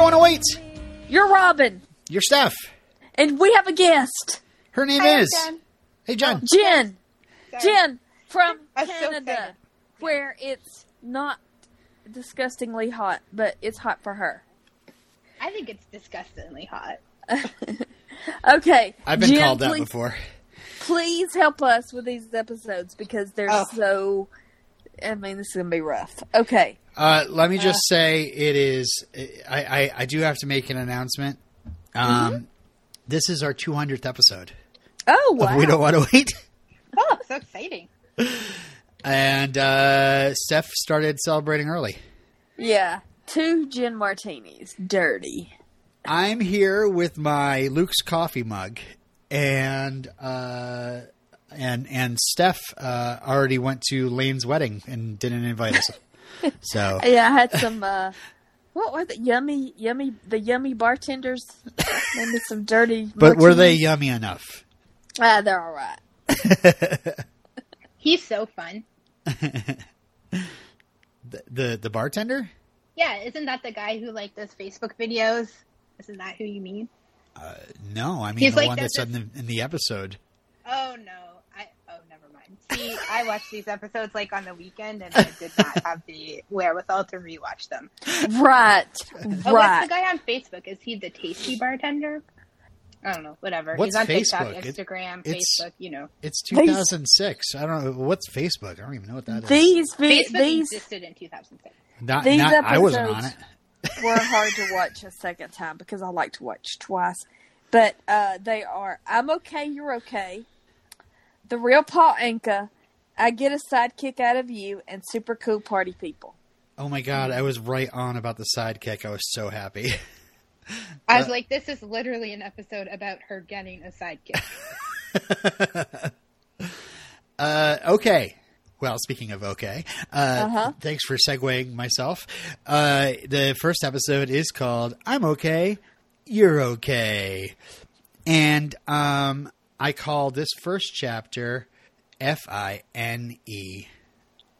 808. You're Robin. You're Steph. And we have a guest. Her name Hi, is. Jen. Hey, John. Jen. Oh, Jen from That's Canada, where it's not disgustingly hot, but it's hot for her. I think it's disgustingly hot. okay. I've been Jen, called that please, before. Please help us with these episodes because they're oh. so I mean, this is gonna be rough. Okay. Uh, let me just say it is. I, I, I do have to make an announcement. Um, This is our 200th episode. Oh wow! We don't want to wait. Oh, so exciting. And uh, Steph started celebrating early. Yeah, two gin martinis, dirty. I'm here with my Luke's coffee mug, and uh, and and Steph uh, already went to Lane's wedding and didn't invite us. so Yeah, I had some. uh What were the yummy, yummy, the yummy bartenders? Maybe some dirty. but were they yummy enough? Ah, they're all right. He's so fun. The the, the bartender? Yeah, isn't that the guy who like does Facebook videos? Isn't that who you mean? No, I mean He's the like one does that's in the in the episode. Oh no. I oh never mind. See, I watch these episodes like on the weekend and I did not have the wherewithal to rewatch them. Right, Oh, what's the guy on Facebook? Is he the tasty bartender? I don't know, whatever. What's He's on TikTok, Facebook? It- Instagram, it's- Facebook, you know. It's 2006. I don't know what's Facebook. I don't even know what that is. These vi- Facebook these existed in 2006. not, these not- I wasn't on episodes- it. were hard to watch a second time because I like to watch twice. But uh, they are I'm okay, you're okay. The real Paul Anka, I get a sidekick out of you, and super cool party people. Oh my god, I was right on about the sidekick. I was so happy. I was like, this is literally an episode about her getting a sidekick. Uh, okay. Well, speaking of okay, uh, Uh-huh. thanks for segueing myself. Uh, the first episode is called "I'm Okay, You're Okay," and um, I call this first chapter F I N E.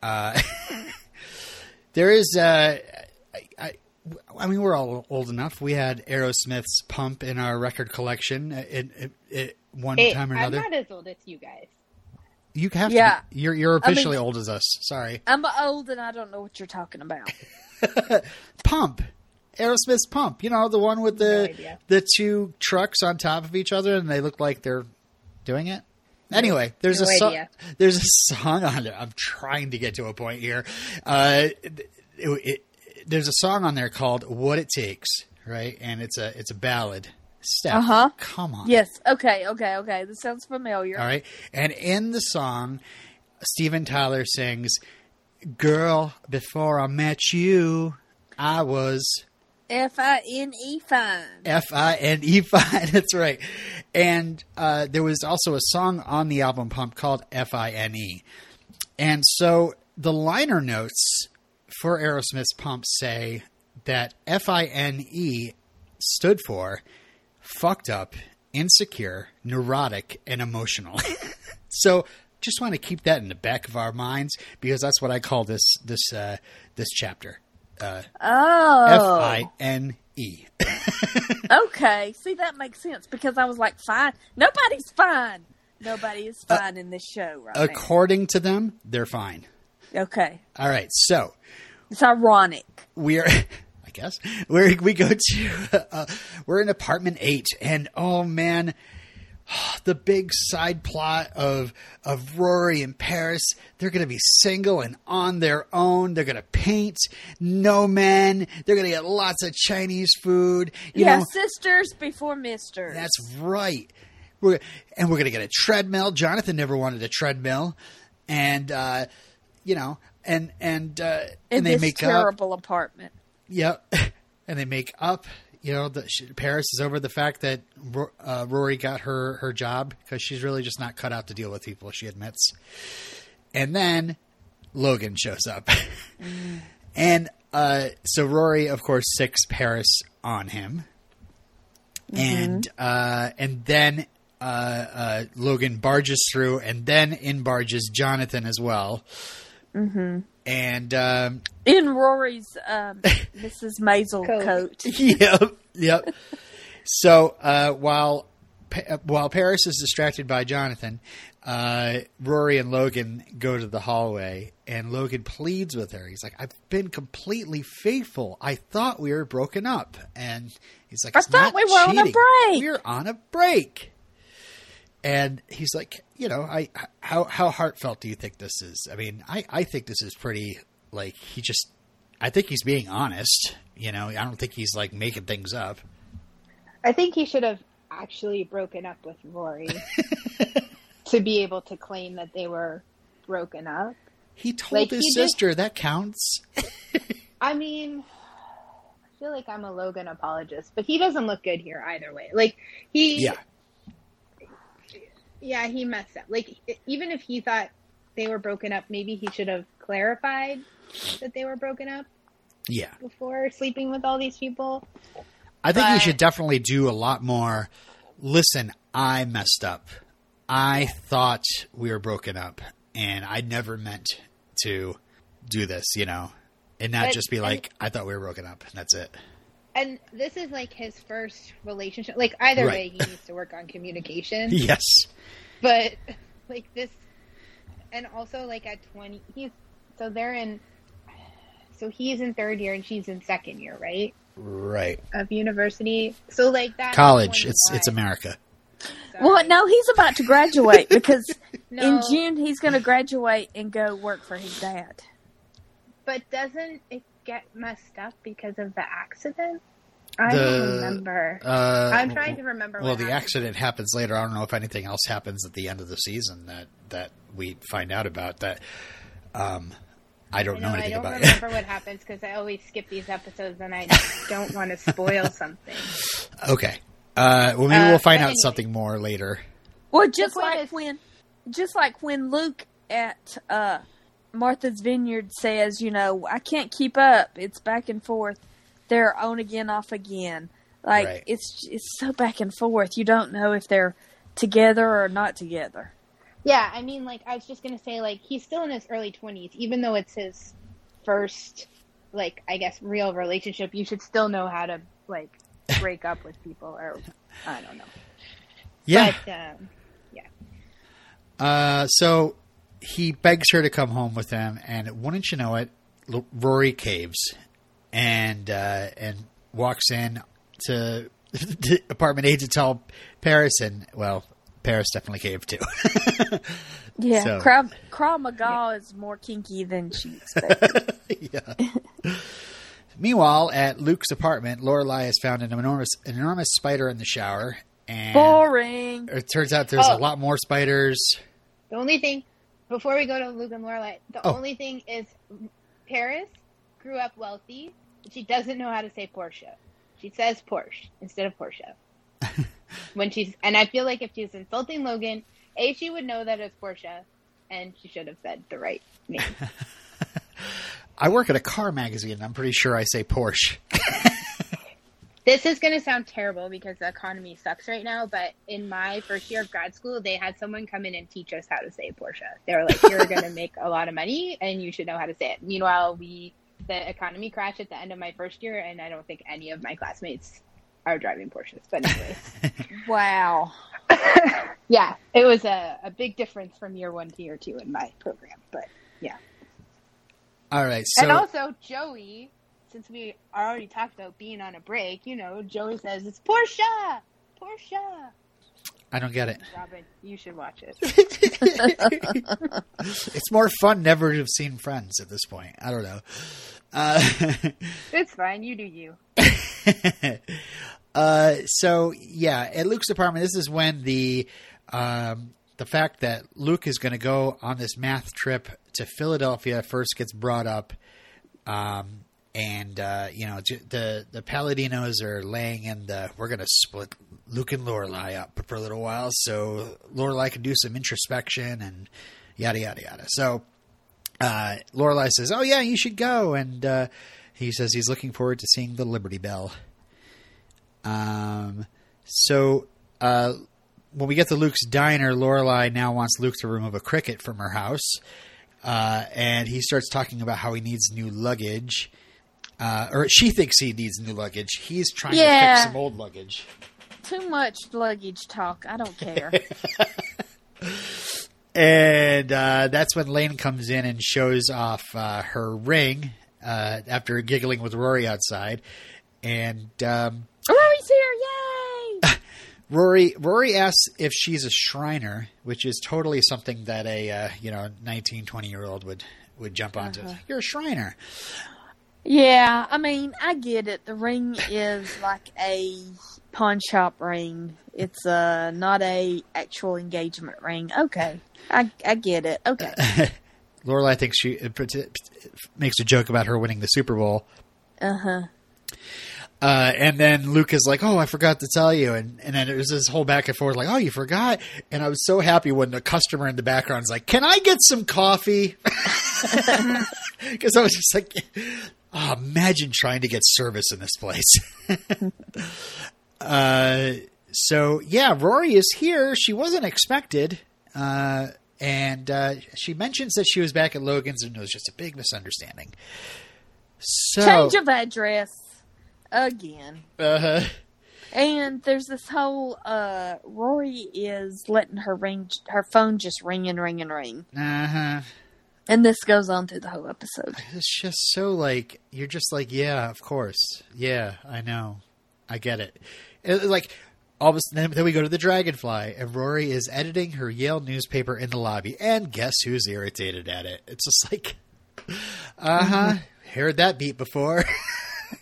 Uh, there is, uh, I, I, I mean, we're all old enough. We had Aerosmith's "Pump" in our record collection at, at, at one Hey, time or another. I'm another. not as old as you guys. You have Yeah. to. Be. You're you're I mean- officially old as us. Sorry. I'm old and I don't know what you're talking about. Pump. Aerosmith's Pump. You know the one with the idea. the two trucks on top of each other, and they look like they're doing it. Anyway, there's no a so- there's a song on there. I'm trying to get to a point here. Uh, it, it, there's a song on there called "What It Takes," right? And it's a it's a ballad. Steph, Uh-huh. come on. Yes. Okay. Okay. Okay. This sounds familiar. All right. And in the song, Steven Tyler sings, Girl, before I met you, I was F I N E fine. F I N E fine. That's right. And uh, there was also a song on the album Pump called F I N E. And so the liner notes for Aerosmith's Pump say that F I N E stood for fucked up, insecure, neurotic, and emotional. so just want to keep that in the back of our minds because that's what I call this this uh, this chapter. Uh, Oh. I N E. Okay. See, that makes sense because I was like, fine. Nobody's fine. Nobody is fine in this show right According to them, they're fine. Okay. All right, so It's ironic. we're I guess we we go to uh, we're in apartment eight, and oh man, the big side plot of of Rory and Paris. They're going to be single and on their own. They're going to paint. No men. They're going to get lots of Chinese food. You yeah, know, sisters before misters. That's right. We're and we're gonna get a treadmill. Jonathan never wanted a treadmill, and uh, you know, and and uh, and they make up. terrible apartment. Yep, and they make up. You know, the, she, Paris is over the fact that uh, Rory got her her job because she's really just not cut out to deal with people. She admits, and then Logan shows up, and uh, so Rory, of course, sicks Paris on him, and uh, and then uh, uh, Logan barges through, and then in barges Jonathan as well. Mm-hmm. And um, In Rory's um, Mrs. Maisel Coat. coat. yep, yep. So uh, while while Paris is distracted by Jonathan, uh, Rory and Logan go to the hallway, and Logan pleads with her. He's like, "I've been completely faithful. I thought we were broken up," and he's like, I thought we were on a cheating. break." We're on a break." And he's like, "You know, I how how heartfelt do you think this is? I mean, I I think this is pretty like he just." I think he's being honest. You know, I don't think he's like making things up. I think he should have actually broken up with Rory to be able to claim that they were broken up. He told Like, his he did- sister that counts. I mean, I feel like I'm a Logan apologist, but he doesn't look good here either way. Like he, Yeah, yeah, he messed up. Like even if he thought they were broken up, maybe he should have clarified that they were broken up yeah. before sleeping with all these people. I think he But- should definitely do a lot more. Listen, I messed up. I thought we were broken up, and I never meant to do this. You know, and not But- just be and- like, I thought we were broken up, and that's it. And this is like his first relationship. Like either Right. way, he needs to work on communication. Yes, but like this and also like at 20 he's so they're in so he's in third year and she's in second year right right. of university so like that College. It's it's America. Well, no, he's about to graduate because no, in June he's going to graduate and go work for his dad. but doesn't it get messed up because of the accident i The- don't remember Uh, i'm trying to remember Well, what the happened. accident happens later. I don't know if anything else happens at the end of the season that that we find out about. That um, I don't I know, know, anything about. It. I don't about. remember what happens because I always skip these episodes and I don't want to spoil something. okay. Uh, well, maybe Uh, we'll find out anyway. something more later. Well, just like is- when, just like when Luke at uh, Martha's Vineyard says, you know, I can't keep up. It's back and forth. They're on again, off again. Like Right. it's it's so back and forth. You don't know if they're together or not together. Yeah, I mean, like I was just gonna say, like he's still in his early twenties, even though it's his first, like I guess, real relationship. You should still know how to like break up with people, or I don't know. Yeah. But um, Uh, so he begs her to come home with him, and wouldn't you know it, Rory caves and uh, and walks in to the apartment A to tell Paris, and well, Paris definitely caved too. Yeah, So- Krav, Krav Maga is more kinky than she expected. yeah. Meanwhile, at Luke's apartment, Lorelai has found an enormous, an enormous spider in the shower, and Boring. it turns out there's Oh. a lot more spiders. the only thing before we go to Luke and Lorelai, the Oh. only thing is Paris grew up wealthy, but she doesn't know how to say Porsche. She says Porsche instead of Porsche. when she's and I feel like if she's insulting Logan, a she would know that it's Porsche and she should have said the right name. I work at a car magazine. and I'm pretty sure I say Porsche. this is going to sound terrible because the economy sucks right now. But in my first year of grad school, they had someone come in and teach us how to say Porsche. They were like, "You're going to make a lot of money, and you should know how to say it." Meanwhile, we the economy crash at the end of my first year, and I don't think any of my classmates are driving Porsches. But anyway, Wow. yeah, it was a, a big difference from year one to year two in my program. But yeah. All right, so and also, Joey, since we already talked about being on a break, you know, Joey says it's Porsche, Porsche. I don't get it. Robin, you should watch it. it's more fun never to have seen Friends at this point. I don't know. Uh, it's fine. You do you. uh, so yeah, at Luke's apartment, this is when the um, the fact that Luke is going to go on this math trip to Philadelphia first gets brought up. Um, and uh, you know j- the the Palladinos are laying in the we're gonna split Luke and Lorelai up for a little while so Lorelai can do some introspection and yada yada yada. So uh, Lorelai says, "Oh yeah, you should go," and uh, he says he's looking forward to seeing the Liberty Bell. Um, so uh, when we get to Luke's diner, Lorelai now wants Luke to remove a cricket from her house, uh, and he starts talking about how he needs new luggage. Uh, or she thinks he needs new luggage. He's trying to Yeah. fix some old luggage. Too much luggage talk. I don't care. And uh, that's when Lane comes in and shows off uh, her ring uh, after giggling with Rory outside. And um, Rory's here! Yay! Rory Rory asks if she's a Shriner, which is totally something that a uh, you know 19, 20 year old would would jump onto. Uh-huh. You're a Shriner. Yeah, I mean, I get it. The ring is like a pawn shop ring. It's uh not a actual engagement ring. Okay, I I get it. Okay, Lorelai thinks she uh, makes a joke about her winning the Super Bowl. uh huh. Uh, and then Luke is like, "Oh, I forgot to tell you," and and then it was this whole back and forth, like, "Oh, you forgot." And I was so happy when the customer in the background is like, "Can I get some coffee?" Because I was just like, oh, "Imagine trying to get service in this place." uh, so yeah, Rory is here. She wasn't expected, uh, and uh, she mentions that she was back at Logan's, and it was just a big misunderstanding. So, Change of address again. uh-huh. And there's this whole uh Rory is letting her ring her phone just ring and ring and ring. Uh-huh. And this goes on through the whole episode. It's just so like you're just like, yeah, of course, yeah, I know, I get it. It- like all of a sudden, then we go to the Dragonfly, and Rory is editing her Yale newspaper in the lobby, and guess who's irritated at it? It's just like, uh huh, heard that beat before.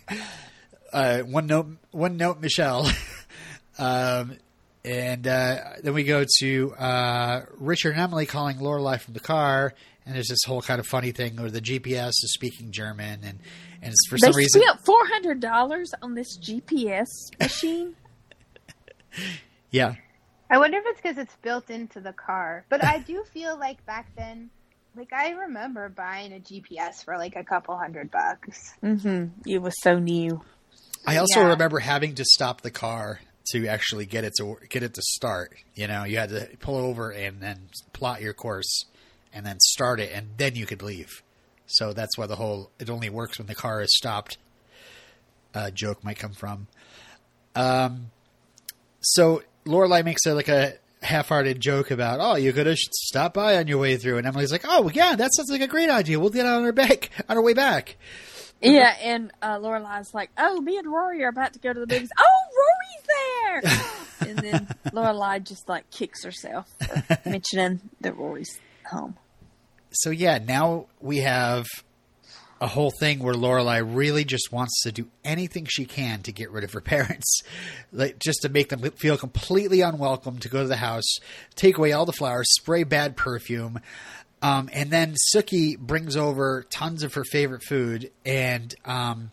uh, one note, one note, Michel. um, and uh, then we go to uh, Richard and Emily calling Lorelai from the car, and there's this whole kind of funny thing where the GPS is speaking German, and and it's for They some reason, spent four hundred dollars on this GPS machine. yeah, I wonder if it's because it's built into the car. But I do feel like back then, like I remember buying a GPS for like a couple hundred bucks. mm-hmm. It was so new. I also Yeah. remember having to stop the car to actually get it to get it to start. You know, you had to pull over and then plot your course, and then start it, and then you could leave. So that's why the whole "it only works when the car is stopped" uh, joke might come from. Um, so Lorelai makes a, like a half-hearted joke about, "Oh, you could have stopped by on your way through," and Emily's like, "Oh, yeah, that sounds like a great idea. We'll get on our back on our way back." Yeah, and uh, Lorelai's like, "Oh, me and Rory are about to go to the movies. Oh, Rory's there!" and then Lorelai just like kicks herself for mentioning that Rory's home. So yeah, now we have a whole thing where Lorelai really just wants to do anything she can to get rid of her parents, like just to make them feel completely unwelcome to go to the house, take away all the flowers, spray bad perfume, um, and then Sookie brings over tons of her favorite food, and um,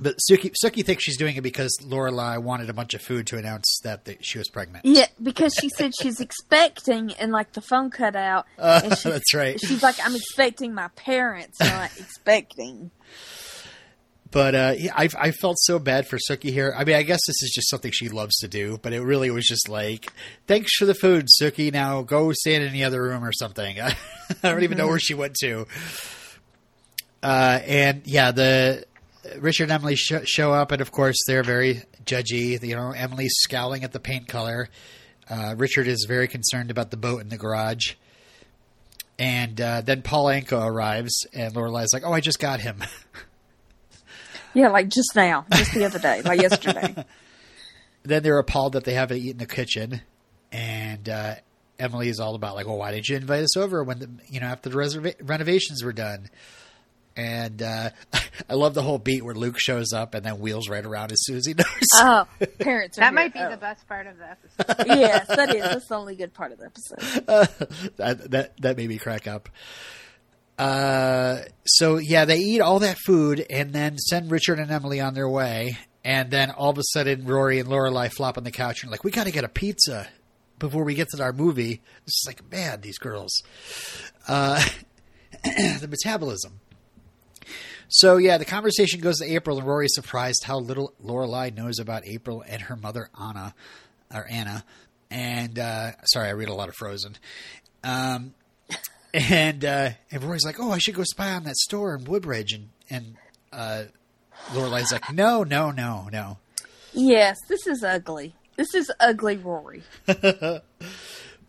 but Sookie Sookie thinks she's doing it because Lorelai wanted a bunch of food to announce that the, she was pregnant. Yeah, because she said she's expecting, and like the phone cut out, and she, That's right. she's like, "I'm expecting my parents, not expecting." But uh, yeah, I, I felt so bad for Sookie here. I mean, I guess this is just something she loves to do, but it really was just like, thanks for the food, Sookie. Now go stand in the other room or something. I don't even know where she went to. Uh, and yeah, the Richard and Emily sh- show up, and of course they're very judgy. You know, Emily's scowling at the paint color. Uh, Richard is very concerned about the boat in the garage. And uh, then Paul Anka arrives, and Lorelai's like, "Oh, I just got him." Yeah, like just now, just the other day, like yesterday. then they're appalled that they haven't eaten in the kitchen, and uh, Emily is all about like, well, why didn't you invite us over when the you know after the reserva- renovations were done? And uh, I love the whole beat where Luke shows up and then wheels right around as soon as he knows. Oh, parents are That here. might be Oh. the best part of the episode. yes, that is. That's the only good part of the episode. that, that that made me crack up. Uh, so yeah, they eat all that food and then send Richard and Emily on their way. And then all of a sudden, Rory and Lorelai flop on the couch and like, "We got to get a pizza before we get to our movie." It's just like, man, these girls, uh, the metabolism. So yeah, the conversation goes to April, and Rory's surprised how little Lorelai knows about April and her mother Anna, or Anna. And uh, sorry, I read a lot of Frozen. Um, And uh, and Rory's like, "Oh, I should go spy on that store in Woodbridge," and and uh, Lorelai's like, "No, no, no, no." Yes, this is ugly. This is ugly, Rory.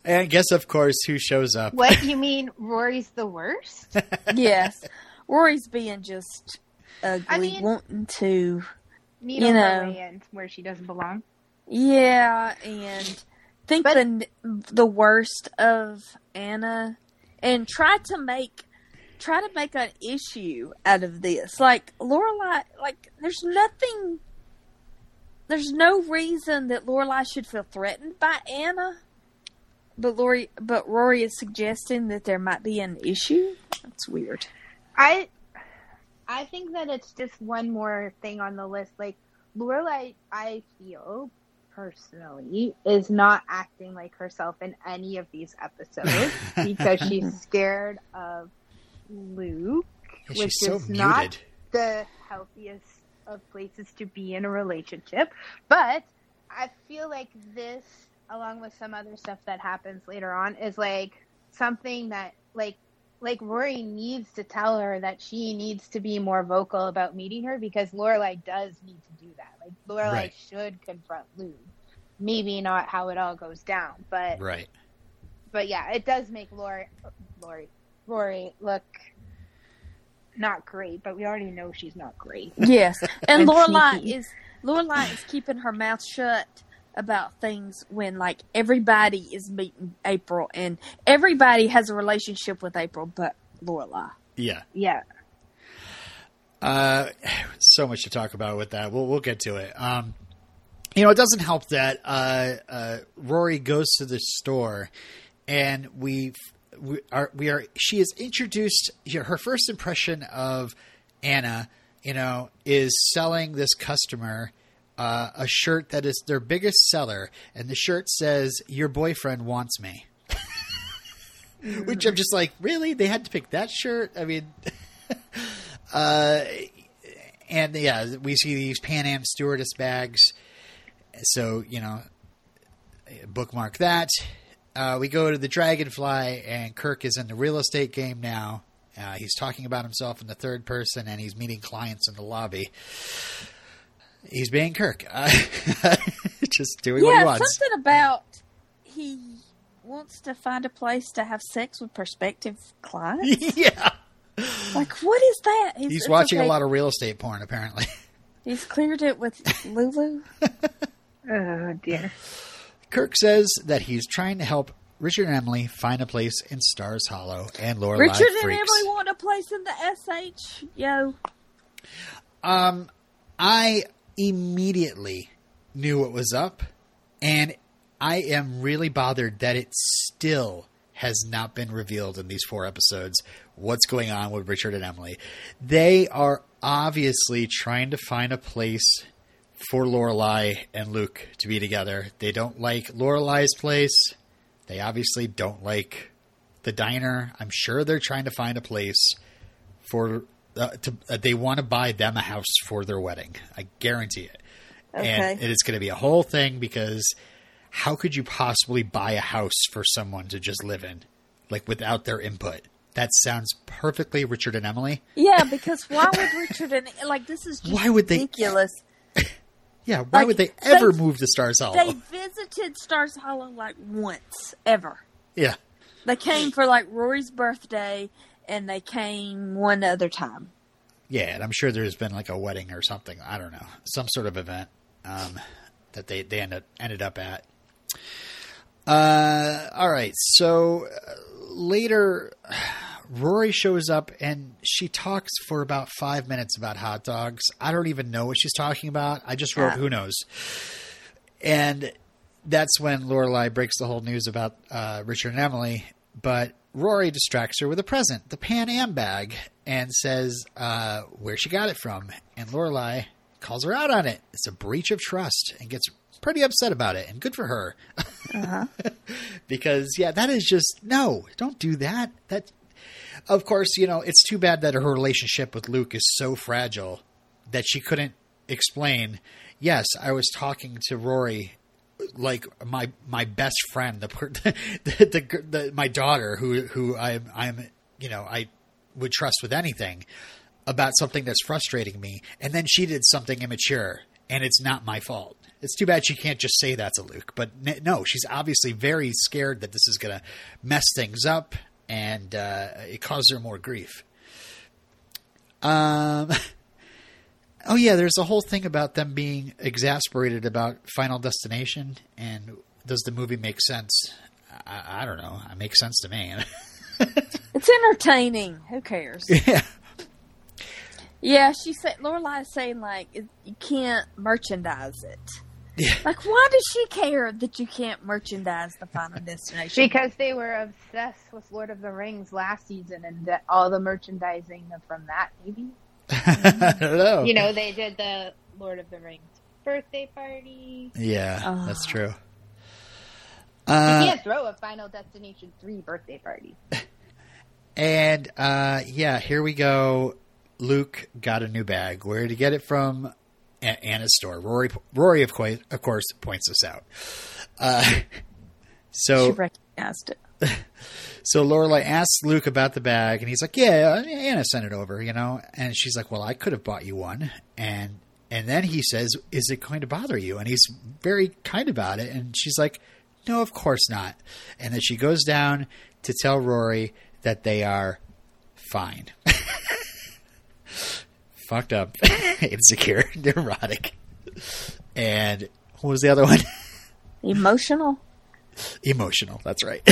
And guess, of course, who shows up? What you mean? Rory's the worst? yes, Rory's being just ugly, I mean- wanting to. You know. where she doesn't belong. Yeah, and think But- the the worst of Anna, and try to make try to make an issue out of this. Like Lorelai, like there's nothing. There's no reason that Lorelai should feel threatened by Anna, but Lori, but Rory is suggesting that there might be an issue. That's weird. I I think that it's just one more thing on the list. Like Lorelai, I feel personally is not acting like herself in any of these episodes because she's scared of Luke, Yeah, which she's so is not muted. the healthiest of places to be in a relationship. But I feel like this, along with some other stuff that happens later on, is like something that like like Rory needs to tell her that she needs to be more vocal about meeting her because Lorelai does need to do that. Like Lorelai Right. should confront Lou. Maybe not how it all goes down, but Right. but yeah, it does make Lori, Lori, Rory look not great. But we already know she's not great. Yes, and And Lorelai is Lorelai is keeping her mouth shut about things when like everybody is meeting April and everybody has a relationship with April, but Lorelai. Yeah. Yeah, Uh, so much to talk about with that. We'll we'll get to it. Um, you know, it doesn't help that uh, uh, Rory goes to the store, and we we are we are she is introduced. you know, Her first impression of Anna, you know, is selling this customer. Uh, a shirt that is their biggest seller, and the shirt says "Your boyfriend wants me," which I'm just like, really? They had to pick that shirt? I mean, uh, and yeah, we see these Pan Am stewardess bags. So you know, bookmark that. Uh, we go to the Dragonfly, and Kirk is in the real estate game now. Uh, he's talking about himself in the third person, and he's meeting clients in the lobby. He's being Kirk, uh, just doing what he wants. yeah, something about he wants to find a place to have sex with prospective clients. yeah, like, what is that? he's watching a lot of real estate porn, apparently. He's cleared it with Lulu. oh dear. Kirk says that he's trying to help Richard and Emily find a place in Stars Hollow, and Lorelai Richard and freaks. Emily want a place in the SH. Yo, Um, I immediately knew what was up, and I am really bothered that it still has not been revealed in these four episodes what's going on with Richard and Emily. They are obviously trying to find a place for Lorelai and Luke to be together. They don't like Lorelai's place. They obviously don't like the diner. I'm sure they're trying to find a place for uh, to uh, they want to buy them a house for their wedding. I guarantee it. Okay. And it's going to be a whole thing because how could you possibly buy a house for someone to just live in like without their input? That sounds perfectly Richard and Emily. yeah, because why would Richard and like this is just Why would they- ridiculous? Yeah, why Like, would they ever they- move to Stars Hollow? They visited Stars Hollow like once ever. yeah. They came for like Rory's birthday, and they came one other time. Yeah, and I'm sure there's been like a wedding or something. I don't know, some sort of event um, that they they ended ended up at. Uh, all right, so uh, later, Rory shows up and she talks for about five minutes about hot dogs. I don't even know what she's talking about. I just wrote, Yeah. "Who knows?" And that's when Lorelai breaks the whole news about uh, Richard and Emily. But Rory distracts her with a present, the Pan Am bag, and says uh, where she got it from. And Lorelai calls her out on it. It's a breach of trust and gets pretty upset about it. And good for her, because yeah, that is just no, don't do that. That, of course, you know it's too bad that her relationship with Luke is so fragile that she couldn't explain. Yes, I was talking to Rory like my my best friend, the the, the, the my daughter who who I'm I'm you know I would trust with anything about something that's frustrating me, and then she did something immature, and it's not my fault. It's too bad she can't just say that to Luke, but no, she's obviously very scared that this is going to mess things up, and uh, it causes her more grief. Um. Oh yeah, there's a whole thing about them being exasperated about Final Destination, and does the movie make sense? I, I don't know. It makes sense to me. It's entertaining. Who cares? yeah, Yeah, she said Lorelai is saying like you can't merchandise it. Yeah. Like, why does she care that you can't merchandise the final destination? Because they were obsessed with Lord of the Rings last season and the, all the merchandising from that, maybe. I don't know. You know, they did the Lord of the Rings birthday party. Yeah, Oh. that's true. You Uh, can't throw a Final Destination 3 birthday party. and uh, yeah, here we go. Luke got a new bag. Where did he get it from? A- Anna's store. Rory, Rory, of course, of course, points this out. Uh, she so, recognized it. so Lorelai asks Luke about the bag, and he's like, "Yeah, uh, Anna sent it over," you know. And she's like, "Well, I could have bought you one." And and then he says, "Is it going to bother you?" And he's very kind about it. And she's like, "No, of course not." And then she goes down to tell Rory that they are fine. Fucked up, insecure, neurotic, and what was the other one? Emotional. Emotional. That's right.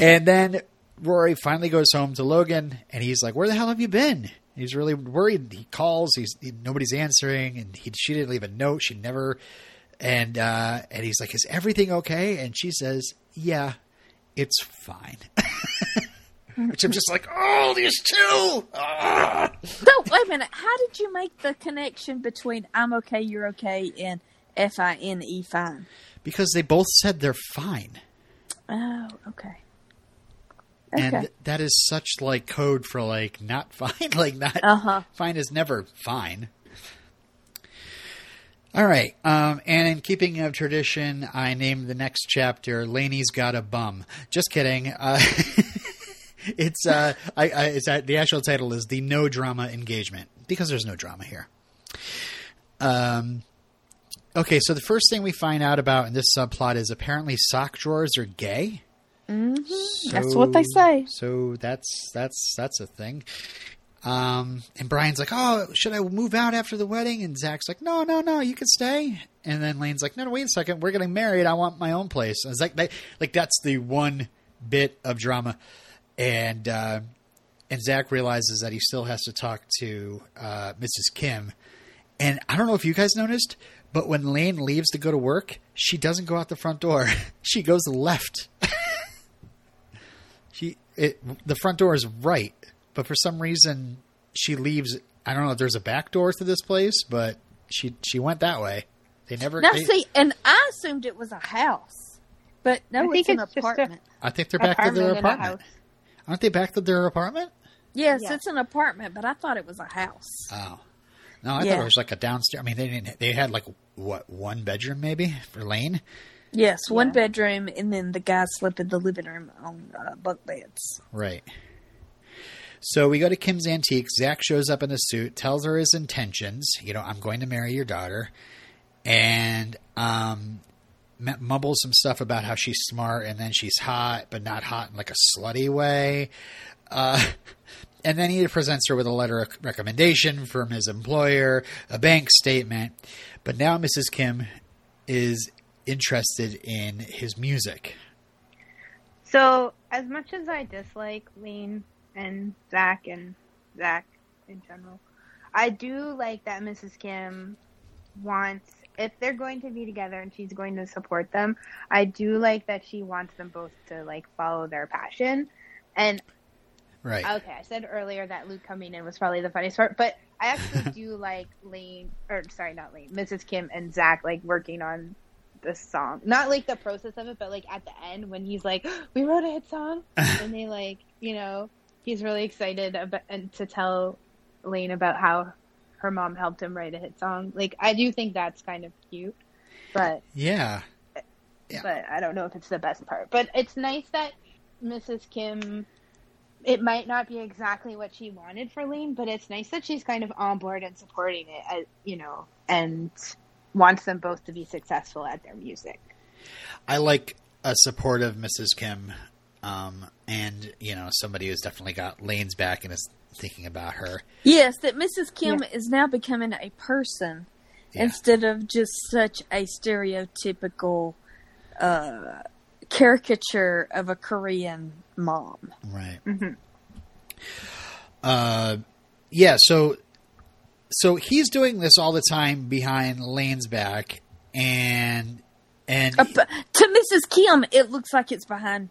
And then Rory finally goes home to Logan, and he's like, "Where the hell have you been?" He's really worried. He calls. He's he, nobody's answering, and he, she didn't leave a note. She never. And uh, and he's like, "Is everything okay?" And she says, "Yeah, it's fine." Which I'm just like, "Oh, these two. Ah." So wait a minute. How did you make the connection between "I'm okay, you're okay" and F I N E fine? because they both said they're fine. Oh, okay. And Okay. that is such like code for like not fine like not Uh huh. fine is never fine. All right um, and in keeping of tradition i named the next chapter laney's got a bum. Just kidding. Uh, it's uh I, I it's uh, the actual title is the no drama engagement because there's no drama here. Um okay so the first thing we find out about in this subplot is apparently sock drawers are gay That's what they say. so that's that's that's a thing. Um, and Brian's like, "Oh, should I move out after the wedding?" And Zach's like, "No, no, no, you can stay." And then Lane's like, "No, no, wait a second, we're getting married. I want my own place." And it's like, they, like that's the one bit of drama, and uh, and Zach realizes that he still has to talk to uh, Mrs. Kim. And I don't know if you guys noticed, but when Lane leaves to go to work, she doesn't go out the front door. she goes left. She it the front door is right, but for some reason she leaves. I don't know if there's a back door to this place, but she she went that way. They never. Now they- see, and I assumed it was a house, but no, I it's an it's apartment. I think they're back to their Apartment in a apartment. house. Aren't they back to their apartment? Yes, Yeah. it's an apartment, but I thought it was a house. Oh. No, I thought it was like a downstairs. I mean, they didn't. They had like what one bedroom maybe for Lane. Yes, one bedroom, and then the guys slept in the living room on uh, bunk beds. Right. So we go to Kim's Antique. Zach shows up in a suit, tells her his intentions. You know, I'm going to marry your daughter, and um, m- mumbles some stuff about how she's smart and then she's hot, but not hot in like a slutty way. Uh, and then he presents her with a letter of recommendation from his employer, a bank statement. But now Mrs. Kim is interested in his music. So, as much as I dislike Lane and Zach and Zach in general, I do like that Mrs. Kim wants, if they're going to be together and she's going to support them, I do like that she wants them both to like follow their passion. And Right. okay, I said earlier that Luke coming in was probably the funniest part, but I actually do like Lane, or sorry, not Lane, Mrs. Kim and Zach like working on the song. Not like the process of it, but like at the end when he's like, "We wrote a hit song," and they like, you know, he's really excited about and to tell Lane about how her mom helped him write a hit song. Like, I do think that's kind of cute. but Yeah. Yeah. but I don't know if it's the best part. But it's nice that Mrs. Kim. It might not be exactly what she wanted for Lane, but it's nice that she's kind of on board and supporting it, as, you know, and wants them both to be successful at their music. I like a supportive Mrs. Kim, um, and you know somebody who's definitely got Lane's back and is thinking about her. Yes, that Mrs. Kim is now becoming a person Yeah. instead of just such a stereotypical uh, caricature of a Korean mom. Right. Mm-hmm. Uh, yeah. So, so he's doing this all the time behind Lane's back, and and Uh, to Mrs. Kim, it looks like it's behind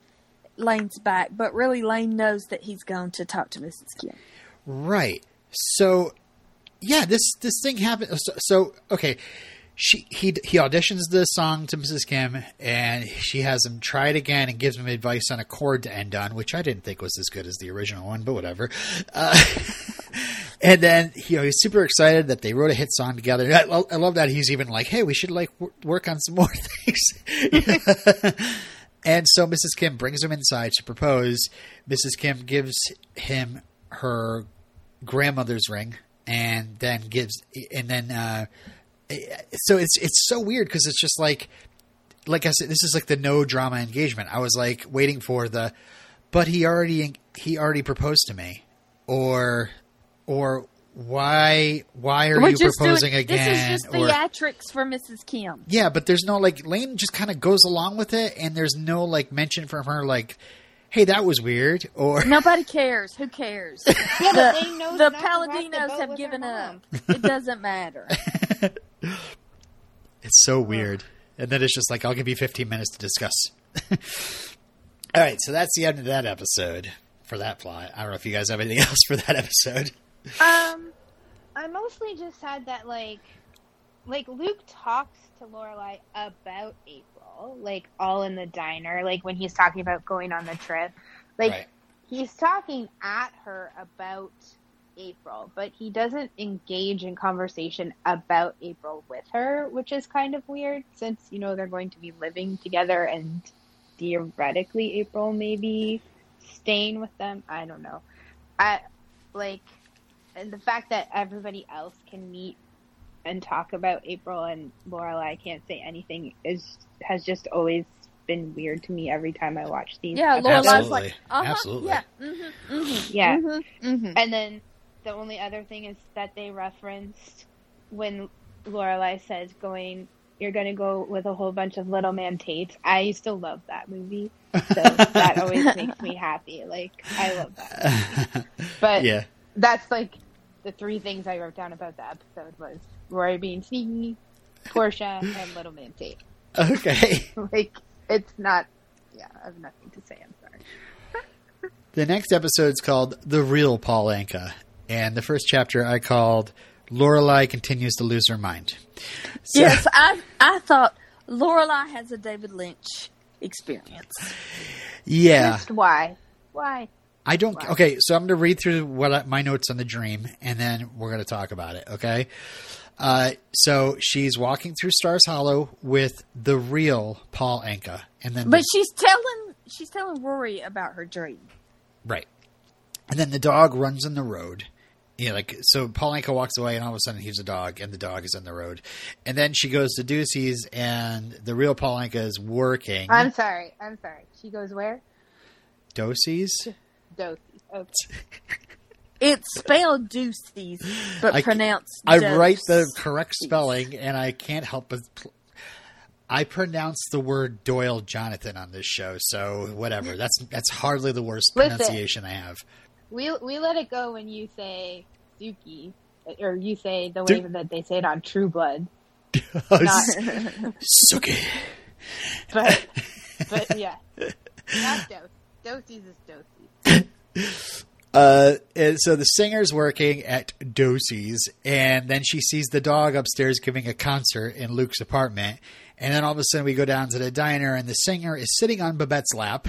Lane's back, but really Lane knows that he's going to talk to Mrs. Kim. Right. So, yeah, this this thing happened. So, so okay, she he he auditions the song to Mrs. Kim, and she has him try it again and gives him advice on a chord to end on, which I didn't think was as good as the original one, but whatever. Uh, and then you know he's super excited that they wrote a hit song together. I, I love that he's even like, "Hey, we should like w- work on some more things." And so Mrs. Kim brings him inside to propose. Mrs. Kim gives him her grandmother's ring, and then gives, and then, uh, so it's it's so weird because it's just like, like I said, this is like the no drama engagement. I was like waiting for the, but he already he already proposed to me, or, or why why are We're you proposing doing, again? This is just or, theatrics for Mrs. Kim. yeah, but there's no like Lane just kind of goes along with it, and there's no like mention from her like, "Hey, that was weird," or Nobody cares. Who cares? Yeah, the, they know the not to rock the Palladinos have given up. It doesn't matter. it's so weird. And then it's just like, "I'll give you 15 minutes to discuss." All right, so that's the end of that episode for that plot. I don't know if you guys have anything else for that episode. Um, I mostly just had that like, like Luke talks to Lorelai about April, like all in the diner, like when he's talking about going on the trip, like right. he's talking at her about April, but he doesn't engage in conversation about April with her, which is kind of weird since you know they're going to be living together and theoretically April may be staying with them. I don't know. I like and the fact that everybody else can meet and talk about April and Lorelai can't say anything is has just always been weird to me every time I watch these. Yeah, episodes. Lorelai's like, uh-huh, Absolutely. yeah, mm-hmm, mm-hmm, Yeah. mm-hmm, mm-hmm. And then the only other thing is that they referenced when Lorelai says going you're gonna go with a whole bunch of little man Tates. I used to love that movie. So that always makes me happy. Like I love that. But yeah. that's like the three things I wrote down about the episode was Rory being sneaky, Portia, and Little Man Tate. Okay. Like it's not. Yeah, I have nothing to say. I'm sorry. The next episode's called "The Real Paul Anka," and the first chapter I called "Lorelai continues to lose her mind." So- Yes, I I thought Lorelai has a David Lynch experience. Yeah. Just why? Why? I don't. Wow. Okay, so I'm going to read through what I, my notes on the dream, and then we're going to talk about it. Okay. Uh, so she's walking through Stars Hollow with the real Paul Anka, and then But the- she's telling she's telling Rory about her dream. right, and then the dog runs in the road. Yeah, like so. Paul Anka walks away, and all of a sudden he's a dog, and the dog is in the road. And then she goes to Ducey's, and the real Paul Anka is working. I'm sorry. I'm sorry. She goes where? Ducey's. Dosey. Okay. It's spelled Deuces, but I- pronounced. I Dose. write the correct spelling, and I can't help but. Pl- I pronounce the word Doyle Jonathan on this show, so whatever. That's that's hardly the worst Listen. pronunciation I have. We we let it go when you say Sookie, or you say the way Du- that they say it on True Blood. Not, Sookie. but but yeah, not Dose. Dosey's is Dosey. Uh, and so the singer's working at Dosey's, and then she sees the dog upstairs giving a concert in Luke's apartment. And then all of a sudden, we go down to the diner, and the singer is sitting on Babette's lap.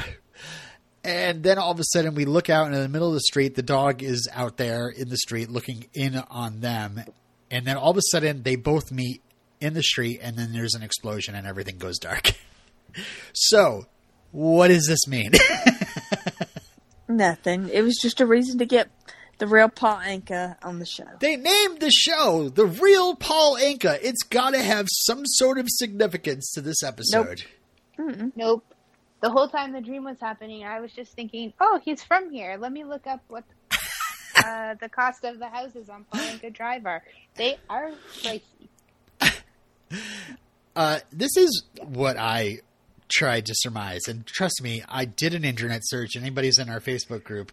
And then all of a sudden, we look out and in the middle of the street. The dog is out there in the street looking in on them. And then all of a sudden, they both meet in the street, and then there's an explosion and everything goes dark. so, what does this mean? Nothing. It was just a reason to get the real Paul Anka on the show. they named the show The Real Paul Anka. It's got to have some sort of significance to this episode. Nope. The whole time the dream was happening, I was just thinking, "Oh, he's from here. Let me look up what uh, the cost of the houses on Paul Anka Drive are. They are pricey." Uh, this is what I tried to surmise, and trust me, I did an internet search. Anybody's in our Facebook group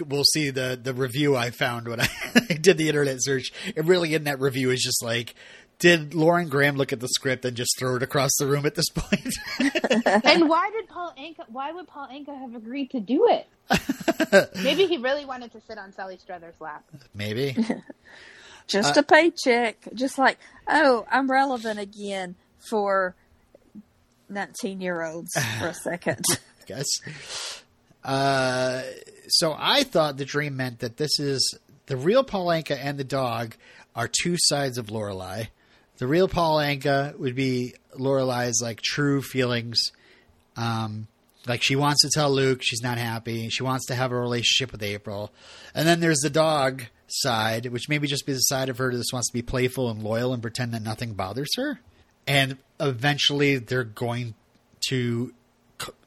will see the the review I found when I did the internet search. And really, in that review, is just like. Did Lauren Graham look at the script and just throw it across the room at this point? and why did Paul Anka? Why would Paul Anka have agreed to do it? Maybe he really wanted to sit on Sally Struthers' lap. Maybe. Just Uh, a paycheck. Just like, oh, I'm relevant again for 19 year olds for a second. guess. Uh, so I thought the dream meant that this is the real Paul Anka and the dog are two sides of Lorelai. The real Paul Anka would be Lorelai's like true feelings. Um, like she wants to tell Luke she's not happy. She wants to have a relationship with April. And then there's the dog side, which maybe just be the side of her that just wants to be playful and loyal and pretend that nothing bothers her. And eventually they're going to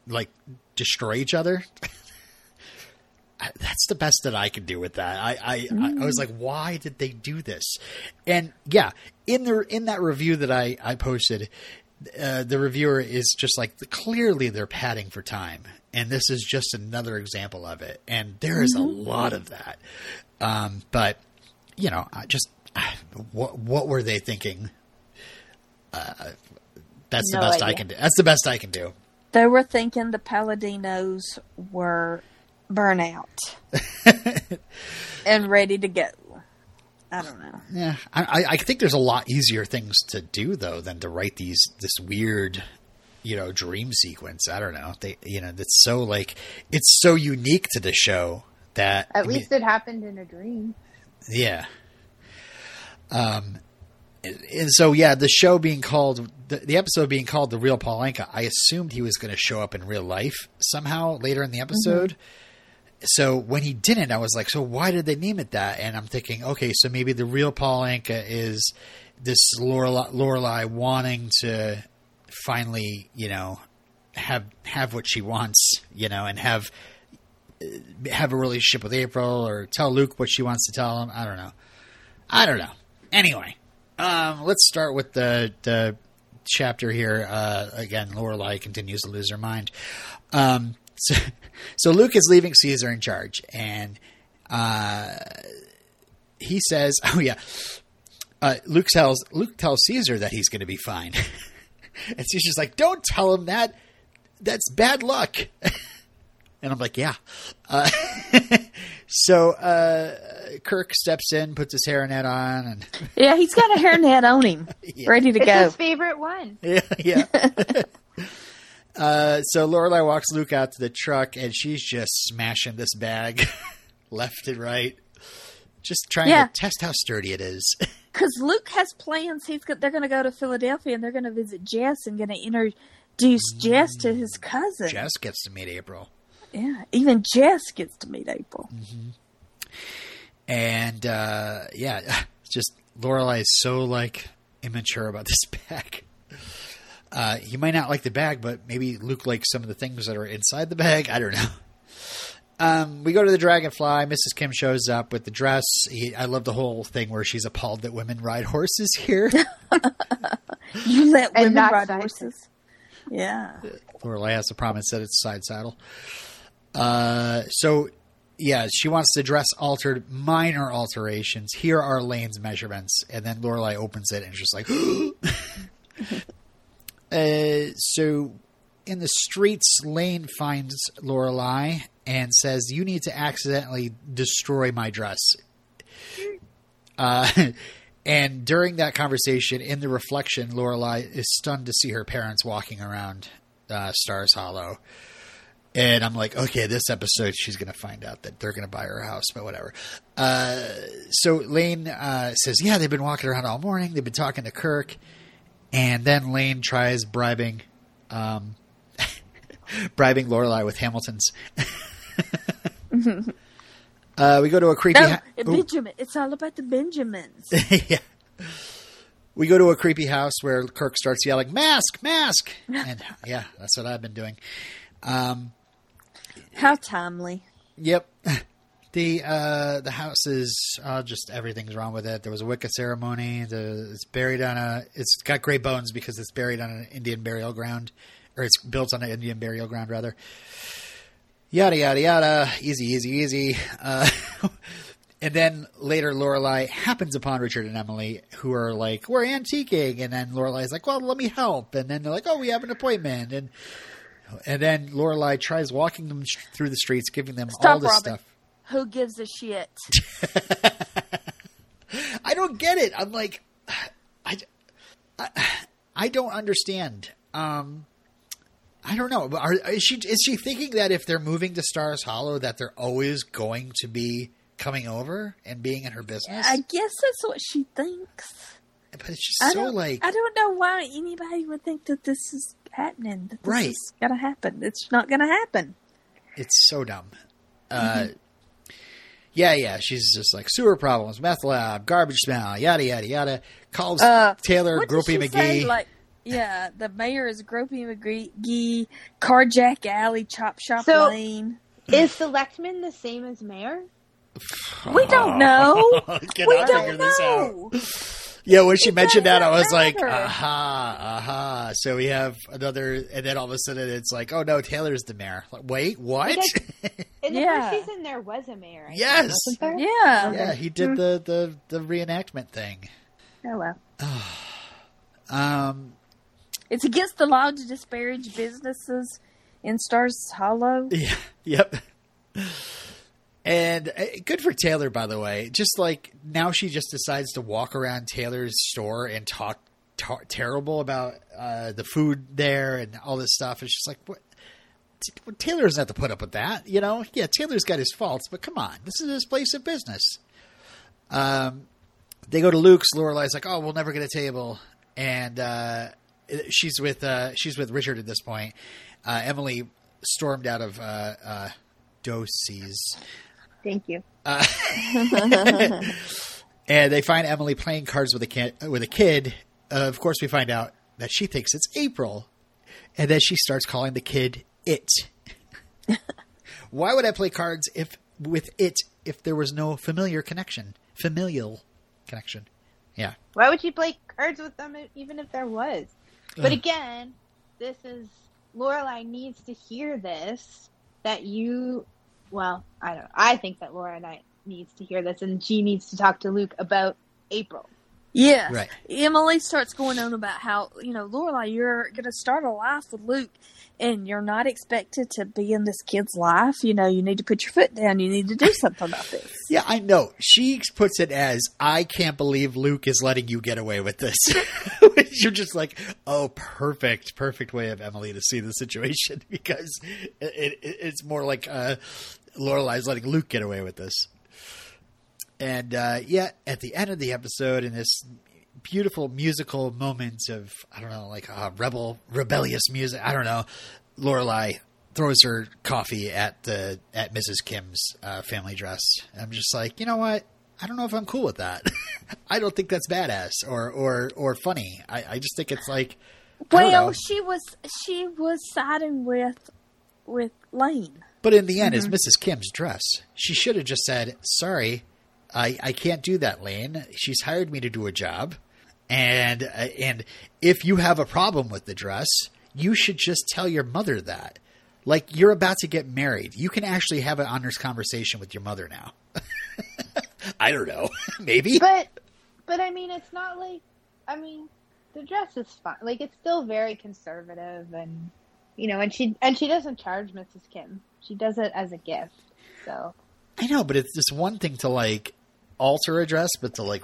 like destroy each other. That's the best that I can do with that. I, I, I, I was like, why did they do this? And yeah, in the in that review that I I posted, uh, the reviewer is just like clearly they're padding for time, and this is just another example of it. And there is a lot of that. Um, but you know, I just what what were they thinking? Uh, that's the No best I can do. That's the best I can do. they were thinking the Palladinos were burnout and ready to go. I don't know. Yeah, I, I- I think there's a lot easier things to do though than to write these this weird, you know, dream sequence. I don't know. They, you know, that's so like it's so unique to the show that At I mean, least it happened in a dream. yeah. Um, and so yeah, the show being called the, the episode being called the real Paul Anka. I assumed he was going to show up in real life somehow later in the mm-hmm. episode. So when he didn't, I was like, so why did they name it that? And I'm thinking, okay, so maybe the real Paul Anka is this Lorelai, Lorelai wanting to finally, you know, have have what she wants, you know, and have have a relationship with April or tell Luke what she wants to tell him. I don't know. I don't know. Anyway, um, let's start with the the chapter here. Uh, again, Lorelai continues to lose her mind. Um, so, so Luke is leaving Caesar in charge, and uh, he says, "Oh yeah." Uh, Luke tells Luke tells Caesar that he's going to be fine, and Caesar's like, "Don't tell him that. That's bad luck." And I'm like, yeah. Uh, so uh, Kirk steps in, puts his hairnet on, and Yeah, he's got a hairnet on him, ready to It's go. his favorite one. yeah, yeah. uh, so Lorelai walks Luke out to the truck, and she's just smashing this bag left and right, just trying Yeah. to test how sturdy it is. Because Luke has plans. He's go- they're going to go to Philadelphia and they're going to visit Jess and going to introduce Jess to his cousin. Jess gets to meet April, Yeah, even Jess gets to meet April. and uh, yeah, just Lorelai is so like immature about this bag. Uh, he might not like the bag, but maybe Luke likes some of the things that are inside the bag. I don't know. Um, we go to the Dragonfly. Mrs. Kim shows up with the dress. He, I love the whole thing where she's appalled that women ride horses here. You let women ride horses. Yeah. Lorelai has the promise that it's side saddle. Uh, so yeah, she wants the dress altered, minor alterations. Here are Lane's measurements, and then Lorelai opens it and is just like, uh, so in the streets, Lane finds Lorelai and says, "You need to accidentally destroy my dress." Uh, and during that conversation, in the reflection, Lorelai is stunned to see her parents walking around uh, Stars Hollow. And I'm like, okay, this episode she's going to find out that they're going to buy her a house, but whatever. Uh, so Lane uh, says, yeah, they've been walking around all morning. They've been talking to Kirk, and then Lane tries bribing, um, bribing Lorelai with Hamilton's. uh, we go to a creepy. No, ha- Ooh. Benjamin. It's all about the Benjamins. yeah. We go to a creepy house where Kirk starts yelling, "Mask, mask!" And yeah, that's what I've been doing. Um, How timely. Yep. The uh, the house is uh, just everything's wrong with it. There was a Wicca ceremony. The, it's buried on a. It's got gray bones because it's buried on an Indian burial ground, or it's built on an Indian burial ground rather. Yada yada yada. Easy easy easy. Uh, and then later, Lorelai happens upon Richard and Emily, who are like, "We're antiquing," and then Lorelai's like, "Well, let me help." And then they're like, "Oh, we have an appointment." And and then Lorelai tries walking them through the streets, giving them Stop, all this Robin. stuff. Who gives a shit? I don't get it. I'm like, I, I, I don't understand. Um, I don't know. Are, is she is she thinking that if they're moving to Stars Hollow, that they're always going to be coming over and being in her business? I guess that's what she thinks. but it's just I so like, I don't know why anybody would think that this is happening. That this Right. is gonna happen. It's not gonna happen. it's so dumb. Uh, yeah, yeah. She's just like sewer problems, meth lab, garbage smell, yada yada yada. Calls Uh, Taylor What Gropey McGee. say? Like, yeah, the mayor is Gropey McGee, Carjack Alley, Chop Shop So- Lane. Is Selectman the same as Mayor? We don't know. Can we I don't figure this out? know. Yeah, when she mentioned that, I was like, aha, aha. So we have another, and then all of a sudden it's like, oh no, Taylor's the mayor. Like, wait, what? Because- In the Yeah. first season, there was a mayor. I think, Yes. wasn't there? Yeah. yeah, he did the, the, the reenactment thing. Oh well. Um, It's against the law to disparage businesses in Stars Hollow. yeah, yep. And uh, good for Taylor, by the way. Just like now, she just decides to walk around Taylor's store and talk ta- terrible about uh, the food there and all this stuff. It's just like, what? Taylor doesn't have to put up with that, you know. Yeah, Taylor's got his faults, but come on, this is his place of business. Um, they go to Luke's. Lorelai's like, "Oh, we'll never get a table," and uh, she's with uh, she's with Richard at this point. Uh, Emily stormed out of uh, uh, Doose's, Thank you. and they find Emily playing cards with a kid. With a kid, uh, of course, we find out that she thinks it's April, and then she starts calling the kid it. Why would I play cards if with it if there was no familiar connection, familial connection? Yeah, Why would you play cards with them even if there was? But Ugh. again, this is Lorelai needs to hear this that you. Well, I don't. I think that Lorelai needs to hear this, and she needs to talk to Luke about April. Yes. Right. Emily starts going on about how, you know, Lorelai, you're going to start a life with Luke and you're not expected to be in this kid's life. You know, you need to put your foot down. You need to do something about this. Yeah, I know. She puts it as, I can't believe Luke is letting you get away with this. You're just like, oh, perfect, perfect way of Emily to see the situation because it, it, it's more like uh, Lorelai's letting Luke get away with this. And uh, yeah, at the end of the episode, in this beautiful musical moment of, I don't know, like uh, rebel, rebellious music, I don't know, Lorelai throws her coffee at the at Mrs. Kim's uh, family dress. I'm just like, you know what? I don't know if I'm cool with that. I don't think that's badass or or or funny. I, I just think it's like, Well, she was she was siding with with Lane. But in the end, it's Mrs. Kim's dress. She should have just said, "Sorry, I I can't do that, Lane. She's hired me to do a job, and uh, and if you have a problem with the dress, you should just tell your mother that." Like you're about to get married, you can actually have an honest conversation with your mother now. I don't know, maybe. But, but I mean, it's not like. I mean, the dress is fine. Like it's still very conservative, and you know, and she and she doesn't charge Mrs. Kim. She does it as a gift. So I know, but it's just one thing to like alter a dress, but to like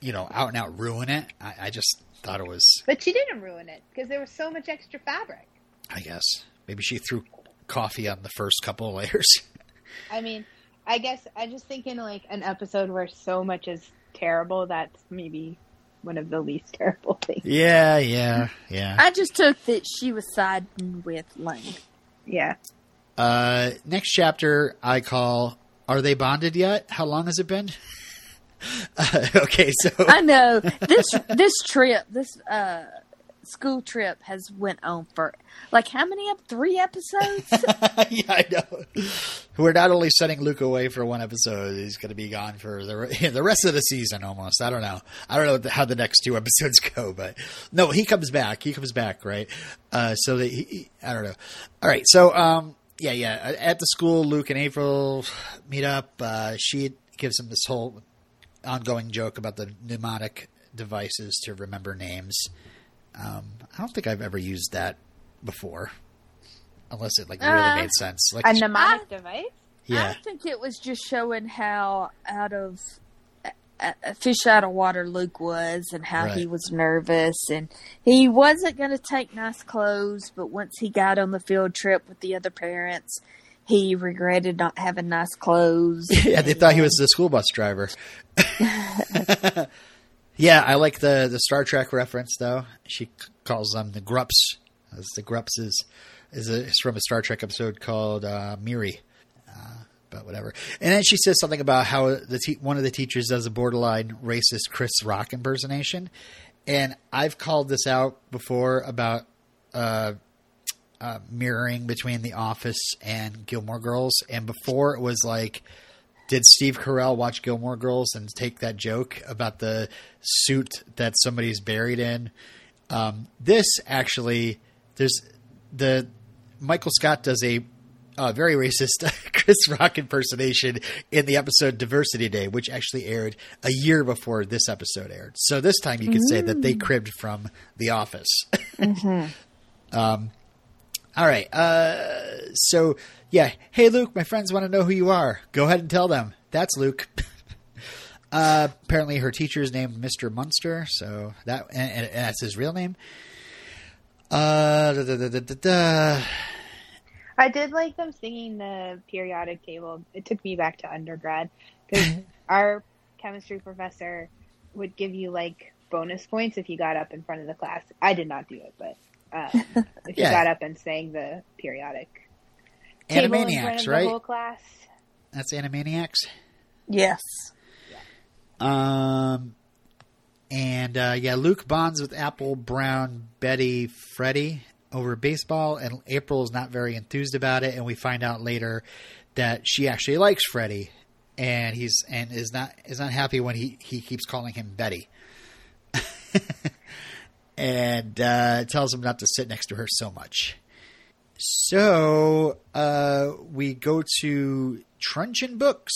you know out and out ruin it. I, I just thought it was. But she didn't ruin it because there was so much extra fabric. I guess maybe she threw coffee on the first couple of layers. I mean, I guess I just think in like an episode where so much is terrible. That's maybe one of the least terrible things. yeah, yeah, yeah. I just took that she was siding with Lane. Yeah. Uh, next chapter I call "Are they bonded yet? How long has it been?" uh, okay, so I know this this trip, this uh school trip has went on for like how many up three episodes? yeah, I know. We're not only sending Luke away for one episode; he's going to be gone for the the rest of the season. Almost. I don't know. I don't know how the next two episodes go, but no, he comes back. He comes back, right? Uh, so that he, he- I don't know. All right, so um, yeah, yeah. At the school, Luke and April meet up. Uh, she gives him this whole ongoing joke about the mnemonic devices to remember names. Um, I don't think I've ever used that before, unless it like really Uh, made sense. Like, A mnemonic device? yeah, I think it was just showing how out of a, fish out of water Luke was and how he was nervous and he wasn't going to take nice clothes, but once he got on the field trip with the other parents, he regretted not having nice clothes. yeah. They thought he was the school bus driver. yeah, I like the the Star Trek reference though. She calls them the Grups. As the Grups is is, a, is from a Star Trek episode called uh, Miri. But whatever. And then she says something about how the te- one of the teachers does a borderline racist Chris Rock impersonation, and I've called this out before about uh, uh, mirroring between The Office and Gilmore Girls, and before it was like, did Steve Carell watch Gilmore Girls and take that joke about the suit that somebody's buried in? Um, this actually, there's the Michael Scott does a uh, very racist Chris Rock impersonation in the episode Diversity Day, which actually aired a year before this episode aired. So this time you could say that they cribbed from The Office. um, all right. Uh, so yeah. Hey, Luke, my friends want to know who you are. Go ahead and tell them. That's Luke. uh, apparently, her teacher is named Mr. Munster, so that and, and that's his real name. Uh, da, da, da, da, da, da. I did like them singing the periodic table. It took me back to undergrad because our chemistry professor would give you like bonus points if you got up in front of the class. I did not do it, but uh, if you got up and sang the periodic table in front Animaniacs, of the right? whole class. That's Animaniacs. yes. Um, and uh, yeah, Luke bonds with Apple, Brown, Betty, Freddie over baseball, and April is not very enthused about it. And we find out later that she actually likes Freddie, and he's and is not is not happy when he he keeps calling him Betty. and uh, tells him not to sit next to her so much. So uh, we go to Truncheon Books.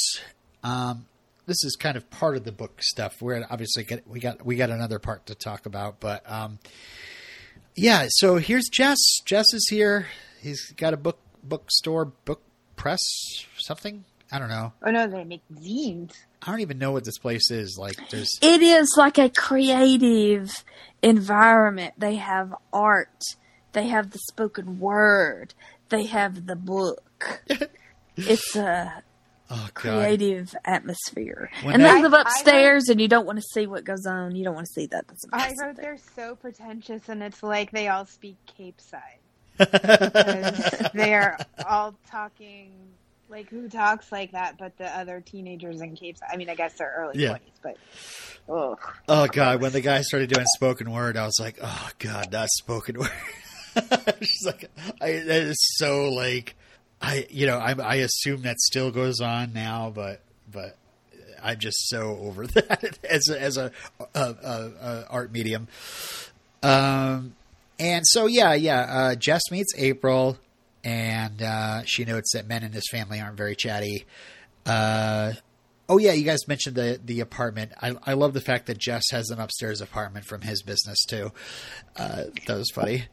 Um, this is kind of part of the book stuff. We're obviously get, we got we got another part to talk about, but um, yeah. So here's Jess. Jess is here. He's got a book bookstore, book press, something. I don't know. Oh no, they make zines. I don't even know what this place is. Like, there's It is like a creative environment. They have art. They have the spoken word. They have the book. it's a oh creative atmosphere. When and they- they live I- I upstairs, and you don't want to see what goes on. You don't want to see that. That's I impressive. heard they're so pretentious, and it's like they all speak Capeside. they are all talking like who talks like that but the other teenagers in Capeside. I mean, I guess they're early Yeah. 20s, but oh, Oh god, when the guy started doing spoken word, I was like, oh god, not spoken word. She's like, I, that is so like, I you know I I assume that still goes on now, but but I'm just so over that as a, as a, a, a, art medium. Um, and so yeah, yeah, uh, Jess meets April, and uh, she notes that men in this family aren't very chatty. Uh, Oh yeah, you guys mentioned the the apartment. I I love the fact that Jess has an upstairs apartment from his business too. Uh, that was funny.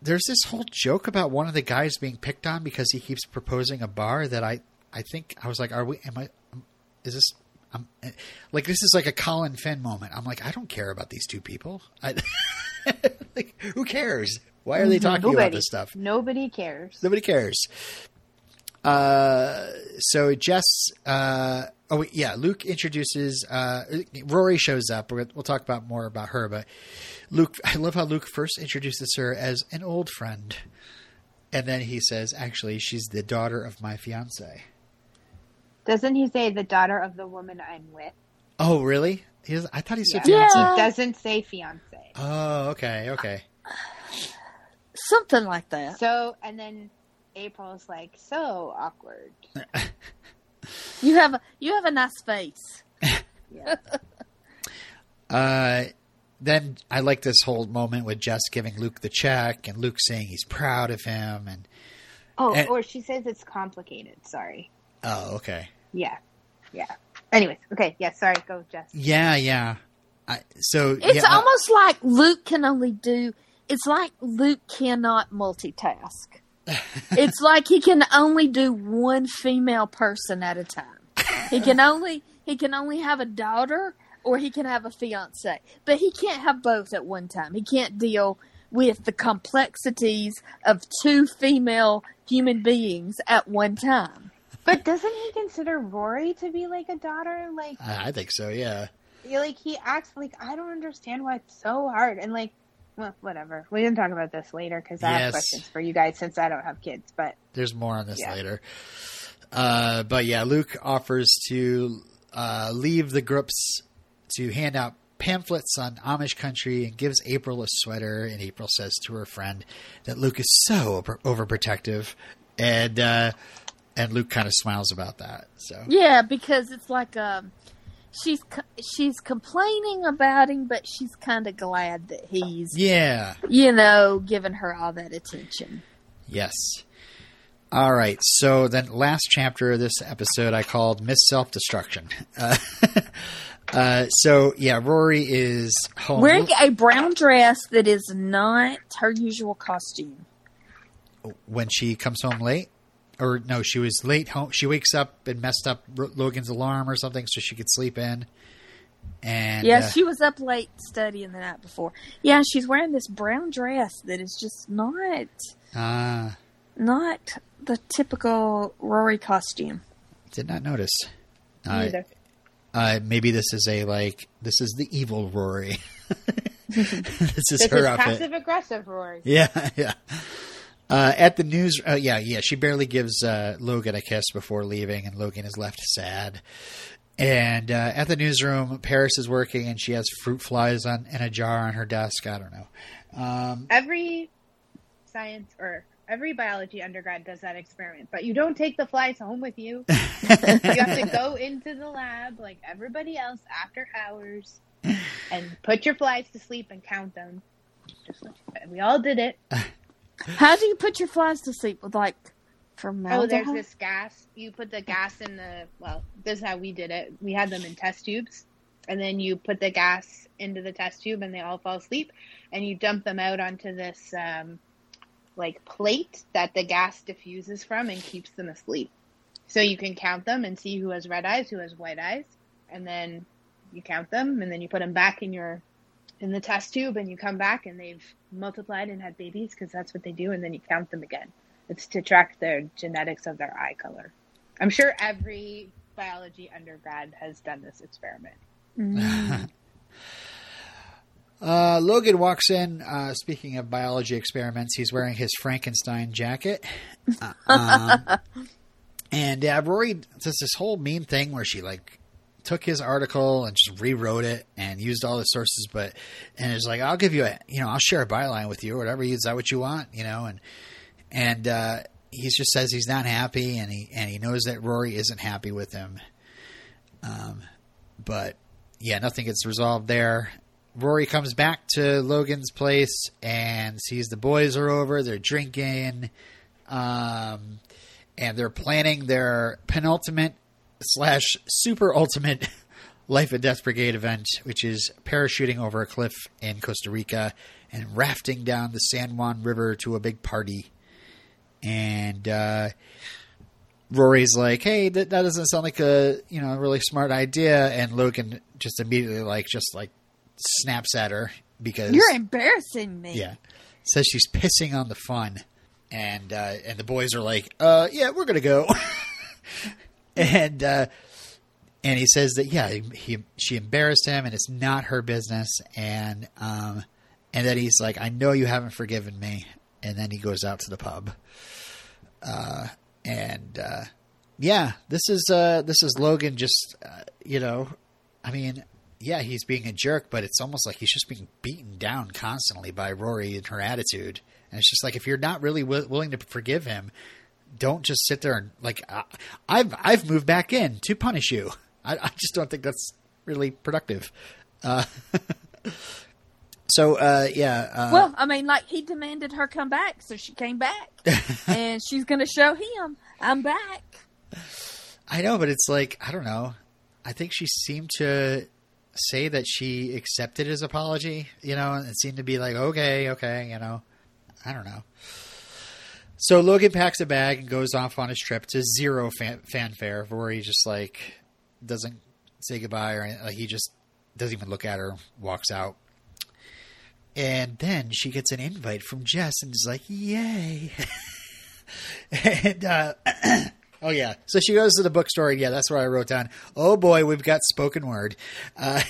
There's this whole joke about one of the guys being picked on because he keeps proposing a bar that I I think I was like, are we? Am I? Is this? I'm like this is like a Colin Finn moment. I'm like, I don't care about these two people. I, like, who cares? Why are they talking about this stuff? Nobody cares. Nobody cares. Uh, so Jess, uh, oh wait, yeah, Luke introduces, uh, Rory shows up. We'll, we'll talk about more about her, but Luke, I love how Luke first introduces her as an old friend. And then he says, actually, she's the daughter of my fiance. Doesn't he say the daughter of the woman I'm with? Oh, really? He doesn't- I thought he said Yeah. fiance. Yeah. He doesn't say fiance. Oh, okay, okay. Something like that. So, and then April's like, so awkward. You have a you have a nice face. Yeah. Uh, then I like this whole moment with Jess giving Luke the check and Luke saying he's proud of him. And Oh, And- or she says it's complicated. Sorry. oh, okay, Yeah. Yeah. Anyways, okay. Yeah, sorry. Go, Jess. yeah, yeah. I, so It's yeah, uh, almost like Luke can only do. It's like Luke cannot multitask. It's like he can only do one female person at a time. He can only he can only have a daughter or he can have a fiance, but he can't have both at one time. He can't deal with the complexities of two female human beings at one time. But doesn't he consider Rory to be like a daughter? Like, I I think so. Yeah. like he acts like I don't understand why it's so hard. And like, well, whatever. We can talk about this later because I Yes. have questions for you guys since I don't have kids. But There's more on this Yeah. later. Uh, but yeah, Luke offers to uh, leave the groups to hand out pamphlets on Amish country and gives April a sweater. And April says to her friend that Luke is so over- overprotective, and uh, and Luke kind of smiles about that. So Yeah, because it's like um, she's she's complaining about him, but she's kind of glad that he's yeah, you know giving her all that attention. yes. All right. So then, last chapter of this episode I called "Miss Self Destruction." Uh, uh, so yeah, Rory is home. Wearing a brown dress that is not her usual costume. when she comes home late, or no, she was late home. She wakes up and messed up Logan's alarm or something, so she could sleep in. And Yeah, uh, she was up late studying the night before. Yeah, she's wearing this brown dress that is just not ah, not the typical Rory costume. did not notice. Uh, uh, maybe this is a like this is the evil Rory. this is This her is outfit. passive aggressive Rory. Yeah, yeah. Uh, at the news, uh, yeah, yeah. She barely gives uh, Logan a kiss before leaving, and Logan is left sad. And uh, at the newsroom, Paris is working, and she has fruit flies on in a jar on her desk. I don't know. Um, Every science or every biology undergrad does that experiment, but you don't take the flies home with you. you have to go into the lab like everybody else after hours and put your flies to sleep and count them. Just we all did it. How do you put your flies to sleep with like formaldehyde? Oh, there's this gas. You put the gas in the well. This is how we did it. We had them in test tubes, and then you put the gas into the test tube, and they all fall asleep. And you dump them out onto this um, like plate that the gas diffuses from and keeps them asleep. So you can count them and see who has red eyes, who has white eyes, and then you count them, and then you put them back in your in the test tube, and you come back, and they've multiplied and had babies because that's what they do, and then you count them again. It's to track their genetics of their eye color. I'm sure every biology undergrad has done this experiment. Mm. uh, Logan walks in. Uh, speaking of biology experiments, he's wearing his Frankenstein jacket. Uh, um, and uh, Rory does this whole mean thing where she like took his article and just rewrote it and used all the sources, but and it's like I'll give you a you know I'll share a byline with you or whatever. Is that what you want? You know, and and uh, he just says he's not happy and he and he knows that Rory isn't happy with him. Um, but yeah, nothing gets resolved there. Rory comes back to Logan's place and sees the boys are over. They're drinking, um, and they're planning their penultimate slash super ultimate life and death brigade event, which is parachuting over a cliff in Costa Rica and rafting down the San Juan River to a big party. And uh, Rory's like, "Hey, that, that doesn't sound like a you know really smart idea," and Logan just immediately like just like snaps at her because You're embarrassing me. yeah. says she's pissing on the fun, and uh, and the boys are like, uh, "Yeah, we're gonna go," and uh, and he says that yeah, he she embarrassed him, and it's not her business, and um, and then he's like, "I know you haven't forgiven me," and then he goes out to the pub, uh, and uh, yeah, this is uh, this is Logan just uh, you know, I mean, yeah, he's being a jerk, but it's almost like he's just being beaten down constantly by Rory and her attitude. And it's just like if you're not really w- willing to forgive him, don't just sit there and like I, I've I've moved back in to punish you. I, I just don't think that's really productive. Uh, so uh, yeah. Uh, Well, I mean, like he demanded her come back, so she came back, and she's going to show him I'm back. I know, but it's like I don't know. I think she seemed to say that she accepted his apology, you know, and it seemed to be like, okay, okay, you know. I don't know. So Logan packs a bag and goes off on his trip to zero fan- fanfare, where he just like doesn't say goodbye or he just doesn't even look at her, walks out. And then she gets an invite from Jess and is like, "Yay!" and uh, oh yeah, so she goes to the bookstore. Yeah, that's where I wrote down. Oh boy, we've got spoken word. Uh,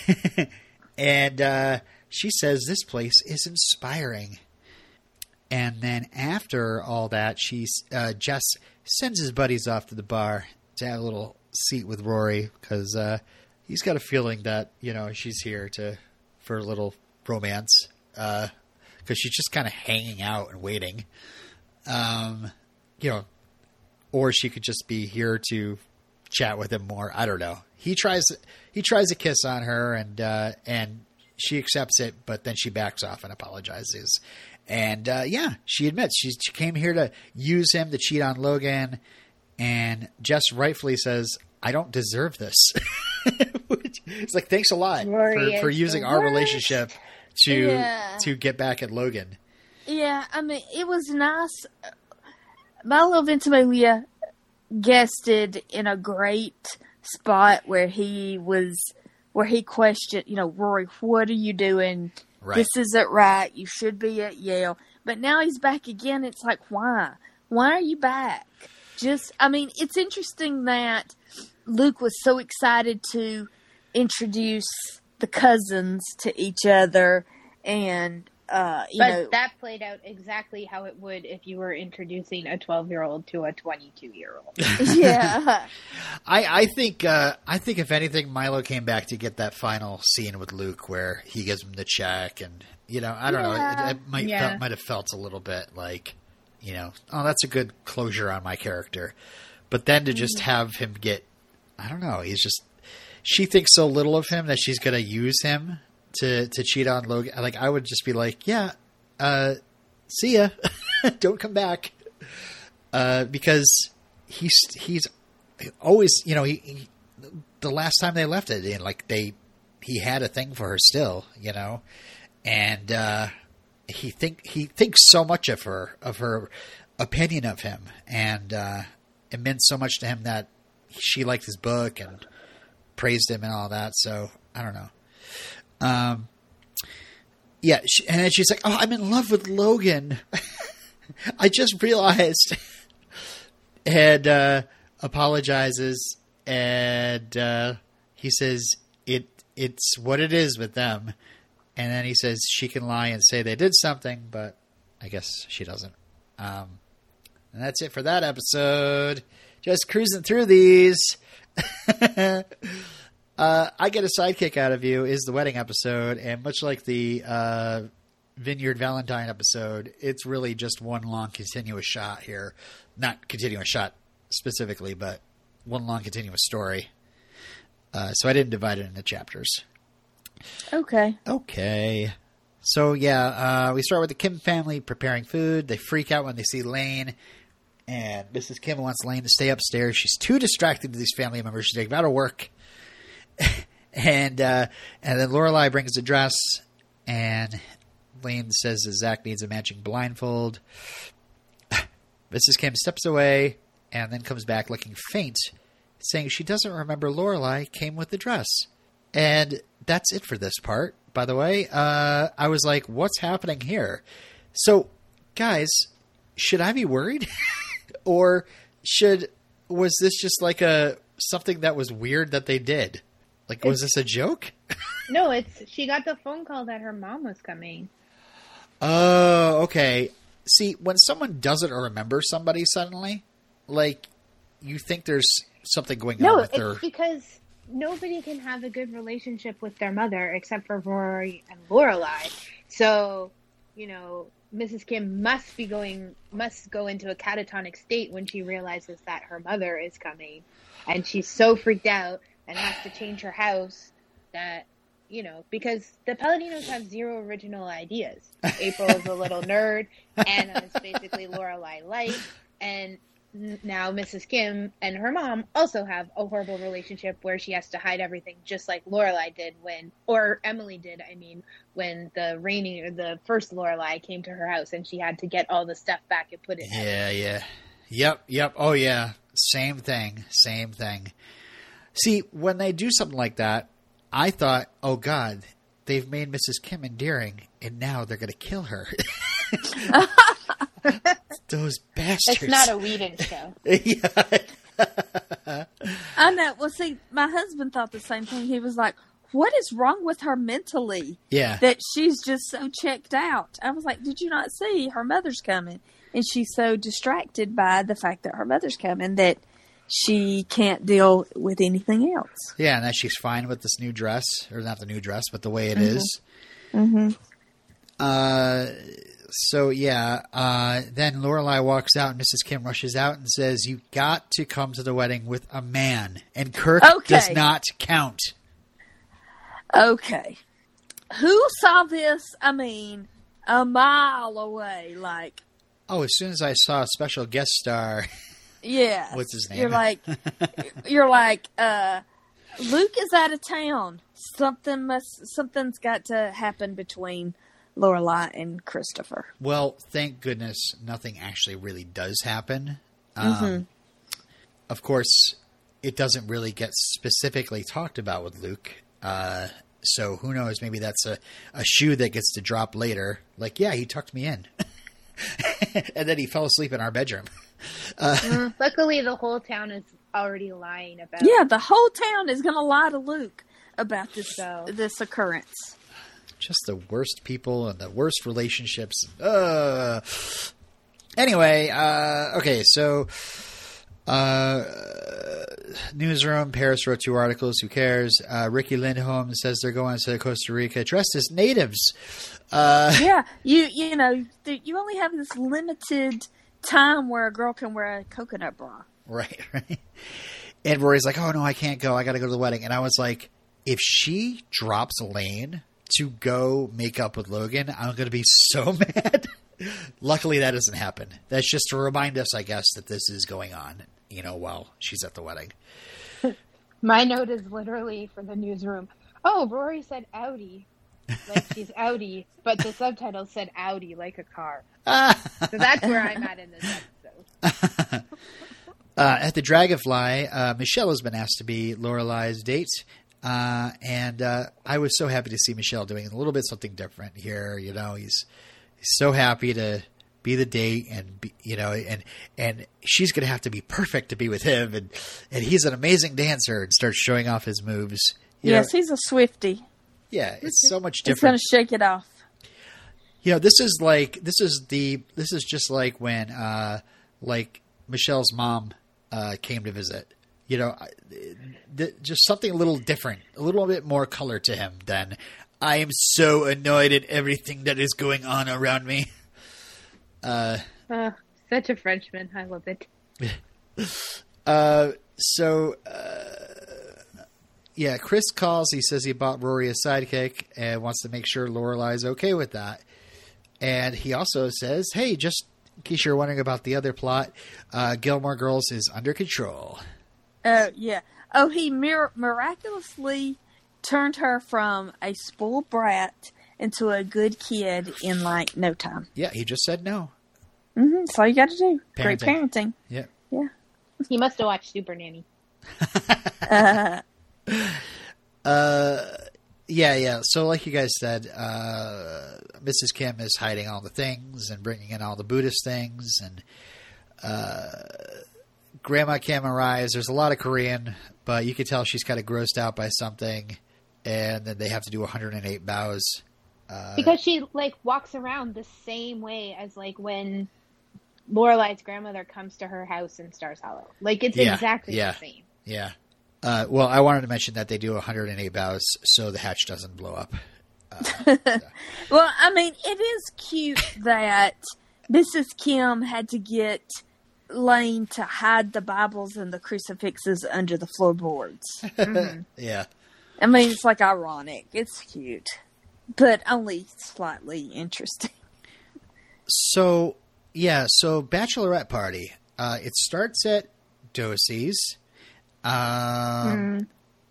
and uh, she says this place is inspiring. And then after all that, she uh, Jess sends his buddies off to the bar to have a little seat with Rory because uh, he's got a feeling that you know she's here to for a little romance because she's just kind of hanging out and waiting. Um, you know, or she could just be here to chat with him more. I don't know. He tries he tries a kiss on her and uh, and she accepts it, but then she backs off and apologizes. And uh, yeah, she admits she, she came here to use him to cheat on Logan. And Jess rightfully says, "I don't deserve this." It's like thanks a lot for, for using our worst. relationship to Yeah. to get back at Logan. Yeah, I mean, it was nice. Milo Ventimiglia guested in a great spot where he was, where he questioned, you know, Rory, what are you doing? Right. This isn't right. You should be at Yale. But now he's back again. It's like, why? Why are you back? Just, I mean, it's interesting that Luke was so excited to introduce the cousins to each other and, uh, you But know, that played out exactly how it would if you were introducing a 12 year old to a 22 year old. yeah. I, I think uh, I think if anything, Milo came back to get that final scene with Luke where he gives him the check, and you know, I don't know, it, it might Yeah. felt, might have felt a little bit like, you know, oh, that's a good closure on my character, but then to just have him get, I don't know, he's just she thinks so little of him that she's gonna use him to to cheat on Logan. Like I would just be like, yeah, uh, see ya, don't come back, uh, because he's he's always, you know, he, he the last time they left it, and like they, he had a thing for her still, you know, and uh, he think he thinks so much of her, of her opinion of him, and uh, it meant so much to him that she liked his book and praised him and all that. So I don't know. Um, yeah, she, and then she's like, "Oh, I'm in love with Logan." I just realized, and uh, apologizes, and uh, he says it it's what it is with them, and then he says she can lie and say they did something, but I guess she doesn't. Um, and that's it for that episode. Just cruising through these. uh, I get a sidekick out of you is the wedding episode, and much like the uh, Vineyard Valentine episode, it's really just one long continuous shot here. Not continuous shot specifically, but one long continuous story. Uh, so I didn't divide it into chapters. Okay. Okay. So yeah, uh, we start with the Kim family preparing food. They freak out when they see Lane, and Mrs. Kim wants Lane to stay upstairs. She's too distracted to these family members. She's like, "Gotta work." and uh, and then Lorelai brings a dress, and Lane says that Zach needs a matching blindfold. Mrs. Kim steps away and then comes back looking faint, saying she doesn't remember Lorelai came with the dress. And that's it for this part, by the way. Uh, I was like, what's happening here? So, guys, should I be worried, or should was this just like a something that was weird that they did? Like, was this a joke? No, it's she got the phone call that her mom was coming. Oh, okay. See, when someone doesn't remember somebody suddenly, like you think there's something going No, on with it's their. because nobody can have a good relationship with their mother except for Rory and Lorelai. So, you know, Mrs. Kim must be going must go into a catatonic state when she realizes that her mother is coming, and she's so freaked out and has to change her house that you know because the Palladinos have zero original ideas. April is a little nerd. Anna is basically Lorelai light, and now Mrs. Kim and her mom also have a horrible relationship where she has to hide everything, just like Lorelai did when, or Emily did. I mean, when the rainy or the first Lorelai came to her house and she had to get all the stuff back and put it. Yeah, yeah. Yep, yep. Oh, yeah. Same thing. Same thing. See, when they do something like that, I thought, oh, God, they've made Mrs. Kim endearing, and now they're going to kill her. Those bastards. It's not a Whedon show. yeah. I know. Well, see, my husband thought the same thing. He was like, "What is wrong with her mentally Yeah. that she's just so checked out?" I was like, "Did you not see her mother's coming?" And she's so distracted by the fact that her mother's coming that she can't deal with anything else. Yeah, and that she's fine with this new dress, or not the new dress, but the way it is. Mm-hmm. Uh, so yeah. Uh, then Lorelai walks out, and Mrs. Kim rushes out and says, "You got to come to the wedding with a man, and Kirk Okay. does not count." Okay, who saw this? I mean, a mile away. Like, Oh, as soon as I saw a special guest star, yeah, What's his name? You're like, you're like, uh, Luke is out of town. Something must, something's got to happen between Lorelai and Christopher. well, thank goodness nothing actually really does happen. Um, Mm-hmm. Of course, it doesn't really get specifically talked about with Luke. Uh, so who knows? Maybe that's a, a shoe that gets to drop later. Like, yeah, he tucked me in. and then he fell asleep in our bedroom. Mm, Luckily, the whole town is already lying about. Yeah, the whole town is going to lie to Luke about this So- this occurrence. Just the worst people and the worst relationships. Uh, anyway, uh, okay, so uh, newsroom. Paris wrote two articles. Who cares? Uh, Ricky Lindholm says they're going to Costa Rica dressed as natives. Uh, Yeah, you you know you only have this limited time where a girl can wear a coconut bra. right, right. And Rory's like, "Oh no, I can't go. I got to go to the wedding." And I was like, "If she drops Lane to go make up with Logan, I'm going to be so mad." Luckily, that doesn't happen. That's just to remind us, I guess, that this is going on. You know, while she's at the wedding. My note is literally for the newsroom. Oh, Rory said Audi. Like she's Audi, but the subtitle said Audi like a car. So that's where I'm at in this episode. Uh, at the Dragonfly, uh, Michel has been asked to be Lorelai's date, uh, and uh, I was so happy to see Michel doing a little bit something different here. You know, he's, he's so happy to be the date, and be, you know, and and she's going to have to be perfect to be with him, and and he's an amazing dancer, and starts showing off his moves. You yes, know, he's a Swifty. Yeah, it's so much different. He's gonna shake it off. You know, this is like this is the this is just like when uh like Michel's mom uh came to visit. You know, th- just something a little different, a little bit more color to him than I am so annoyed at everything that is going on around me. Oh, such a Frenchman. I love it. Uh so uh yeah, Chris calls. He says he bought Rory a sidekick and wants to make sure Lorelai's okay with that. And he also says, "Hey, just in case you're wondering about the other plot, uh, Gilmore Girls is under control." Oh yeah. Oh, he mir- miraculously turned her from a spoiled brat into a good kid in like no time. Yeah, he just said no. Mm-hmm. That's all you got to do. Great Parenting. parenting. Yeah. Yeah. He must have watched Super Nanny. Uh, Uh, Yeah, yeah. So, like you guys said, uh, Mrs. Kim is hiding all the things and bringing in all the Buddhist things, and uh, Grandma Kim arrives. There's a lot of Korean, but you can tell she's kind of grossed out by something, and then they have to do 108 bows. Uh, because she like walks around the same way as like when Lorelai's grandmother comes to her house in Stars Hollow. Like it's Yeah, exactly yeah. the same. yeah. Uh, well, I wanted to mention that they do 108 bows so the hatch doesn't blow up. Well, I mean, it is cute that Mrs. Kim had to get Lane to hide the Bibles and the crucifixes under the floorboards. Yeah. I mean, it's like ironic. It's cute, but only slightly interesting. So yeah, so bachelorette party. Uh, it starts at Doose's. Um,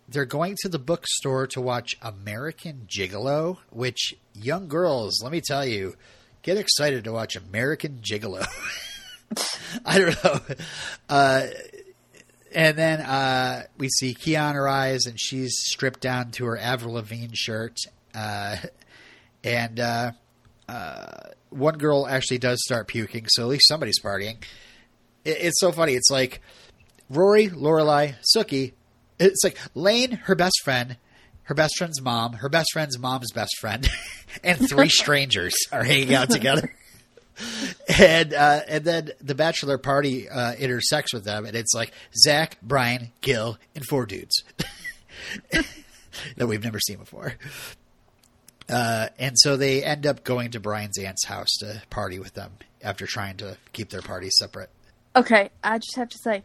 They're going to the bookstore to watch American Gigolo, which young girls, let me tell you, get excited to watch American Gigolo. I don't know. Uh, and then uh, we see Keon rise, and she's stripped down to her Avril Lavigne shirt. Uh, and uh, one girl actually does start puking, so at least somebody's partying. It, it's so funny. It's like Rory, Lorelai, Sookie. It's like Lane, her best friend, her best friend's mom, her best friend's mom's best friend, and three strangers are hanging out together. And uh, and then the bachelor party uh, intersects with them, and it's like Zach, Brian, Gil, and four dudes that we've never seen before. Uh, and so they end up going to Brian's aunt's house to party with them after trying to keep their parties separate. Okay, I just have to say.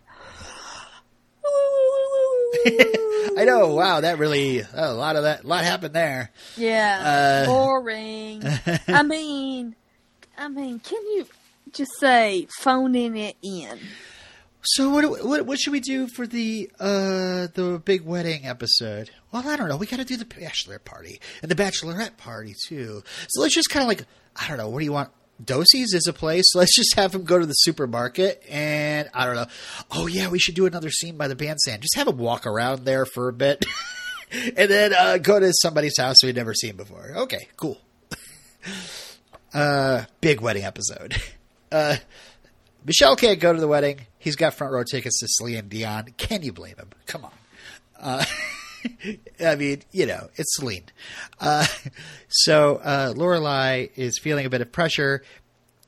I know. Wow, that really a lot of that. A lot happened there. Yeah, Uh, boring. I mean, I mean, can you just say phoning it in? So what, what what should we do for the uh the big wedding episode? Well, I don't know. We got to do the bachelor party and the bachelorette party too. So let's just kind of like I don't know. What do you want? Doose's is a place. Let's just have him go to the supermarket and I don't know. Oh yeah, we should do another scene by the bandstand. Just have him walk around there for a bit, and then uh, go to somebody's house we've never seen before. Okay, cool. Uh, big wedding episode. Uh, Michel can't go to the wedding. He's got front row tickets to Celine Dion. Can you blame him? Come on. Uh, I mean, you know, it's Celine. Uh, so uh, Lorelai is feeling a bit of pressure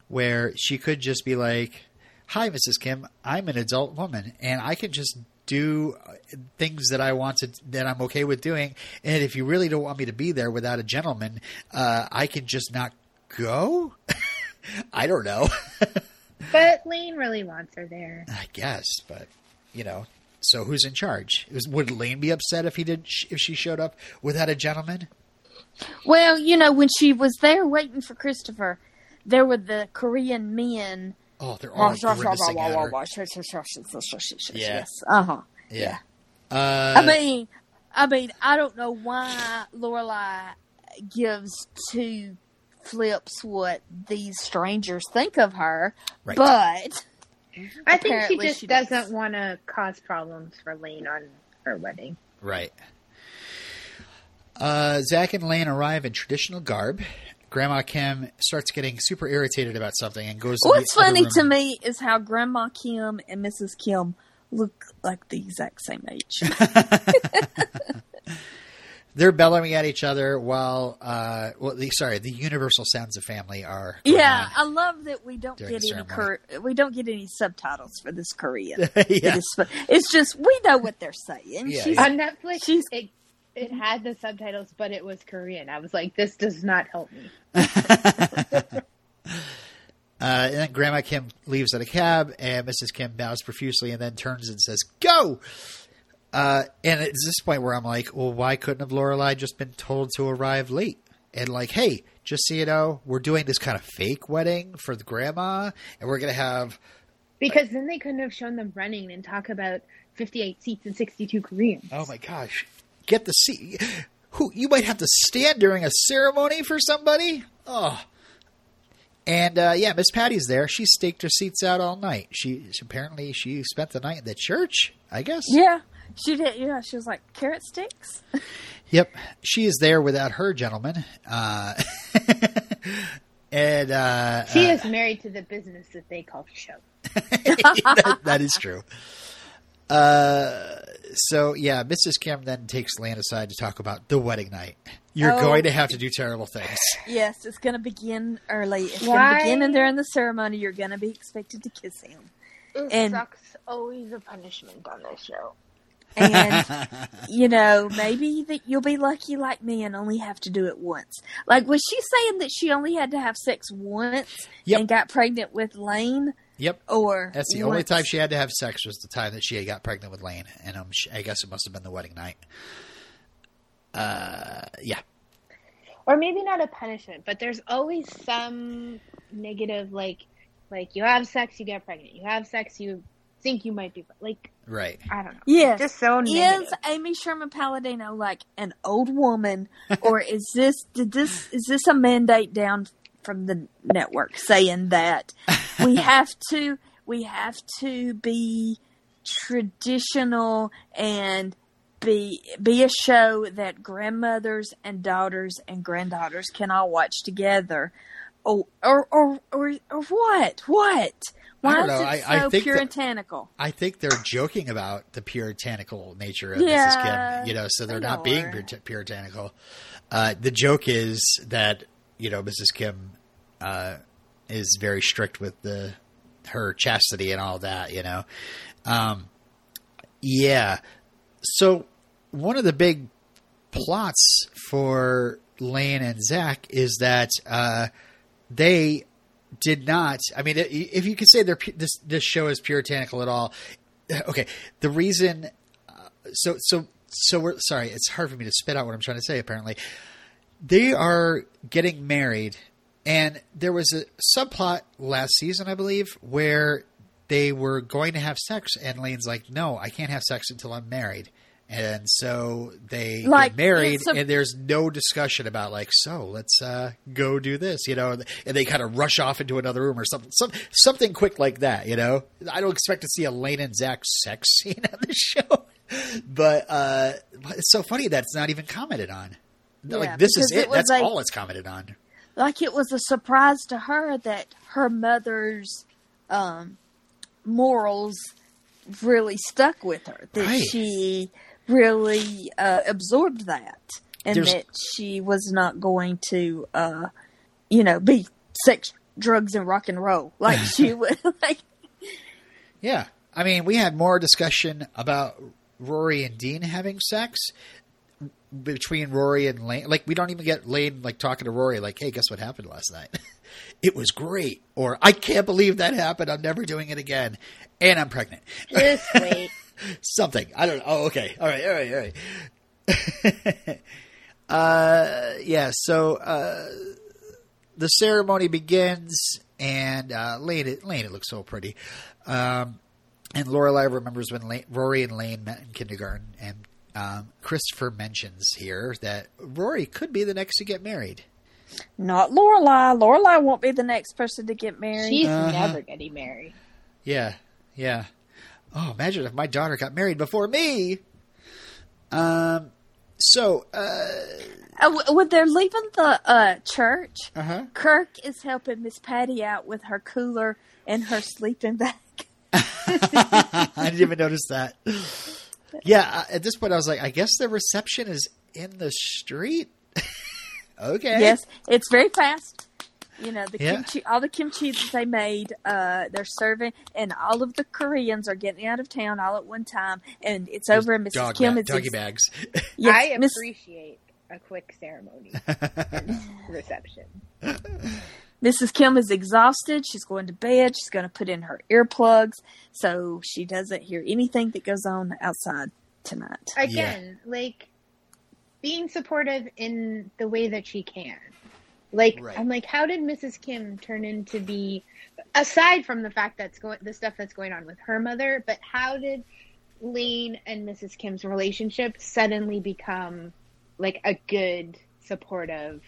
where she could just be like, "Hi, Mrs. Kim. I'm an adult woman, and I can just." Do things that I want to that I'm okay with doing, and if you really don't want me to be there without a gentleman, uh, I can just not go. I don't know. But Lane really wants her there. I guess, but you know, so who's in charge? Is- Would Lane be upset if he did if she showed up without a gentleman? Well, you know, when she was there waiting for Christopher, there were the Korean men. Oh, they're all grimacing at her. Yes. Yeah. Uh huh. Yeah. I Uh, mean, I mean, I don't know why Lorelai gives two flips what these strangers think of her, Right. but I think she just she does. doesn't want to cause problems for Lane on her wedding. right. Uh, Zach and Lane arrive in traditional garb. Grandma Kim starts getting super irritated about something and goes. to what's the other funny room. to me is how Grandma Kim and Mrs. Kim look like the exact same age. They're bellowing at each other while, uh, well, the, sorry, the Universal Sounds of Family are. yeah. I love that we don't get any ceremony. cur- we don't get any subtitles for this Korean. yeah. It is it's just we know what they're saying. Yeah, She's yeah. On Netflix, She's- it, it had the subtitles, but it was Korean. I was like, this does not help me. Uh, and then Grandma Kim leaves in a cab, and Mrs. Kim bows profusely and then turns and says, Go! Uh, and it's this point where I'm like, Well, why couldn't have Lorelai just been told to arrive late? And like, hey, just so you know, we're doing this kind of fake wedding for the grandma, and we're going to have. Because then they couldn't have shown them running and talk about 58 seats and 62 Koreans. Oh my gosh. Get the seat. Who You might have to stand during a ceremony for somebody? Oh. And uh, yeah, Miss Patty's there. She staked her seats out all night. She apparently she spent the night in the church. I guess. yeah. She did. Yeah, she was like carrot sticks. Yep, she is there without her gentleman, uh, and uh, She uh, is married to the business that they call show. that, that is true. Uh, so yeah, Mrs. Kim then takes Lan aside to talk about the wedding night. You're Oh. going to have to do terrible things. Yes, it's going to begin early. It's going to begin in there in the ceremony. You're going to be expected to kiss him. It And- sucks. Always a punishment on this show. And, you know, maybe that you'll be lucky like me and only have to do it once. Like, was she saying that she only had to have sex once Yep. and got pregnant with Lane? Yep. Or That's the only time she had to have sex was the time that she got pregnant with Lane, and um, sh I guess it must have been the wedding night. Uh, yeah, Or maybe not a punishment, but there's always some negative, like, like you have sex, you get pregnant. You have sex, you think you might be like, right. I don't know. Yes. Just so negative. Is Amy Sherman Palladino like an old woman, or is this did this is this a mandate down from the network saying that we have to we have to be traditional and be be a show that grandmothers and daughters and granddaughters can all watch together, or or or or, or what what? Why don't is know. it I- so I think that- puritanical? I think they're joking about the puritanical nature of Yeah, Mrs. Kim. You know, so they're not being puritanical. Uh, the joke is that you know Mrs. Kim uh, is very strict with the her chastity and all that. You know, um, yeah. So one of the big plots for Lane and Zach is that uh, they did not. I mean, if you could say this this show is puritanical at all, okay. The reason, uh, so so so we're sorry. It's hard for me to spit out what I'm trying to say. Apparently, they are getting married, and there was a subplot last season, I believe, where they were going to have sex, and Lane's like, "No, I can't have sex until I'm married." And so they Like, get married, a- and there's no discussion about like, so let's uh, go do this, you know. And they kind of rush off into another room or something, some, something quick like that, you know. I don't expect to see a Lane and Zach sex scene on the show, but uh, it's so funny that it's not even commented on. Yeah, like this is it. it That's like- all it's commented on. like it was a surprise to her that her mother's um, morals really stuck with her. That Right. she really uh, absorbed that, and There's- that she was not going to, uh, you know, be sex, drugs, and rock and roll like she would. Like, Yeah. I mean, we had more discussion about Rory and Dean having sex between Rory and Lane. Like, we don't even get Lane like talking to Rory, like, "Hey, guess what happened last night? it was great," or "I can't believe that happened. I'm never doing it again," and I'm pregnant. Just wait. Something I don't know. Oh, okay. All right. All right. All right. uh, yeah. So uh, the ceremony begins, and uh, Lane, it, Lane, it looks so pretty. Um, and Lorelai remembers when Lane, Rory and Lane met in kindergarten, and um, Christopher mentions here that Rory could be the next to get married. not Lorelai. Lorelai won't be the next person to get married. She's Uh-huh. never getting married. Yeah, yeah. Oh, imagine if my daughter got married before me. Um. So, uh, Uh, when they're leaving the uh, church, uh huh. Kirk is helping Miss Patty out with her cooler and her sleeping bag. I didn't even notice that. Yeah, at this point, I was like, I guess the reception is in the street. okay. Yes, it's very fast. You know the Yeah. kimchi, all the kimchi that they made, uh, they're serving, and all of the Koreans are getting out of town all at one time, and it's over. And Mrs. Dog Kim ba- is doggy bags. yes, I Miss- appreciate a quick ceremony reception. Mrs. Kim is exhausted. She's going to bed. She's going to put in her earplugs so she doesn't hear anything that goes on outside tonight. Again, like being supportive in the way that she can. Like Right. I'm like, how did Mrs. Kim turn into be aside from the fact that's going the stuff that's going on with her mother, but how did Lane and Mrs. Kim's relationship suddenly become like a good supportive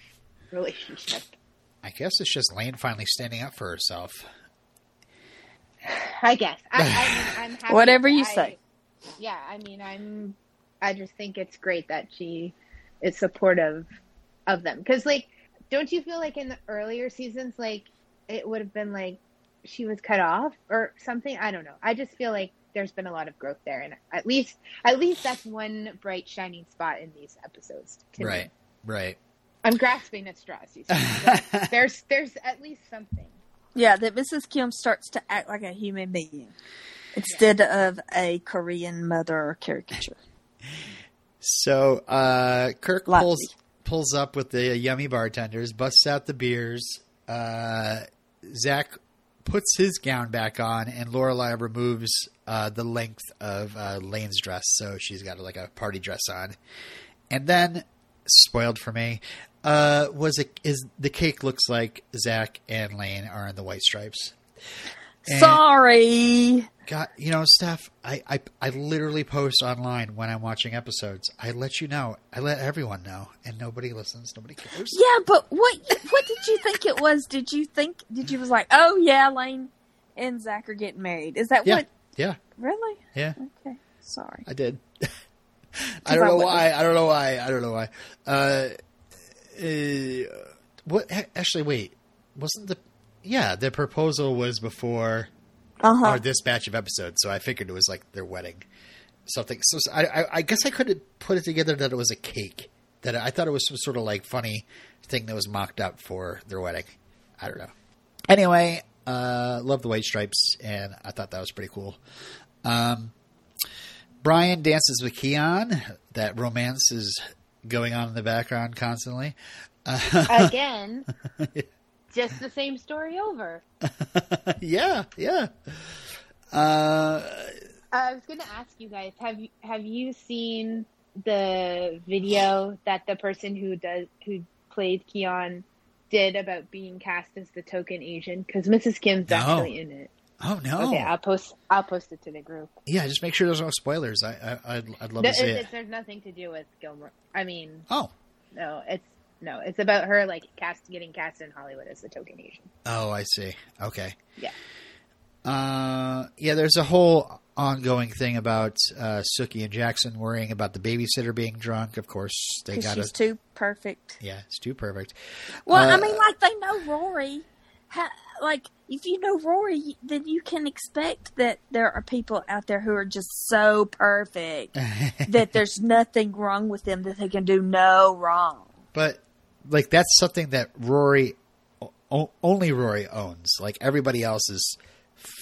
relationship? I guess it's just Lane finally standing up for herself. I guess. I, I mean, I'm happy. Whatever you I- say. yeah, I mean, I'm, I just think it's great that she is supportive of them. Cause like, don't you feel like in the earlier seasons, like it would have been like she was cut off or something? I don't know. I just feel like there's been a lot of growth there. And at least, at least that's one bright shining spot in these episodes. to me. Right, right. I'm grasping at straws. You see. There's, there's at least something. Yeah, that Mrs. Kim starts to act like a human being instead of a Korean mother caricature. So uh, Kirk Lotsy. pulls pulls up with the yummy bartenders, busts out the beers. Uh, Zach puts his gown back on, and Lorelai removes uh, the length of uh, Lane's dress, so she's got like a party dress on. And then, spoiled for me, uh, was it is the cake looks like Zach and Lane are in the white stripes. And- Sorry. God, you know, Steph, I, I I literally post online when I'm watching episodes. I let you know. I let everyone know, and nobody listens. Nobody cares. Yeah, but what what did you think it was? Did you think did you was like, oh yeah, Lane and Zach are getting married? Is that Yeah, what? yeah, Really? yeah. Okay, sorry. I did. I don't I know why. I don't know why. I don't know why. Uh, uh, what? Actually, wait. Wasn't the? Yeah, the proposal was before Uh huh. or this batch of episodes, so I figured it was like their wedding, something. So I, I, I guess I couldn't put it together that it was a cake. That I thought it was some sort of like funny thing that was mocked up for their wedding. I don't know. Anyway, uh, love the white stripes, and I thought that was pretty cool. Um, Brian dances with Keon. That romance is going on in the background constantly. Again, just the same story over. yeah, yeah. Uh, I was going to ask you guys have you have you seen the video that the person who does who played Keon did about being cast as the token Asian? Because Mrs. Kim's No. actually in it. oh no. Okay, I'll post I'll post it to the group. Yeah, just make sure there's no spoilers. I, I I'd, I'd love No, to see it, it. it- there's nothing to do with Gilmore. I mean, Oh, no, it's no, it's about her like cast getting cast in Hollywood as the token Asian. oh, I see. Okay. Yeah. Uh, yeah. There's a whole ongoing thing about uh, Sookie and Jackson worrying about the babysitter being drunk. Of course, they got to. she's too perfect. Yeah, it's too perfect. Well, Uh, I mean, like they know Rory. Ha, like if you know Rory, then you can expect that there are people out there who are just so perfect that there's nothing wrong with them that they can do no wrong. But like that's something that Rory o- only Rory owns. Like everybody else is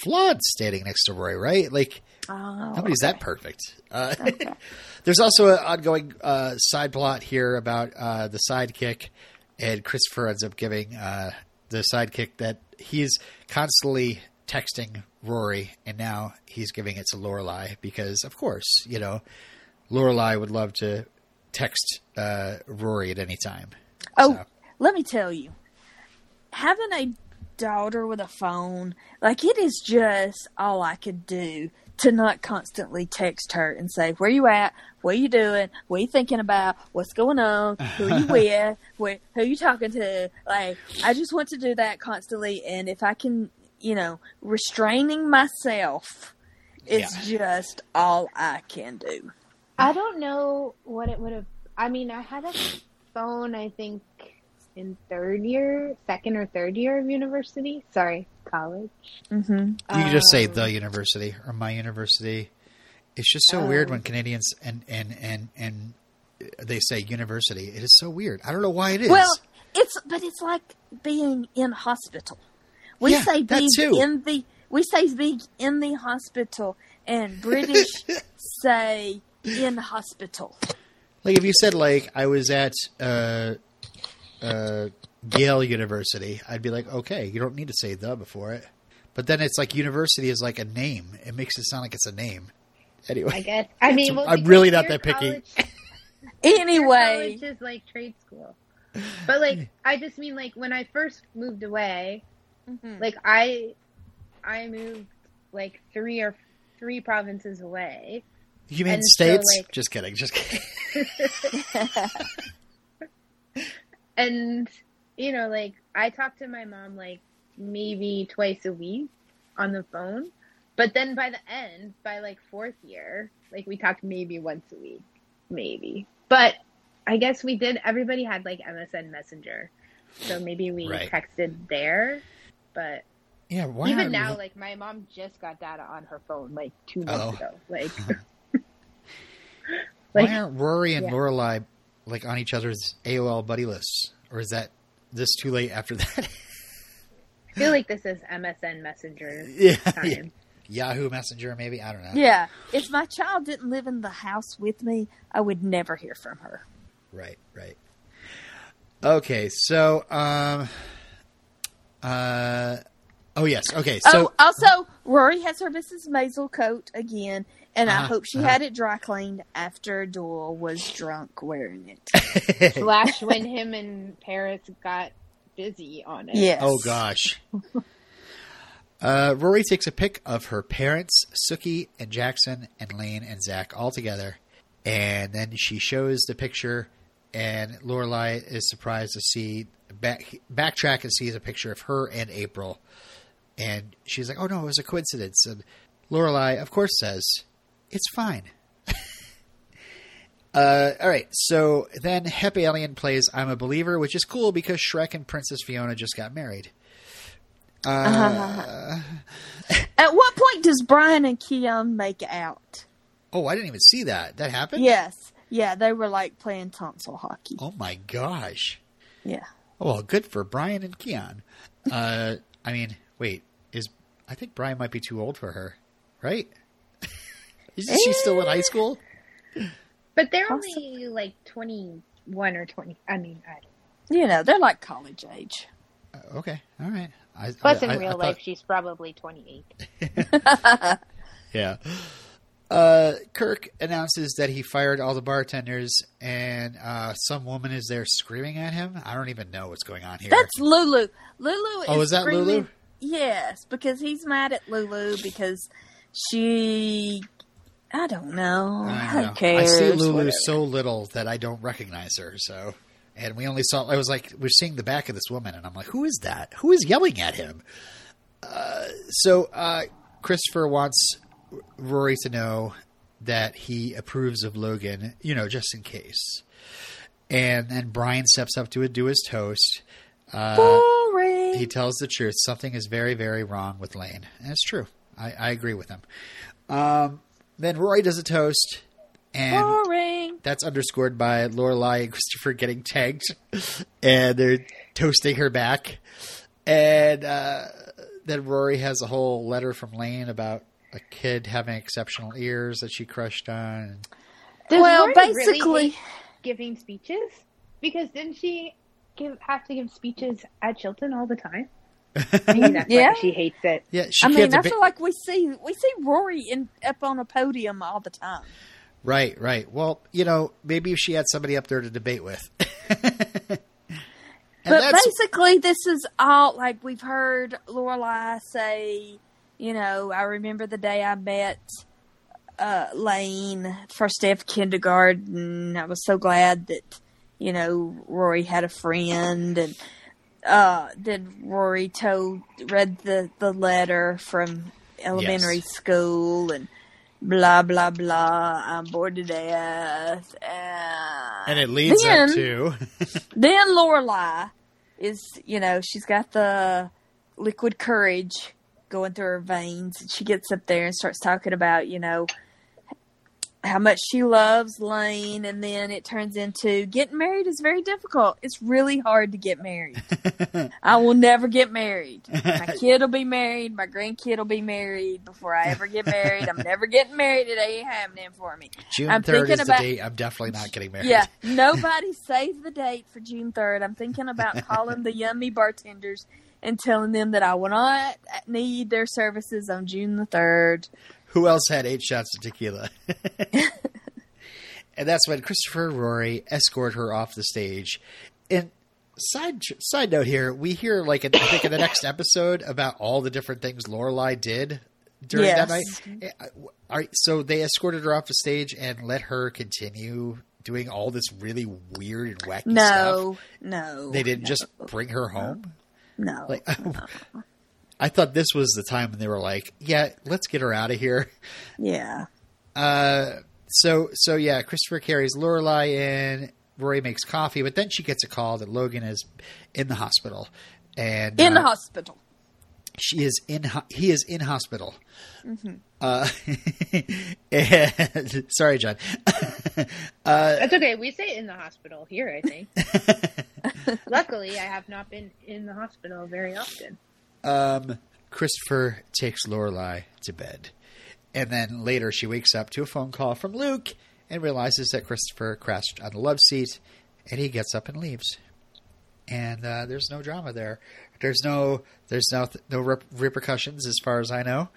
flawed standing next to Rory, right? Like Oh, nobody's okay. that perfect. Uh, there's also an ongoing uh, side plot here about uh, the sidekick, and Christopher ends up giving uh, the sidekick that he's constantly texting Rory, and now he's giving it to Lorelai because, of course, you know, Lorelai would love to text uh, Rory at any time. Oh, So- let me tell you, having a daughter with a phone, like it is just all I could do to not constantly text her and say, "Where you at? What you doing? What you thinking about? What's going on? Who you with? Where, who you talking to?" Like, I just want to do that constantly, and if I can, you know, restraining myself is just all I can do. I don't know what it would have. I mean, I had a phone. I think in third year, second or third year of university. Sorry, college. Mm-hmm. You can just say Um, the university or my university. It's just so Oh. weird when Canadians and and and and they say university. It is so weird. I don't know why it is. Well, it's but it's like being in hospital. We Yeah, say that being too. in the we say being in the hospital, and British say in hospital. Like if you said like I was at uh, uh, Yale University, I'd be like, okay, you don't need to say the before it. But then it's like university is like a name. It makes it sound like it's a name. Anyway, I guess. I mean, well, I'm really not that picky. college- Anyway, college is like trade school. But like, I just mean like when I first moved away, Mhm. like I, I moved like three or three provinces away. you mean and so, states? like- just kidding. Just kidding. and you know like i talk to my mom like maybe twice a week on the phone But then by the end, by like fourth year, like we talked maybe once a week, maybe. But I guess we did. Everybody had like MSN Messenger, so maybe we Right. texted there. But Yeah, why even now, we- like my mom just got data on her phone like two months Oh. ago. Like, why aren't Rory and yeah. Lorelai like on each other's AOL buddy lists, or is that this too late after that? I feel like this is MSN Messenger yeah, time. Yahoo Messenger, maybe I don't know. Yeah. If my child didn't live in the house with me, I would never hear from her. Right, right. Okay, so um, uh, oh yes, okay, so oh, also, Rory has her Mrs. Maisel coat again, and I Uh-huh, hope she uh-huh. had it dry cleaned after Doyle was drunk wearing it. Slash when him and Paris got busy on it. Yes. Oh gosh. Uh, Rory takes a pic of her parents, Sookie and Jackson, and Lane and Zach all together, and then she shows the picture, and Lorelai is surprised to see back backtrack and sees a picture of her and April, and she's like, "Oh no, it was a coincidence." And Lorelai, of course, says, "It's fine." Uh, all right, so then Hep Alien plays "I'm a Believer," which is cool because Shrek and Princess Fiona just got married. Uh, At what point does Brian and Keon make out? oh, I didn't even see that. That happened. Yes. Yeah, they were like playing tonsil hockey. Oh my gosh. Yeah. Oh, well, good for Brian and Keon. Uh, I mean, wait, is I think Brian might be too old for her, right? Isn't she still in high school? But they're Awesome. only like 21 or 20. I mean, I don't You know, they're like college age. Uh, okay, all right. I, Plus, I- in I- real I life, thought- she's probably 28. Yeah. Uh, Kirk announces that he fired all the bartenders, and uh, some woman is there screaming at him. I don't even know what's going on here. That's Lulu. Lulu is Oh, is that screaming- Lulu? Yes, because he's mad at Lulu because she. I don't know. I, Who know. cares? I see Lulu Whatever. so little that I don't recognize her. So, and we only saw. I was like, we're seeing the back of this woman, and I'm like, who is that? Who is yelling at him? Uh, so uh, Christopher wants Rory to know that he approves of Logan. You know, just in case. And then Brian steps up to do his toast. Uh, Boring. he tells the truth. Something is very, very wrong with Lane. And it's true. I, I agree with him. Um, then Roy does a toast, and Boring. that's underscored by Lorelai and Christopher getting tagged, and they're toasting her back. And uh, then Rory has a whole letter from Lane about a kid having exceptional ears that she crushed on. Does well, Rory basically, hate giving speeches? Because didn't she give have to give speeches at Chilton all the time? Maybe that's Yeah. why she hates it. Yeah, she I mean, I deba- feel like we see we see Rory in up on a podium all the time. Right, right. Well, you know, maybe if she had somebody up there to debate with. But basically, this is all like we've heard Lorelai say. You know, I remember the day I met uh, Lane first day of kindergarten. I was so glad that you know Rory had a friend, and uh, then Rory told read the the letter from elementary Yes. school and. Blah blah blah. I'm bored to death. And, and it leads then, up to then Lorelai is, you know, she's got the liquid courage going through her veins. And she gets up there and starts talking about, you know, how much she loves Lane. And then it turns into getting married is very difficult. It's really hard to get married. I will never get married. My kid will be married. My grandkid will be married before I ever get married. I'm never getting married. It ain't happening for me. June I'm 3rd thinking is the date. I'm definitely not getting married. Yeah, nobody save the date for June 3rd. I'm thinking about calling the yummy bartenders and telling them that I will not need their services on June the 3rd. Who else had eight shots of tequila? and that's when Christopher and Rory escort her off the stage. And side side note here, we hear like in, I think in the next episode about all the different things Lorelai did during that night. Eh, All right, so they escorted her off the stage and let her continue doing all this really weird and wacky stuff. No, no. They didn't no, just bring her home. No. Like, I thought this was the time when they were like, "Yeah, let's get her out of here." Yeah. Uh, so so yeah, Christopher carries Lorelai in. Rory makes coffee, but then she gets a call that Logan is in the hospital, and In the uh, hospital. she is in. ho- He is in hospital. Uh, and, sorry, John. That's okay. We say in the hospital here, I think. Luckily, I have not been in the hospital very often. Um, Christopher takes Lorelai to bed, and then later she wakes up to a phone call from Luke and realizes that Christopher crashed on the love seat, and he gets up and leaves. And uh, there's no drama there. There's no there's no no rep- repercussions as far as I know.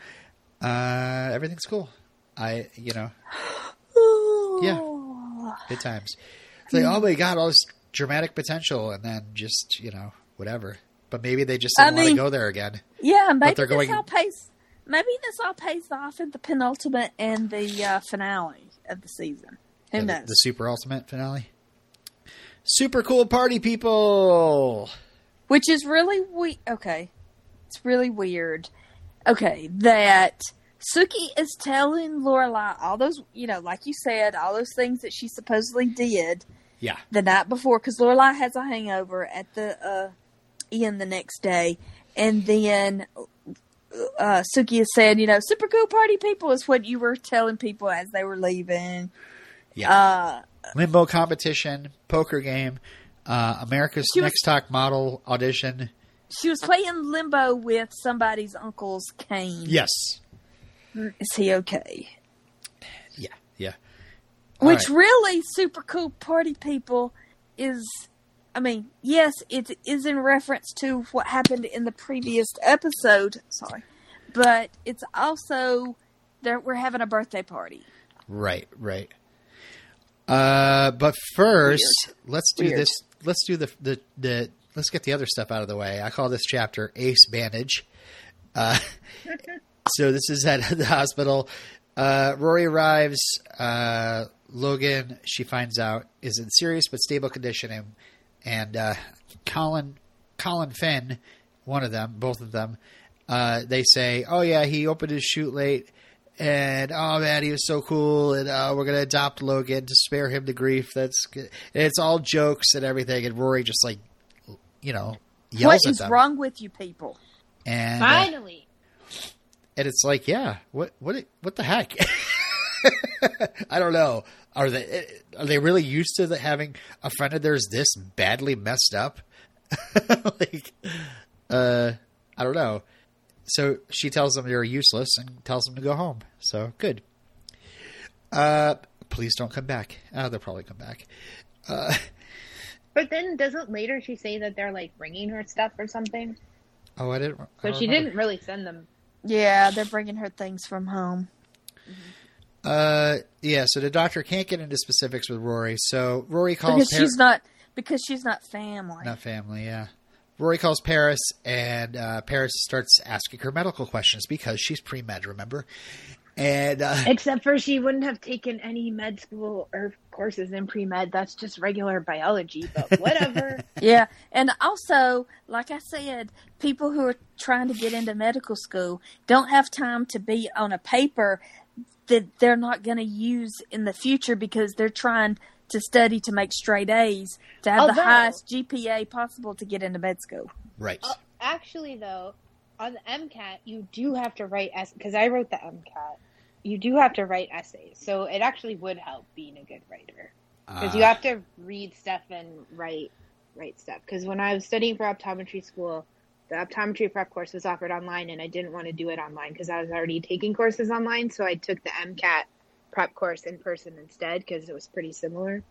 Uh, everything's cool. I you know Yeah. good times. It's like oh my god, all this dramatic potential, and then just you know whatever. But maybe they just I don't want to go there again. Yeah, maybe they're this going- all pays. Maybe this all pays off in the penultimate and the uh, finale of the season. Who the, knows? the super ultimate finale. Super cool party people. Which is really we okay. It's really weird. Okay, that Sookie is telling Lorelai all those, you know, like you said, all those things that she supposedly did Yeah, the night before because Lorelai has a hangover at the uh, Ian the next day, and then uh, Sookie has said, you know, super cool party people is what you were telling people as they were leaving. yeah. Uh, Limbo competition, poker game, uh, America's was- Next Top Model audition. she was playing limbo with somebody's uncle's cane. Yes. Is he okay? Yeah. Yeah. All Which right. really super cool party people is I mean, yes, it is in reference to what happened in the previous episode, sorry. But it's also that we're having a birthday party. Right. Right. Uh, but first, let's do Weird. this. Let's do the, the the let's get the other stuff out of the way. I call this chapter Ace Bandage. Uh, so this is at the hospital. Uh, Rory arrives. Uh, Logan, she finds out, is in serious but stable condition, and, and uh, Colin, Colin Finn, one of them, both of them, uh, they say, "Oh yeah, he opened his chute late." And oh man, he was so cool, and uh, we're gonna adopt Logan to spare him the grief. That's good. And it's all jokes and everything. And Rory just like, you know, yells what at is them. wrong with you people? And uh, Finally. and it's like, yeah, what what what the heck? I don't know. Are they are they really used to the, having a friend of theirs this badly messed up? like, uh, I don't know. So she tells them they're useless and tells them to go home. So good. Uh, please don't come back. Oh, they'll probably come back. Uh, But then doesn't later she say that they're like bringing her stuff or something? oh, I didn't. I So she remember. didn't really send them. Yeah, they're bringing her things from home. Uh, yeah. So the doctor can't get into specifics with Rory. So Rory calls Because Par- she's not because she's not family. Not family, yeah. Rory calls Paris, and uh, Paris starts asking her medical questions because she's pre med, remember? And uh, Except for she wouldn't have taken any med school or courses in pre med. That's just regular biology, but whatever. Yeah, and also, like I said, people who are trying to get into medical school don't have time to be on a paper that they're not going to use in the future because they're trying to study to make straight A's to have the highest GPA possible to get into med school. right, Uh, Actually, though, on the MCAT, you do have to write essays because I wrote the MCAT. You do have to write essays, so it actually would help being a good writer because you Uh, have to read stuff and write write stuff. Because when I was studying for optometry school, the optometry prep course was offered online, and I didn't want to do it online because I was already taking courses online. So I took the MCAT prep course in person instead because it was pretty similar.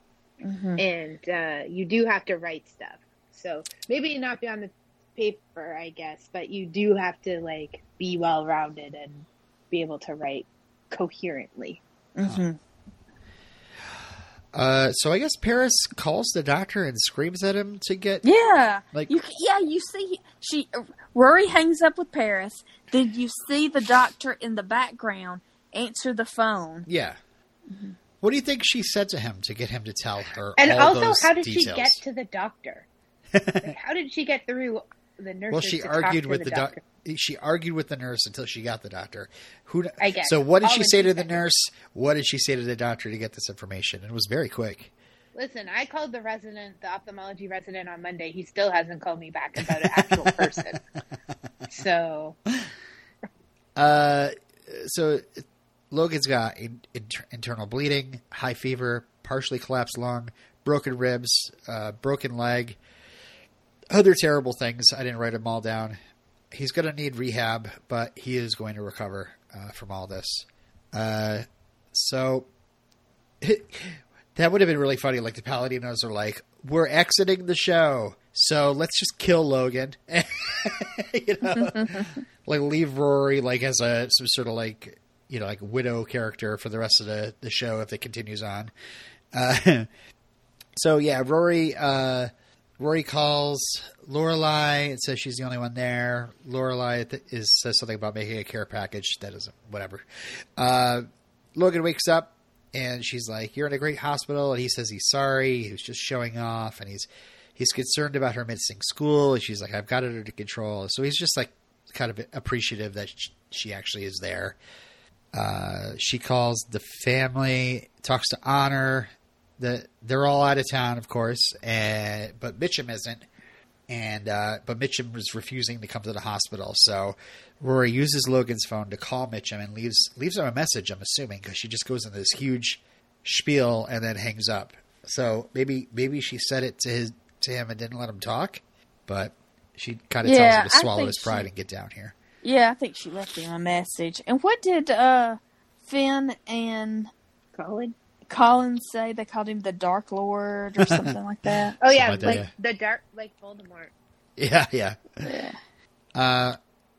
Mm-hmm. And uh, you do have to write stuff. So maybe not be on the paper, I guess, but you do have to like be well rounded and be able to write coherently. Mm-hmm. Uh, so I guess Paris calls the doctor and screams at him to get. Yeah, Like- you. Yeah, you see, she Rory hangs up with Paris. Then you see the doctor in the background answer the phone. Yeah. What do you think she said to him to get him to tell her? And all also, those how did details? she get to the doctor? like, how did she get through the nurse. Well, she argued with the, doctor. She argued with the nurse until she got the doctor. Who? I guess. So, what did All she say to the nurse? What did she say to the doctor to get this information? It was very quick. Listen, I called the resident, the ophthalmology resident, on Monday. He still hasn't called me back about an actual person. So Uh, so Logan's got in, inter- internal bleeding, high fever, partially collapsed lung, broken ribs, uh, broken leg, other terrible things. I didn't write them all down. He's going to need rehab, but he is going to recover uh, from all this. Uh, so that would have been really funny. Like the Palladinos are like, "We're exiting the show, so let's just kill Logan." you know, like leave Rory like as a some sort of like you know like widow character for the rest of the the show if it continues on. Uh, so yeah, Rory. Uh, Rory calls Lorelai and says she's the only one there. Lorelai th- is says something about making a care package. That isn't whatever. Uh, Logan wakes up and she's like, "You're in a great hospital," and he says he's sorry. He was just showing off, and he's he's concerned about her missing school. And she's like, "I've got it under control." So he's just like kind of appreciative that she, she actually is there. Uh, she calls the family, talks to Honor. The they're all out of town, of course, and but Mitchum isn't. And uh, but Mitchum was refusing to come to the hospital, so Rory uses Logan's phone to call Mitchum and leaves leaves him a message. I'm assuming because she just goes into this huge spiel and then hangs up. So maybe maybe she said it to his to him and didn't let him talk, but she kind of Yeah, tells him to swallow his pride she- and get down here. Yeah, I think she left him a message. And what did uh Finn and Colin. Colin say? They called him the Dark Lord or something like that. Oh yeah, Something like like the dark, like Voldemort. Yeah, yeah. Yeah. Uh,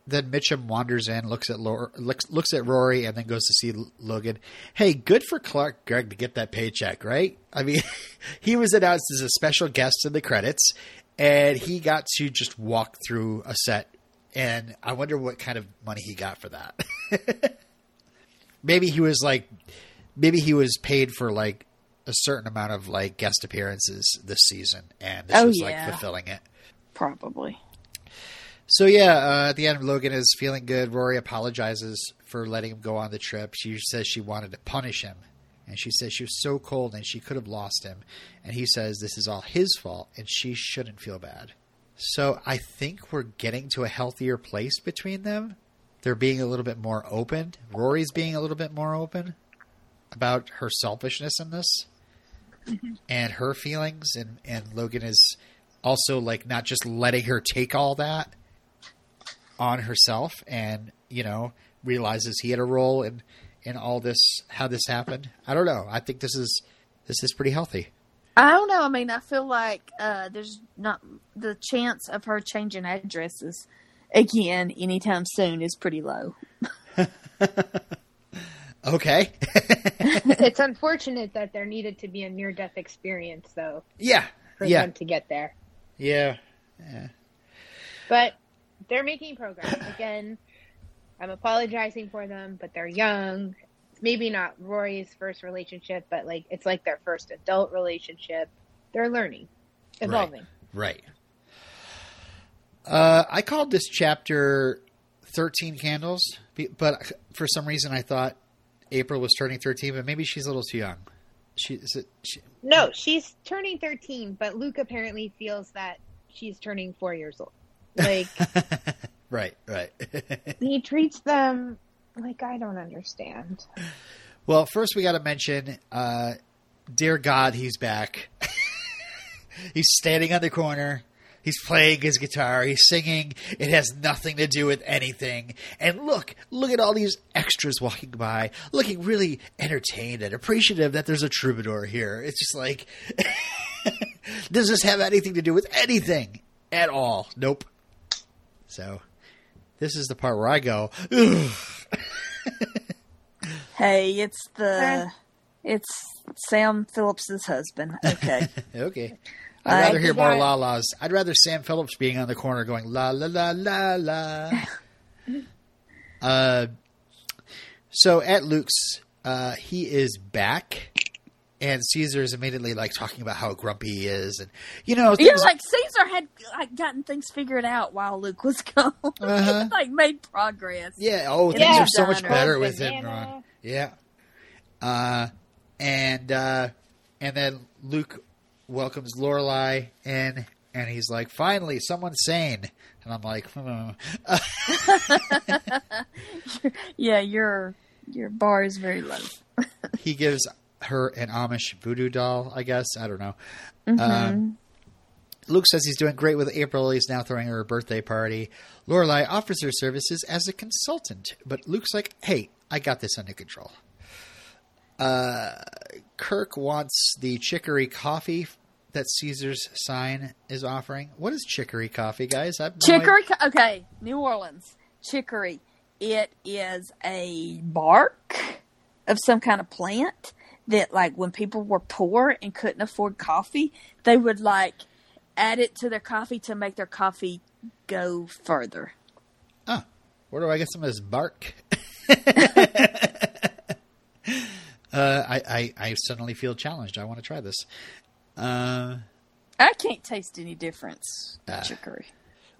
then Mitchum wanders in, looks at Lor- looks, looks at Rory, and then goes to see L- Logan. Hey, good for Clark Gregg to get that paycheck, right? I mean, he was announced as a special guest in the credits, and he got to just walk through a set. And I wonder what kind of money he got for that. maybe he was like, maybe he was paid for like a certain amount of like guest appearances this season, and this Oh, was yeah. like fulfilling it. Probably. So yeah, uh, at the end, Logan is feeling good. Rory apologizes for letting him go on the trip. She says she wanted to punish him, and she says she was so cold and she could have lost him. And he says this is all his fault, and she shouldn't feel bad. So I think we're getting to a healthier place between them. They're being a little bit more open. Rory's being a little bit more open about her selfishness in this and her feelings, and and Logan is also like not just letting her take all that on herself and you know realizes he had a role in in all this how this happened i don't know i think this is this is pretty healthy I don't know. I mean, I feel like uh, there's not the chance of her changing addresses again anytime soon is pretty low. okay it's unfortunate that there needed to be a near death experience though yeah for yeah them to get there. yeah But they're making progress. Again, I'm apologizing for them, but they're young. It's maybe not Rory's first relationship, but like it's like their first adult relationship. They're learning, evolving. right uh i called this chapter 13 candles but for some reason i thought april was turning 13 but maybe she's a little too young she, is it, she No, she's turning 13, but Luke apparently feels that she's turning four years old. Like right right he treats them like I don't understand. Well, first we got to mention, uh, dear God, he's back. he's standing on the corner. He's playing his guitar. He's singing. It has nothing to do with anything. And look, look at all these extras walking by, looking really entertained and appreciative that there's a troubadour here. It's just like, does this have anything to do with anything at all? Nope. So, this is the part where I go, Hey, it's the it's Sam Phillips's husband. Okay. Okay. I I'd rather hear more got- la las. I'd rather Sam Phillips being on the corner going la la la la la. uh, so at Luke's, uh, he is back, and Caesar is immediately like talking about how grumpy he is, and you know, Yeah, like Caesar had like gotten things figured out while Luke was gone. Uh-huh. like made progress. yeah, oh, things Yeah. are so much better with him, Ron. Yeah, uh, and uh, and then Luke welcomes Lorelai in, and he's like, "Finally, someone's sane," and I'm like, hmm. Yeah, your your bar is very low. he gives her an Amish voodoo doll, I guess. I don't know. Mm-hmm. Um, Luke says he's doing great with April. He's now throwing her a birthday party. Lorelai offers her services as a consultant, but Luke's like, "Hey, I got this under control." Uh, Kirk wants the chicory coffee that Caesar's sign is offering. What is chicory coffee, guys? I've no Chicory. co- Okay, New Orleans chicory. It is a bark of some kind of plant that, like, when people were poor and couldn't afford coffee, they would like add it to their coffee to make their coffee go further. idea. Where do I get some of this bark? uh, I, I I suddenly feel challenged. I want to try this. Uh, I can't taste any difference with Ah. chicory,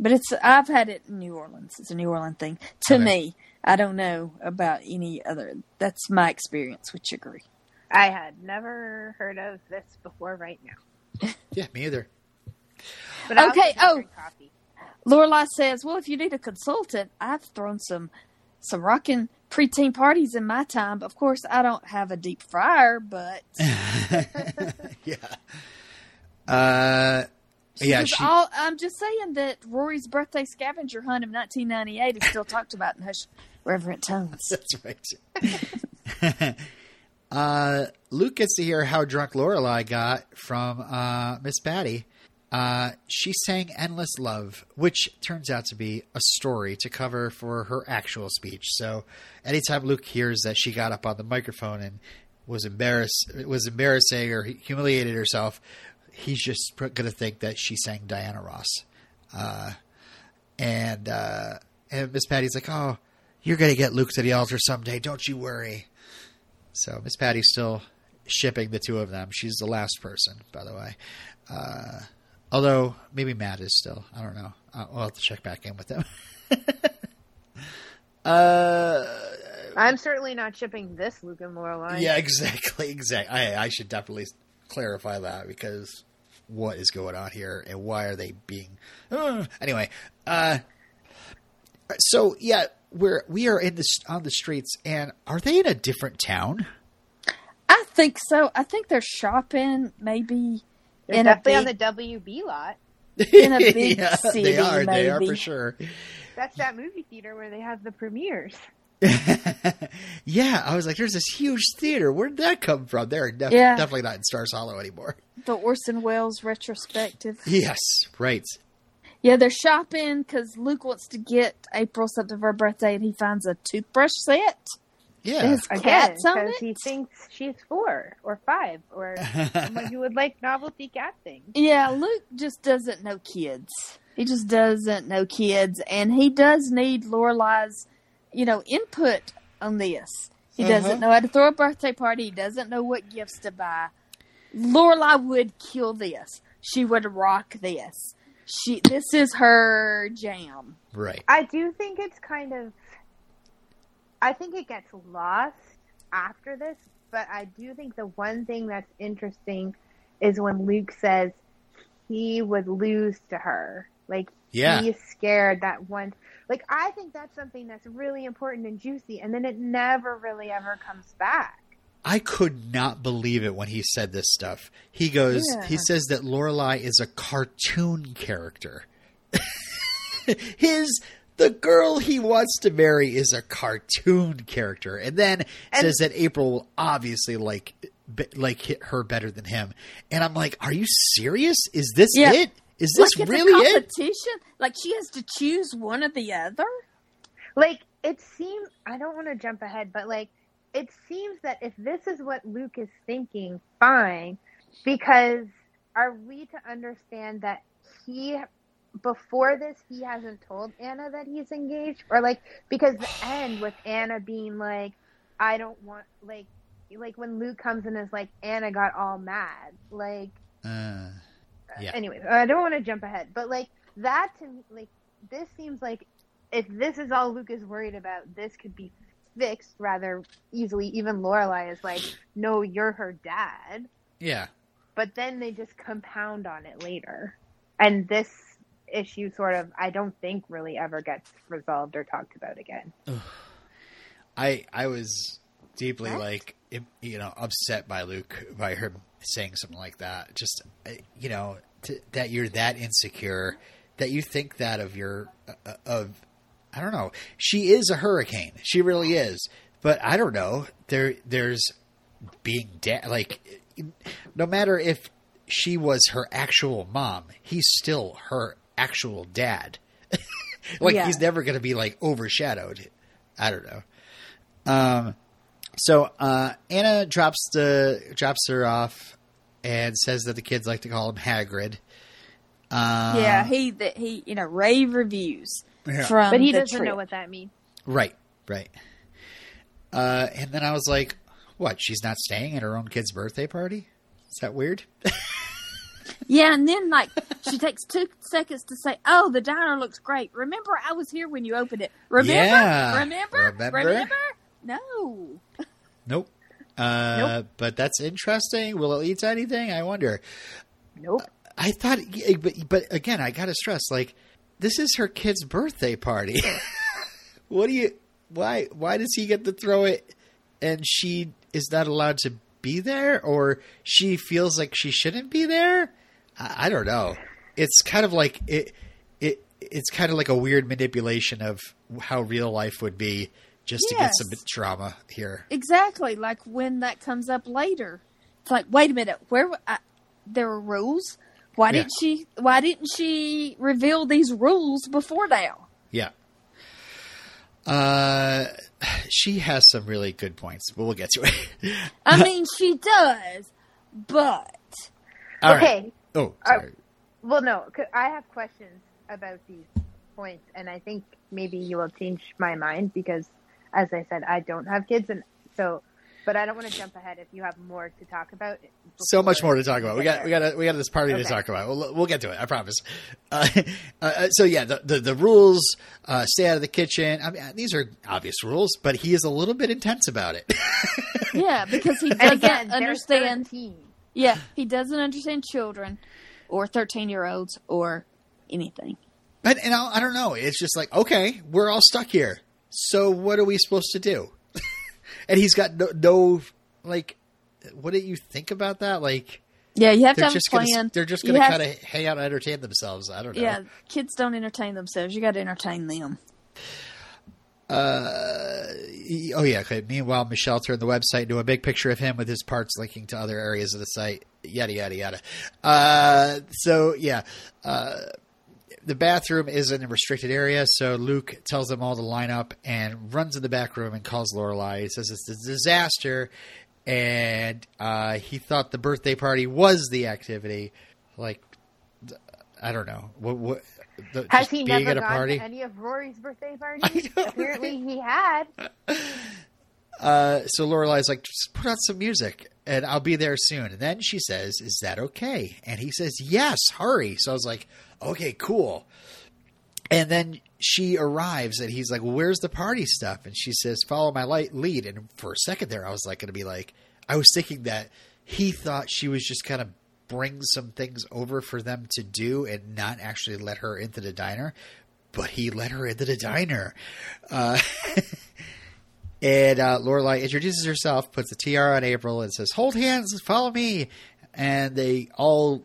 but it's I've had it in New Orleans. It's a New Orleans thing to Okay. me. I don't know about any other. That's my experience with chicory. I had never heard of this before right now. yeah, me either. But Okay, oh. drink coffee. Lorelai says, "Well, if you need a consultant, I've thrown some some rocking preteen parties in my time. Of course, I don't have a deep fryer, but yeah. Uh, yeah, she, all, I'm just saying that Rory's birthday scavenger hunt of 1998 is still talked about in hushed, reverent tones. that's right. uh, Luke gets to hear how drunk Lorelai got from uh, Miss Patty. Uh, she sang "Endless Love," which turns out to be a story to cover for her actual speech. So, anytime Luke hears that she got up on the microphone and was embarrassed, was embarrassing or humiliated herself, he's just going to think that she sang Diana Ross. Uh, and uh, and Miss Patty's like, "Oh, you're going to get Luke to the altar someday. Don't you worry." So Miss Patty's still shipping the two of them. She's the last person, by the way. Uh, although maybe Matt is still. I don't know. Uh, we'll have to check back in with them. uh, I'm certainly not shipping this Luke and Lorelai. yeah, exactly, exactly. I, I should definitely clarify that because what is going on here and why are they being? Uh, anyway, uh, so yeah, we're we are in this on the streets, and are they in a different town? I think so. I think they're shopping maybe They're in a definitely on the WB lot. In a big yeah, city, they are. They are for sure. That's that movie theater where they have the premieres. yeah, I was like, "There's this huge theater. Where did that come from?" They're def- Yeah. definitely not in Stars Hollow anymore. the Orson Welles retrospective. Yes, right. Yeah, they're shopping because Luke wants to get April something for her birthday, and he finds a toothbrush set. Yeah, It has Again, cats on because it. he thinks she's four or five or someone who would like novelty cat things. Yeah, Luke just doesn't know kids. He just doesn't know kids, and he does need Lorelai's, you know, input on this. He Uh-huh. doesn't know how to throw a birthday party. He doesn't know what gifts to buy. Lorelai would kill this. She would rock this. She, this is her jam. right. I do think it's kind of. I think it gets lost after this, but I do think the one thing that's interesting is when Luke says he would lose to her. Like, Yeah. he's scared that one. Like, I think that's something that's really important and juicy, and then it never really ever comes back. I could not believe it when he said this stuff. He goes, Yeah. he says that Lorelai is a cartoon character. His the girl he wants to marry is a cartoon character, and then And- says that April will obviously like be- like hit her better than him. And I'm like, are you serious? Is this Yeah. it? Is this like it's really a it? competition? Like she has to choose one or the other? like it seems i don't want to jump ahead but like it seems that if this is what luke is thinking fine because are we to understand that he before this he hasn't told anna that he's engaged or like because the end with anna being like i don't want like like when Luke comes in is like Anna got all mad. Like Uh, Yeah. Anyways, I don't want to jump ahead, but like that to me, like this seems like if this is all Luke is worried about, this could be fixed rather easily. Even Lorelai is like, "No, you're her dad," yeah. but then they just compound on it later, and this issue sort of I don't think really ever gets resolved or talked about again. I I was deeply What? like you know upset by Luke by her saying something like that. Just uh, you know to, that you're that insecure that you think that of your uh, of I don't know. She is a hurricane. She really is. But I don't know. There there's being da- like no matter if she was her actual mom, he's still her actual dad. like Yeah. he's never going to be like overshadowed. I don't know. Um, so uh, Anna drops the drops her off and says that the kids like to call him Hagrid. Um, yeah, he that he you know rave reviews Yeah. from But he the doesn't trip. know what that means. right, right. Uh, and then I was like, "What? She's not staying at her own kid's birthday party? Is that weird?" Yeah, and then like she takes two seconds to say, "Oh, the diner looks great. Remember, I was here when you opened it. Remember, Yeah. remember, Remember? remember, No, nope. Uh, But that's interesting. Will it lead to anything? I wonder. Nope. I thought, but, but again, I gotta stress, like, this is her kid's birthday party. what do you? Why? Why does he get to throw it, and she is not allowed to be there, or she feels like she shouldn't be there? I, I don't know. It's kind of like it. It it's kind of like a weird manipulation of how real life would be, just to get some drama here. exactly. Like when that comes up later, it's like, wait a minute, where I, there are rules? Why Yeah. didn't she? Why didn't she reveal these rules before now? Yeah. Uh, she has some really good points, but we'll get to it. I mean, she does, but All right. Okay. Oh, Uh. Well, no, I have questions about these points, and I think maybe you will change my mind because, as I said, I don't have kids, and so. But I don't want to jump ahead if you have more to talk about. so much more to talk about. We got we got a, we got this party to talk about. We'll, we'll get to it. I promise. Uh, uh, so yeah, the the, the rules: uh, stay out of the kitchen. I mean, these are obvious rules, but he is a little bit intense about it. yeah, because he doesn't again, understand. 13. Yeah, he doesn't understand children or 13 year olds or anything. But and I, I don't know. It's just like okay, we're all stuck here. So what are we supposed to do? and he's got no, no like. What did you think about that? Like Yeah, you have to they're have just a plan. gonna they're just gonna have- kind of hang out and entertain themselves. I don't know. Yeah, kids don't entertain themselves. You got to entertain them. Uh, oh yeah. Okay. Meanwhile, Michel turned the website into a big picture of him with his parts linking to other areas of the site. Yada yada yada. Uh, so yeah. Uh, the bathroom is in a restricted area, so Luke tells them all to line up and runs in the back room and calls Lorelai. He says it's a disaster, and uh, he thought the birthday party was the activity. Like, I don't know what what. The, Has he never gone party? to any of Rory's birthday parties? Apparently, he had. Uh, so Lorelai's like, just put on some music and I'll be there soon. And then she says, Is that okay? And he says, Yes, hurry. So I was like, Okay, cool. And then she arrives and he's like, well, Where's the party stuff? And she says, Follow my light lead. And for a second there, I was like, going to be like, I was thinking that he thought she was just kind of bring some things over for them to do and not actually let her into the diner. But he let her into the diner. Uh, And uh, Lorelai introduces herself, puts the tiara on April, and says, "Hold hands, follow me." And they all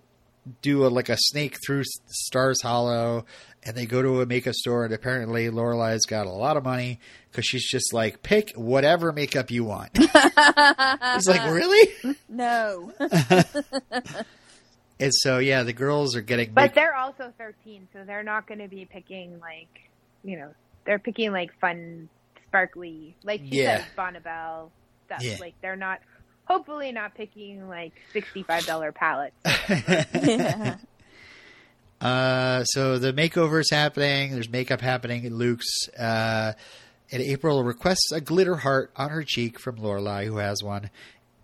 do a, like a snake through Stars Hollow, and they go to a makeup store. And apparently, Lorelai's got a lot of money because she's just like, "Pick whatever makeup you want." it's like, really? No. And so, yeah, the girls are getting. But make- they're also 13, so they're not going to be picking, like, you know, they're picking, like, fun, sparkly, like she Yeah. says, Bonne Bell stuff. Yeah. Like, they're not, hopefully, not picking, like, $65 palettes. yeah. Uh, so the makeover is happening. There's makeup happening at Luke's, uh, and April requests a glitter heart on her cheek from Lorelai, who has one,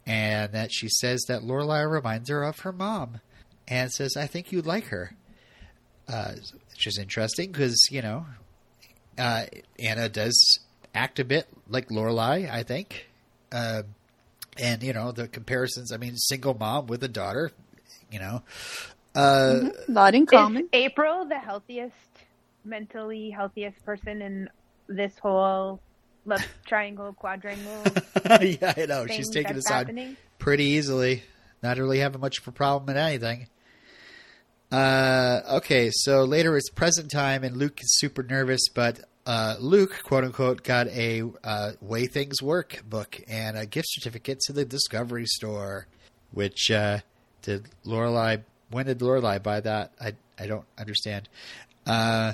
and that she says that Lorelai reminds her of her mom, and says, "I think you'd like her," uh, which is interesting because you know uh, Anna does act a bit like Lorelai, I think, uh, and you know the comparisons. I mean, single mom with a daughter, you know. Uh, Not in Is common. April the healthiest, mentally healthiest person in this whole love triangle, quadrangle yeah, I know thing she's taking that's this on pretty easily. Not really having much of a problem in anything. Uh, okay, so later it's present time, and Luke is super nervous, but uh, Luke, quote unquote, got a uh, Way Things Work book and a gift certificate to the Discovery Store. Which uh, did Lorelai? When did Lorelai buy that? I I don't understand. Uh,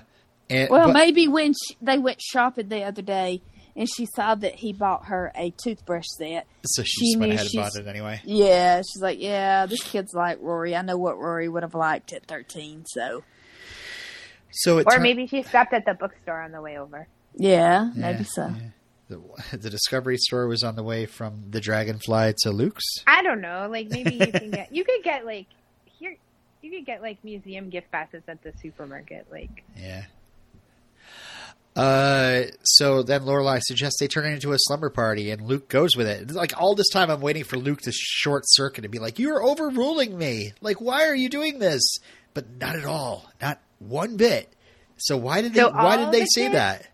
and, Well, but- maybe when she, they went shopping the other day and she saw that he bought her a toothbrush set. so she, she just went ahead and bought she's- it anyway. Yeah, she's like, yeah, this kid's like Rory. I know what Rory would have liked at 13. So, So it Or tur- maybe she stopped at the bookstore on the way over. yeah, Yeah, maybe so. yeah. The, the Discovery Store was on the way from the Dragonfly to Luke's. I don't know. Like maybe you can get you could get like here you could get like museum gift passes at the supermarket. Like Yeah. Uh, so then Lorelai suggests they turn it into a slumber party, and Luke goes with it. Like all this time, I'm waiting for Luke to short circuit and be like, "You're overruling me. Like, why are you doing this?" But not at all, not one bit. So why did they? So why did they the say kids- that?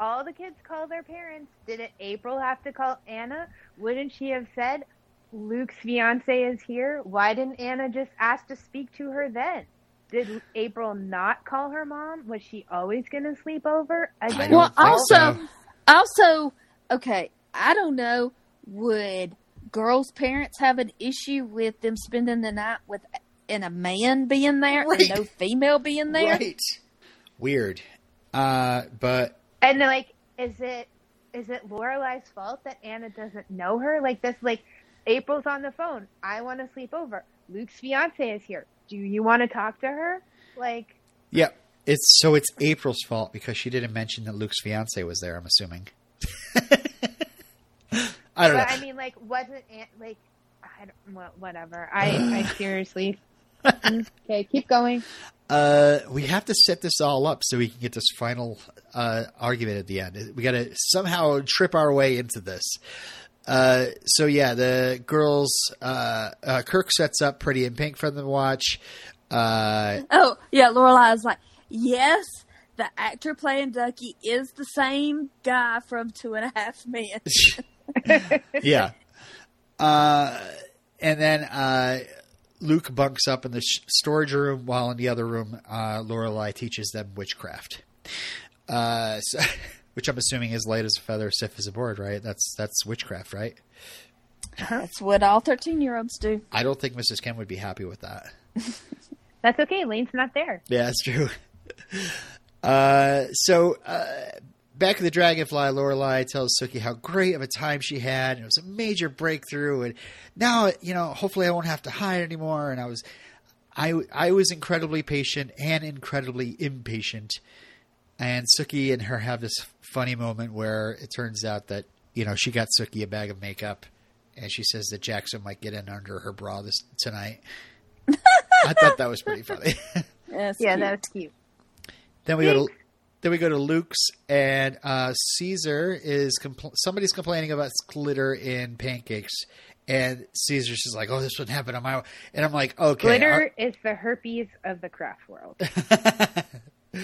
all the kids call their parents. Didn't April have to call Anna? Wouldn't she have said Luke's fiance is here? Why didn't Anna just ask to speak to her then? Did April not call her mom? Was she always going to sleep over? I Again, Well, also, so. also, okay, I don't know. Would girls' parents have an issue with them spending the night with and a man being there Right. and no female being there? Right. Weird. Uh, but And they're like, is it is it Lorelai's fault that Anna doesn't know her? Like this, like April's on the phone. I want to sleep over. Luke's fiance is here. Do you want to talk to her? Like, yeah, it's so it's April's fault because she didn't mention that Luke's fiance was there. I'm assuming. I don't know. I mean, like, wasn't An- like, I don't, well, whatever. I I seriously. okay, keep going. Uh, we have to set this all up so we can get this final uh, argument at the end. We got to somehow trip our way into this. Uh, so yeah, the girls. Uh, uh, Kirk sets up Pretty in Pink for them to watch. Uh, Oh, yeah, Lorelai is like, yes, the actor playing Ducky is the same guy from Two and a Half Men. yeah. Uh, and then uh, Luke bunks up in the sh- storage room, while in the other room, uh, Lorelai teaches them witchcraft. Uh, so, which I'm assuming is light as a feather, stiff as a board, right? That's that's witchcraft, right? That's what all 13 year olds do. I don't think Mrs. Kim would be happy with that. That's okay. Lane's not there. Yeah, that's true. Uh, so uh, back at the Dragonfly, Lorelai tells Sookie how great of a time she had, and it was a major breakthrough. And now, you know, hopefully, I won't have to hide anymore. And I was, I, I was incredibly patient and incredibly impatient. And Sookie and her have this funny moment where it turns out that you know she got Sookie a bag of makeup, and she says that Jackson might get in under her bra this tonight. I thought that was pretty funny. That's Yeah, cute. that was cute. Then we go to then we go to Luke's and uh, Caesar is compl- somebody's complaining about glitter in pancakes, and Caesar's just like, "Oh, this wouldn't happen on my." And I'm like, "Okay." Glitter is the herpes of the craft world.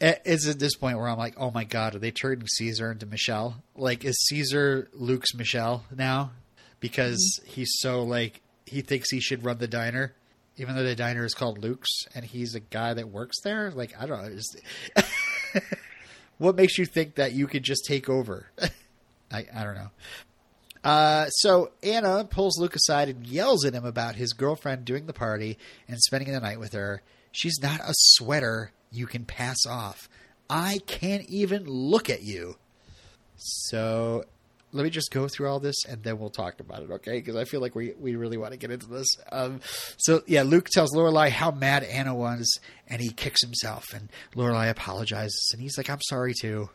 It- It's at this point where I'm like, "Oh my god, are they turning Caesar into Michel? Like, is Caesar Luke's Michel now because he's so like he thinks he should run the diner." Even though the diner is called Luke's and he's a guy that works there, like I don't know, it's- what makes you think that you could just take over? I, I don't know. Uh, so Anna pulls Luke aside and yells at him about his girlfriend doing the party and spending the night with her. She's not a sweater you can pass off. I can't even look at you. So let me just go through all this and then we'll talk about it, okay? Because I feel like we, we really want to get into this. Um, so yeah, Luke tells Lorelai how mad Anna was, and he kicks himself, and Lorelai apologizes, and he's like, "I'm sorry too."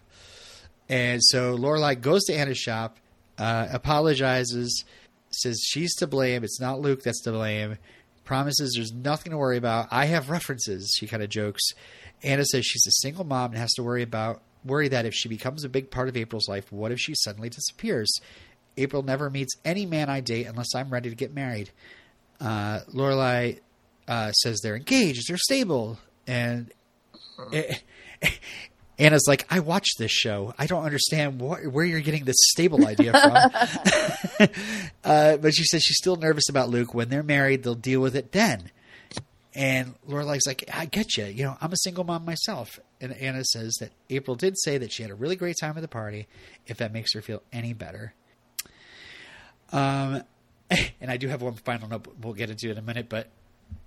And so Lorelai goes to Anna's shop, uh, apologizes, says she's to blame. It's not Luke that's to blame. Promises there's nothing to worry about. I have references. She kind of jokes. Anna says she's a single mom and has to worry about worry that if she becomes a big part of April's life, what if she suddenly disappears? April never meets any man I date unless I'm ready to get married. Uh, Lorelai uh, says they're engaged, they're stable, and Anna's like, I watched this show. I don't understand what, where you're getting this stable idea from. uh, but she says she's still nervous about Luke. When they're married, they'll deal with it then. And Lorelai's like, I get you. You know, I'm a single mom myself. And Anna says that April did say that she had a really great time at the party, if that makes her feel any better. Um, and I do have one final note we'll get into it in a minute. But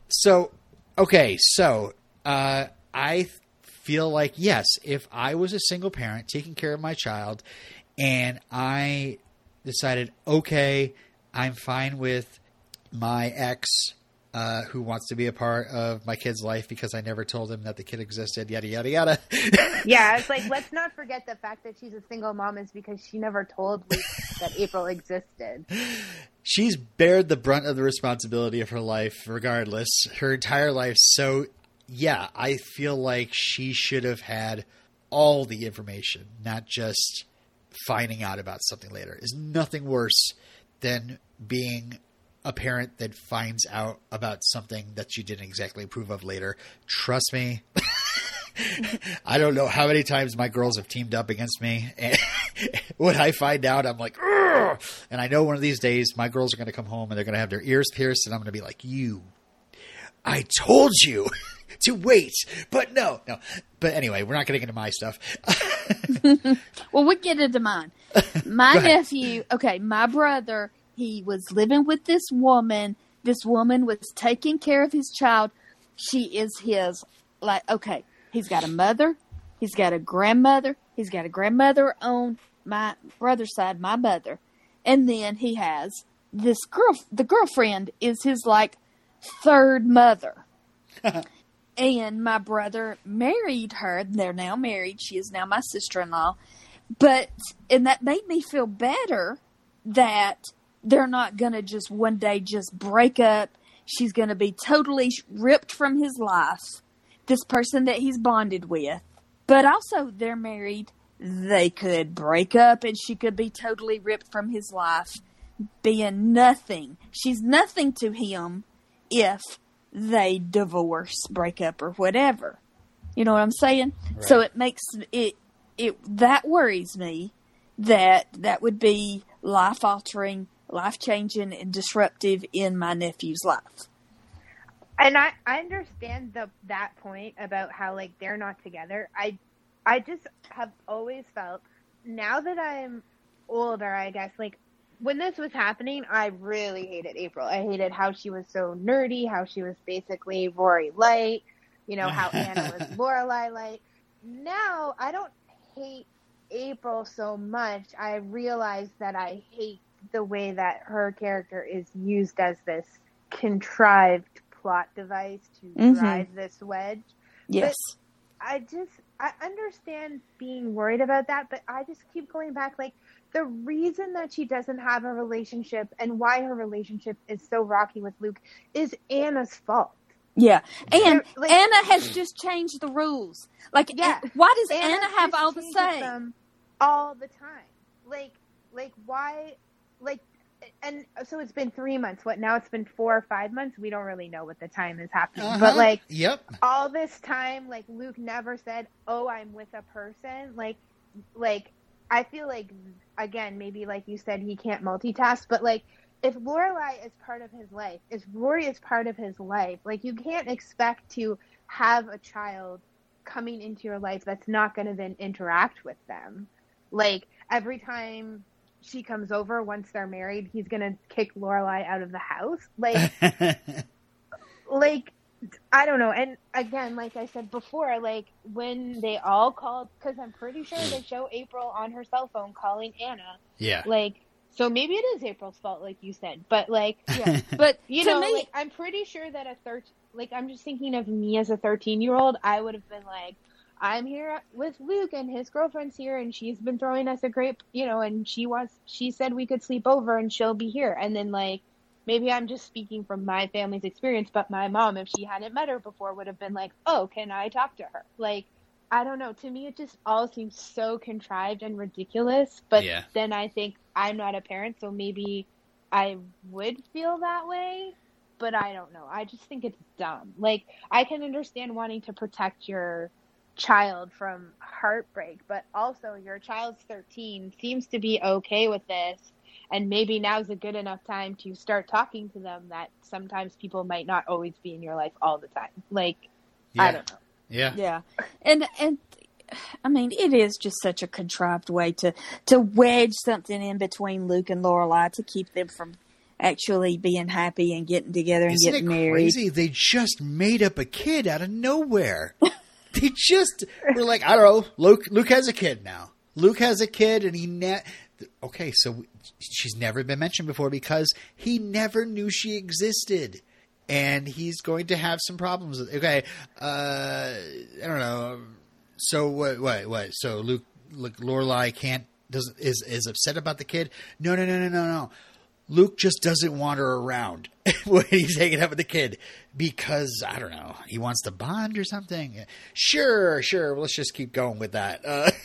so, okay, so uh, I feel like, yes, if I was a single parent taking care of my child and I decided, okay, I'm fine with my ex uh, who wants to be a part of my kid's life because I never told him that the kid existed, yada, yada, yada. yeah, it's like, let's not forget the fact that she's a single mom is because she never told Luke that April existed. She's bared the brunt of the responsibility of her life regardless, her entire life. So, yeah, I feel like she should have had all the information, not just finding out about something later. Is nothing worse than being a parent that finds out about something that you didn't exactly approve of later. Trust me. I don't know how many times my girls have teamed up against me. And when I find out, I'm like, Ugh! and I know one of these days my girls are going to come home and they're going to have their ears pierced, and I'm going to be like, you, I told you to wait, but no, no. But anyway, we're not getting into my stuff. well, we get into mine. My nephew, okay, my brother he was living with this woman. This woman was taking care of his child. She is his, like, okay, he's got a mother, he's got a grandmother, he's got a grandmother on my brother's side, my mother. And then he has this girl, the girlfriend is his, like, third mother. and my brother married her. They're now married. She is now my sister in law. But, and that made me feel better that they're not going to just one day just break up. She's going to be totally ripped from his life, this person that he's bonded with. But also, they're married. They could break up and she could be totally ripped from his life, being nothing. She's nothing to him if they divorce, break up, or whatever. You know what I'm saying? Right. So it makes it, it, that worries me that that would be life altering life changing and disruptive in my nephew's life. And I, I understand the that point about how like they're not together. I I just have always felt now that I'm older, I guess, like when this was happening, I really hated April. I hated how she was so nerdy, how she was basically Rory light, you know, how Anna was Lorelai light. Now I don't hate April so much. I realize that I hate the way that her character is used as this contrived plot device to mm-hmm. drive this wedge. Yes. But I just I understand being worried about that, but I just keep going back like the reason that she doesn't have a relationship and why her relationship is so rocky with Luke is Anna's fault. Yeah, and like, Anna has just changed the rules. Like, yeah, why does Anna, Anna have all the say? all the time. Like, like why? like and so it's been three months. What now? It's been four or five months. We don't really know what the time is happening. Uh-huh. But like, yep. All this time, like Luke never said, "Oh, I'm with a person." Like, like I feel like again, maybe like you said, he can't multitask. But like, if Lorelai is part of his life, if Rory is part of his life, like you can't expect to have a child coming into your life that's not going to then interact with them. Like every time she comes over once they're married, he's gonna kick Lorelai out of the house. Like, like I don't know. And again, like I said before, like when they all called, because I'm pretty sure they show April on her cell phone calling Anna. Yeah. Like, so maybe it is April's fault, like you said. But like, yeah. but you know, me, like, I'm pretty sure that a third, like I'm just thinking of me as a 13 year old, I would have been like, I'm here with Luke and his girlfriend's here and she's been throwing us a great, you know, and she wants, she said we could sleep over and she'll be here. And then like, maybe I'm just speaking from my family's experience, but my mom, if she hadn't met her before, would have been like, oh, can I talk to her? Like, I don't know. To me, it just all seems so contrived and ridiculous. But Yeah. then I think I'm not a parent, so maybe I would feel that way. But I don't know. I just think it's dumb. Like, I can understand wanting to protect your child from heartbreak, but also your child's 13 seems to be okay with this. And maybe now's a good enough time to start talking to them that sometimes people might not always be in your life all the time. Like, Yeah. I don't know. Yeah. Yeah, and and I mean, it is just such a contrived way to to wedge something in between Luke and Lorelai to keep them from actually being happy and getting together and Isn't it getting married. crazy? They just made up a kid out of nowhere. they just were like, I don't know. Luke, Luke has a kid now. Luke has a kid, and he ne- okay. So she's never been mentioned before because he never knew she existed, and he's going to have some problems. with Okay, uh, I don't know. So what? What? What? So Luke, Luke Lorelai can't does is is upset about the kid? No, no, no, no, no, no. Luke just doesn't want her around when he's hanging out with the kid because I don't know he wants to bond or something. Sure, sure. Let's just keep going with that. Uh,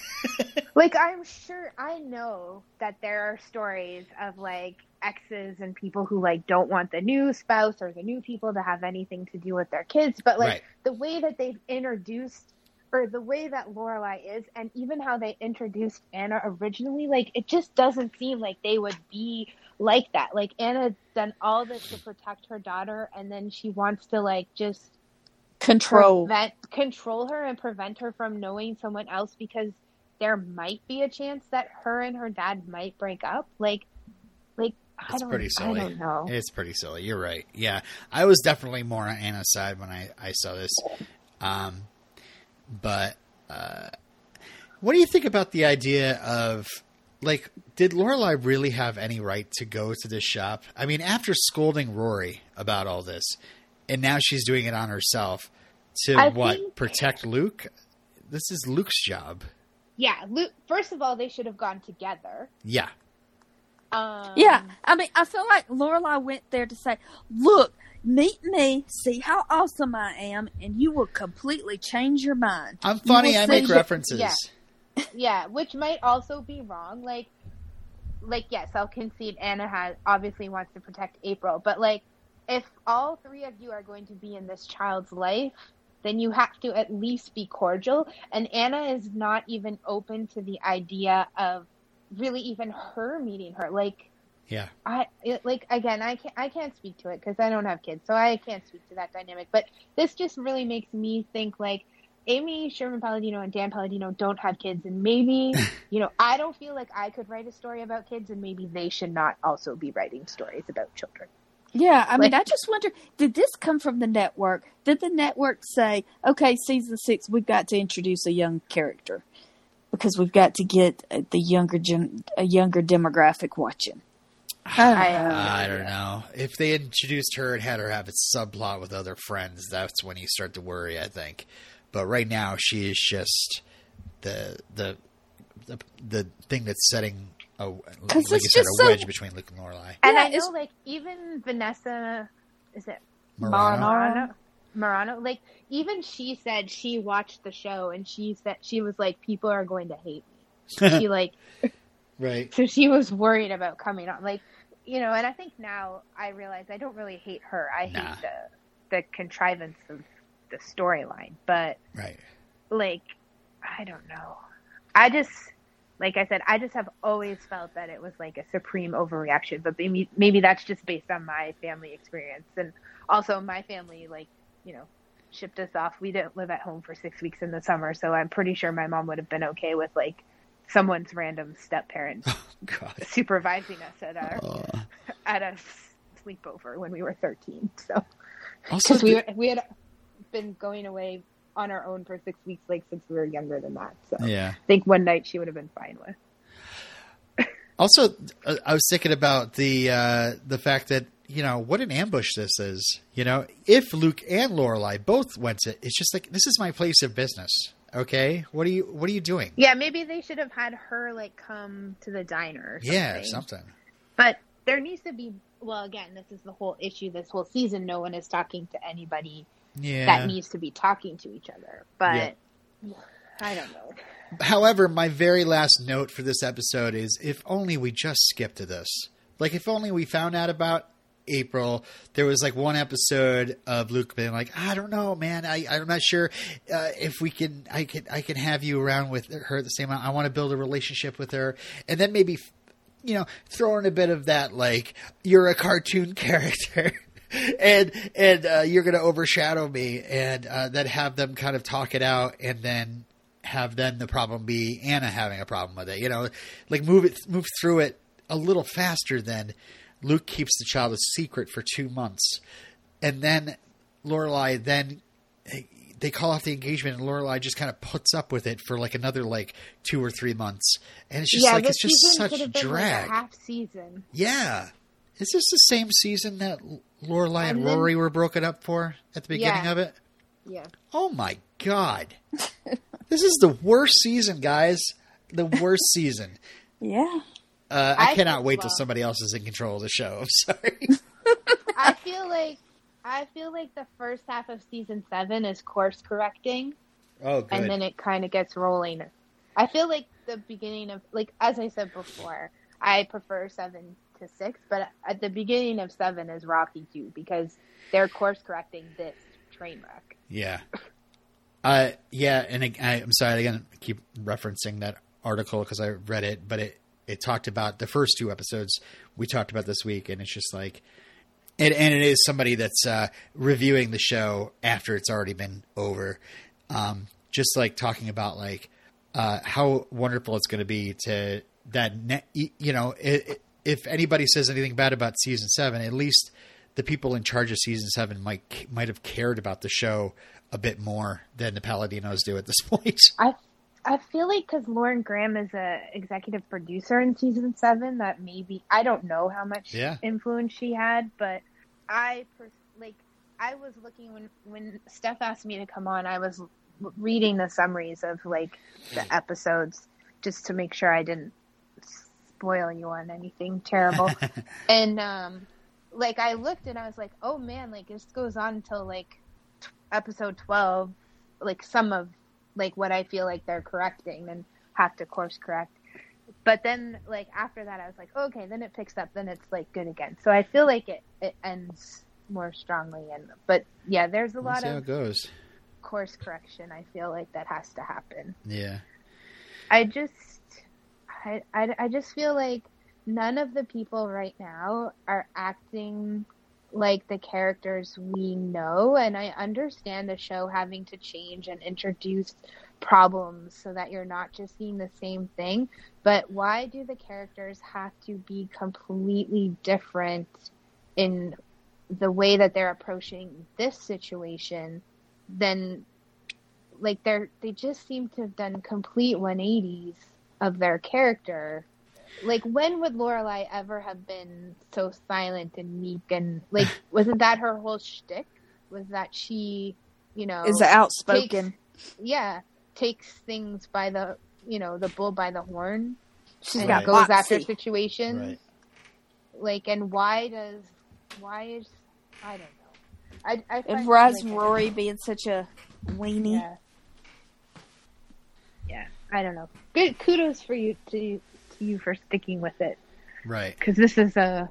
Like I'm sure I know that there are stories of like exes and people who like don't want the new spouse or the new people to have anything to do with their kids, but like Right. the way that they've introduced or the way that Lorelai is and even how they introduced Anna originally, like it just doesn't seem like they would be like that. Like Anna done all this to protect her daughter and then she wants to like just Control. prevent control her and prevent her from knowing someone else because there might be a chance that her and her dad might break up like like I It's don't pretty silly. I don't know. it's pretty silly. You're right. Yeah, I was definitely more on Anna's side when I I saw this. Um, but uh, what do you think about the idea of like did Lorelai really have any right to go to this shop? I mean, after scolding Rory about all this, and now she's doing it on herself to I what think- protect Luke. This is Luke's job. Yeah, Luke, first of all they should have gone together. Yeah, Um Yeah, I mean, I feel like Lorelai went there to say, "Look, meet me, see how awesome I am, and you will completely change your mind." I'm funny. I make see- references. yeah. Yeah, which might also be wrong. Like, like yes, I'll concede. Anna has obviously wants to protect April, but like, if all three of you are going to be in this child's life, then you have to at least be cordial. And Anna is not even open to the idea of really even her meeting her. Like, Yeah. I it, like again, I can't I can't speak to it because I don't have kids, so I can't speak to that dynamic. But this just really makes me think like Amy Sherman Palladino and Dan Palladino don't have kids, and maybe you know I don't feel like I could write a story about kids, and maybe they should not also be writing stories about children. Yeah, I mean, I just wonder did this come from the network? Did the network say, okay, season six, we've got to introduce a young character because we've got to get uh, the younger gen- a younger demographic watching? I don't know. uh, I don't know. If they introduced her and had her have a subplot with other friends, that's when you start to worry, I think. But right now, she is just the the the, the thing that's setting a like you said just a so- wedge between Luke and Lorelai. and Yeah, I know like even Vanessa, is it Marano. Marano? Marano, like even she said she watched the show and she said she was like, people are going to hate me. she like Right. so she was worried about coming on like you know and i think now i realize i don't really hate her i Nah. hate the the contrivance of the storyline but Right. like i don't know i just like i said i just have always felt that it was like a supreme overreaction but maybe maybe that's just based on my family experience and also my family like you know shipped us off we didn't live at home for six weeks in the summer so i'm pretty sure my mom would have been okay with like someone's random step parent God. supervising us at Uh, at a sleepover when we were 13 so also, because we the- we had been going away on our own for six weeks like since we were younger than that so yeah. i think one night she would have been fine with Also, uh, I was thinking about the uh, the fact that you know what an ambush this is. You know, if Luke and Lorelai both went to, it's just like this is my place of business. Okay, what are you what are you doing? Yeah, maybe they should have had her like come to the diner. Or something. Yeah, something. But there needs to be. Well, again, this is the whole issue. This whole season, no one is talking to anybody Yeah. that needs to be talking to each other. But I don't know. However, my very last note for this episode is if only we just skipped to this. Like, if only we found out about April. There was like one episode of Luke being like, I don't know, man. I, I'm not sure uh, if we can, I can, I can have you around with her at the same time. I want to build a relationship with her. And then maybe, you know, throw in a bit of that, like, you're a cartoon character. And and uh, you're going to overshadow me, and uh, then have them kind of talk it out, and then have then the problem be Anna having a problem with it. You know, like move it move through it a little faster than Luke keeps the child a secret for two months, and then Lorelai then they call off the engagement, and Lorelai just kind of puts up with it for like another like two or three months, and it's just yeah, like it's just such could have been drag. like a half season. Yeah. Is this the same season that Lorelai and, And then- Rory were broken up for at the beginning Yeah. of it? Yeah. Oh my god. this is the worst season, guys. The worst season. Yeah. Uh, I, I cannot wait till somebody else is in control of the show. I'm sorry. I feel like I feel like the first half of season seven is course correcting, Oh, good. and then it kind of gets rolling. I feel like the beginning of like as I said before, I prefer seven to six, but at the beginning of seven is rocky too because they're course correcting this train wreck. Yeah. Uh, yeah, and I, I'm sorry again. I keep referencing that article because I read it, but it it talked about the first two episodes we talked about this week, and it's just like, and and it is somebody that's uh, reviewing the show after it's already been over, um, just like talking about like uh, how wonderful it's going to be to that ne- you know it, i if anybody says anything bad about season seven, at least the people in charge of season seven might might have cared about the show a bit more than the Palladinos do at this point. I I feel like because Lauren Graham is a executive producer in season seven, that maybe I don't know how much Yeah. influence she had, but I pers- like I was looking when when Steph asked me to come on, I was reading the summaries of like the hmm. episodes just to make sure I didn't spoil you on anything terrible, and um, like I looked and I was like, oh man, like this goes on until like t- episode twelve, like some of like what I feel like they're correcting and have to course correct. But then like after that I was like, okay, then it picks up, then it's like good again. So I feel like it, it ends more strongly and but yeah, there's a We'll lot see how it of goes. course correction I feel like that has to happen. Yeah. I just I, I, I just feel like none of the people right now are acting like the characters we know and I understand the show having to change and introduce problems so that you're not just seeing the same thing but why do the characters have to be completely different in the way that they're approaching this situation than like they're they just seem to have done complete 180s of their character. Like when would Lorelai ever have been so silent and meek and like wasn't that her whole shtick? Was that she, you know, Is outspoken. yeah, takes things by the you know the bull by the horn She's and got goes after situations. Right. Like, and why does why is I don't know. I I If find Raz like, Rory being such a weenie. Yeah. I don't know. Good kudos for you to to you for sticking with it Right. because this is a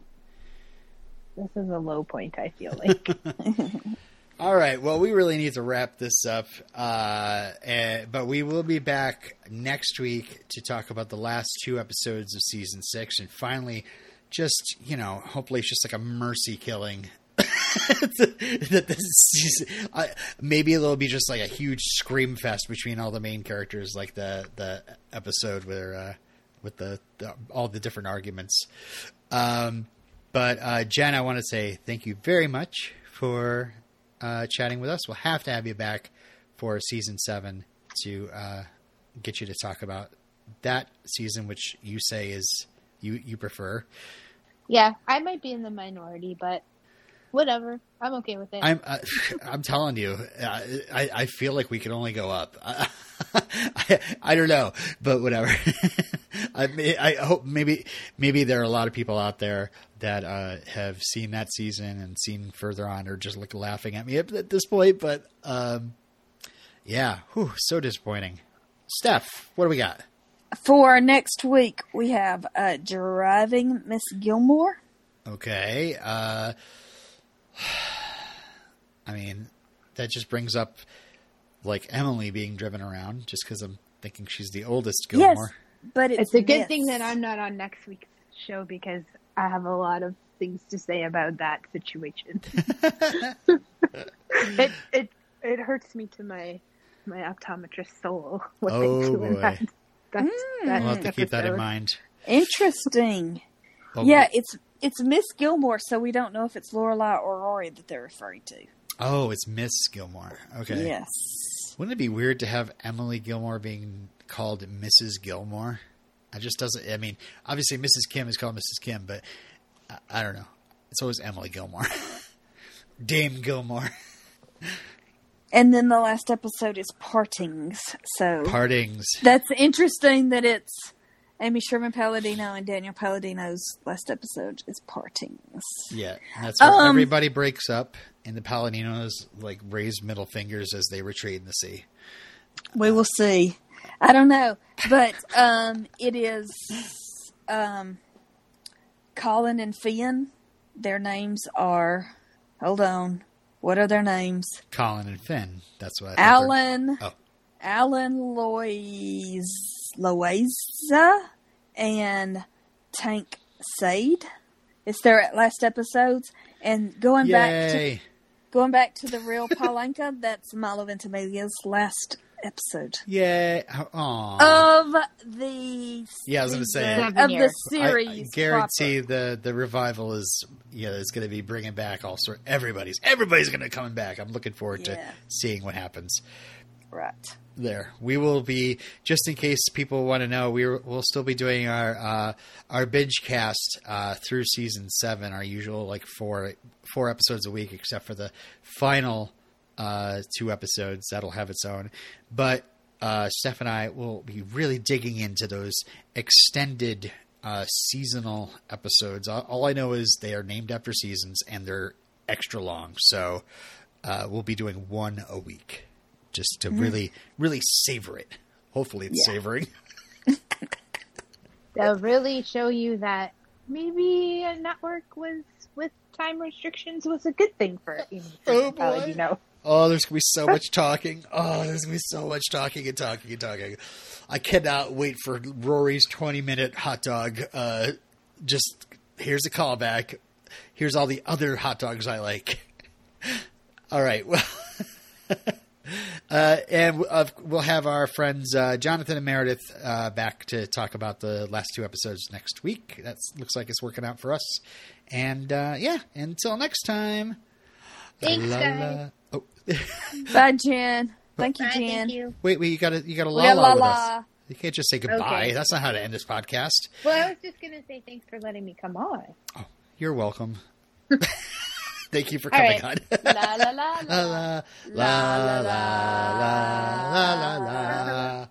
this is a low point. I feel like. All right. Well, we really need to wrap this up, uh, eh, but we will be back next week to talk about the last two episodes of season six, and finally, just you know, hopefully, it's just like a mercy killing. that this maybe it'll be just like a huge scream fest between all the main characters, like the the episode where uh, with the, the all the different arguments. Um, but uh, Jen, I want to say thank you very much for uh, chatting with us. We'll have to have you back for season seven to uh, get you to talk about that season, which you say is you you prefer. yeah, I might be in the minority, but whatever. I'm okay with it. I'm uh, I'm telling you, uh, I I feel like we can only go up. I, I don't know, but whatever. I, I hope maybe maybe there are a lot of people out there that uh, have seen that season and seen further on, or just like laughing at me at, at this point. But um, yeah, whew, so disappointing. Steph, what do we got? For next week, we have uh, Driving Miss Gilmore. Okay. Uh, I mean, that just brings up like Emily being driven around just because I'm thinking she's the oldest Gilmore. Yes, but it's, It's a good Miss. thing that I'm not on next week's show because I have a lot of things to say about that situation. it it it hurts me to my my optometrist soul. What Oh, they do in boy. that, that, Mm. that We'll have to keep that in mind. Interesting. Oh, yeah, it's it's Miss Gilmore, so we don't know if it's Lorelai or Rory that they're referring to. Oh, it's Miss Gilmore. Okay. Yes. Wouldn't it be weird to have Emily Gilmore being called Mrs. Gilmore? It just doesn't. I mean, obviously Mrs. Kim is called Mrs. Kim, but I, I don't know. It's always Emily Gilmore, Dame Gilmore. And then the last episode is Partings. So Partings. that's interesting that it's Amy Sherman Palladino and Daniel Palladino's last episode is Partings. Yeah, that's where Um, everybody breaks up, and the Palladinos like raise middle fingers as they retreat in the sea. We will see. I don't know, but um, it is um, Colin and Finn. Their names are. Hold on. What are their names? Colin and Finn. That's what. I think Alan. Oh. Alan Lois Loayza and Tanc Sade. It's their last episodes, and going they're- back to going back to the real Paul Anka, that's Milo Ventimiglia's last episode Yeah, Aw. of the Yeah, I was gonna say. of the years. I- series. I, guarantee the the revival is yeah is going to be bringing back all sort everybody's everybody's going to come back. I'm looking forward to seeing what happens right. There. We will be just in case people want to know. We will still be doing our uh, our binge cast uh, through season seven. Our usual like four four episodes a week, except for the final uh, two episodes that'll have its own. But uh, Steph and I will be really digging into those extended uh, seasonal episodes. All, I know is they are named after seasons and they're extra long. So uh, we'll be doing one a week just to really, really savor it. Hopefully, it's Yeah. savoring. They'll really show you that maybe a network was with time restrictions was a good thing for Amy Oh, Sherman Palladino. Oh, there's gonna be so much talking. Oh, there's gonna be so much talking and talking and talking. I cannot wait for Rory's 20 minute hot dog. Uh, just here's a callback. Here's all the other hot dogs I like. All right. Well, uh, and uh, we'll have our friends uh, Jonathan and Meredith uh, back to talk about the last two episodes next week. That looks like it's working out for us. And uh, yeah, until next time. Thanks, La, guys. la. Oh. Bye, Jen. Thank you, Bye, Jen. thank you. Wait, wait, you gotta you gotta la la la with us. You can't just say goodbye. Okay. That's not how to end this podcast. Well, I was just gonna say thanks for letting me come on. You're welcome. Thank you for coming right. on. la la la la la. la la la la la la.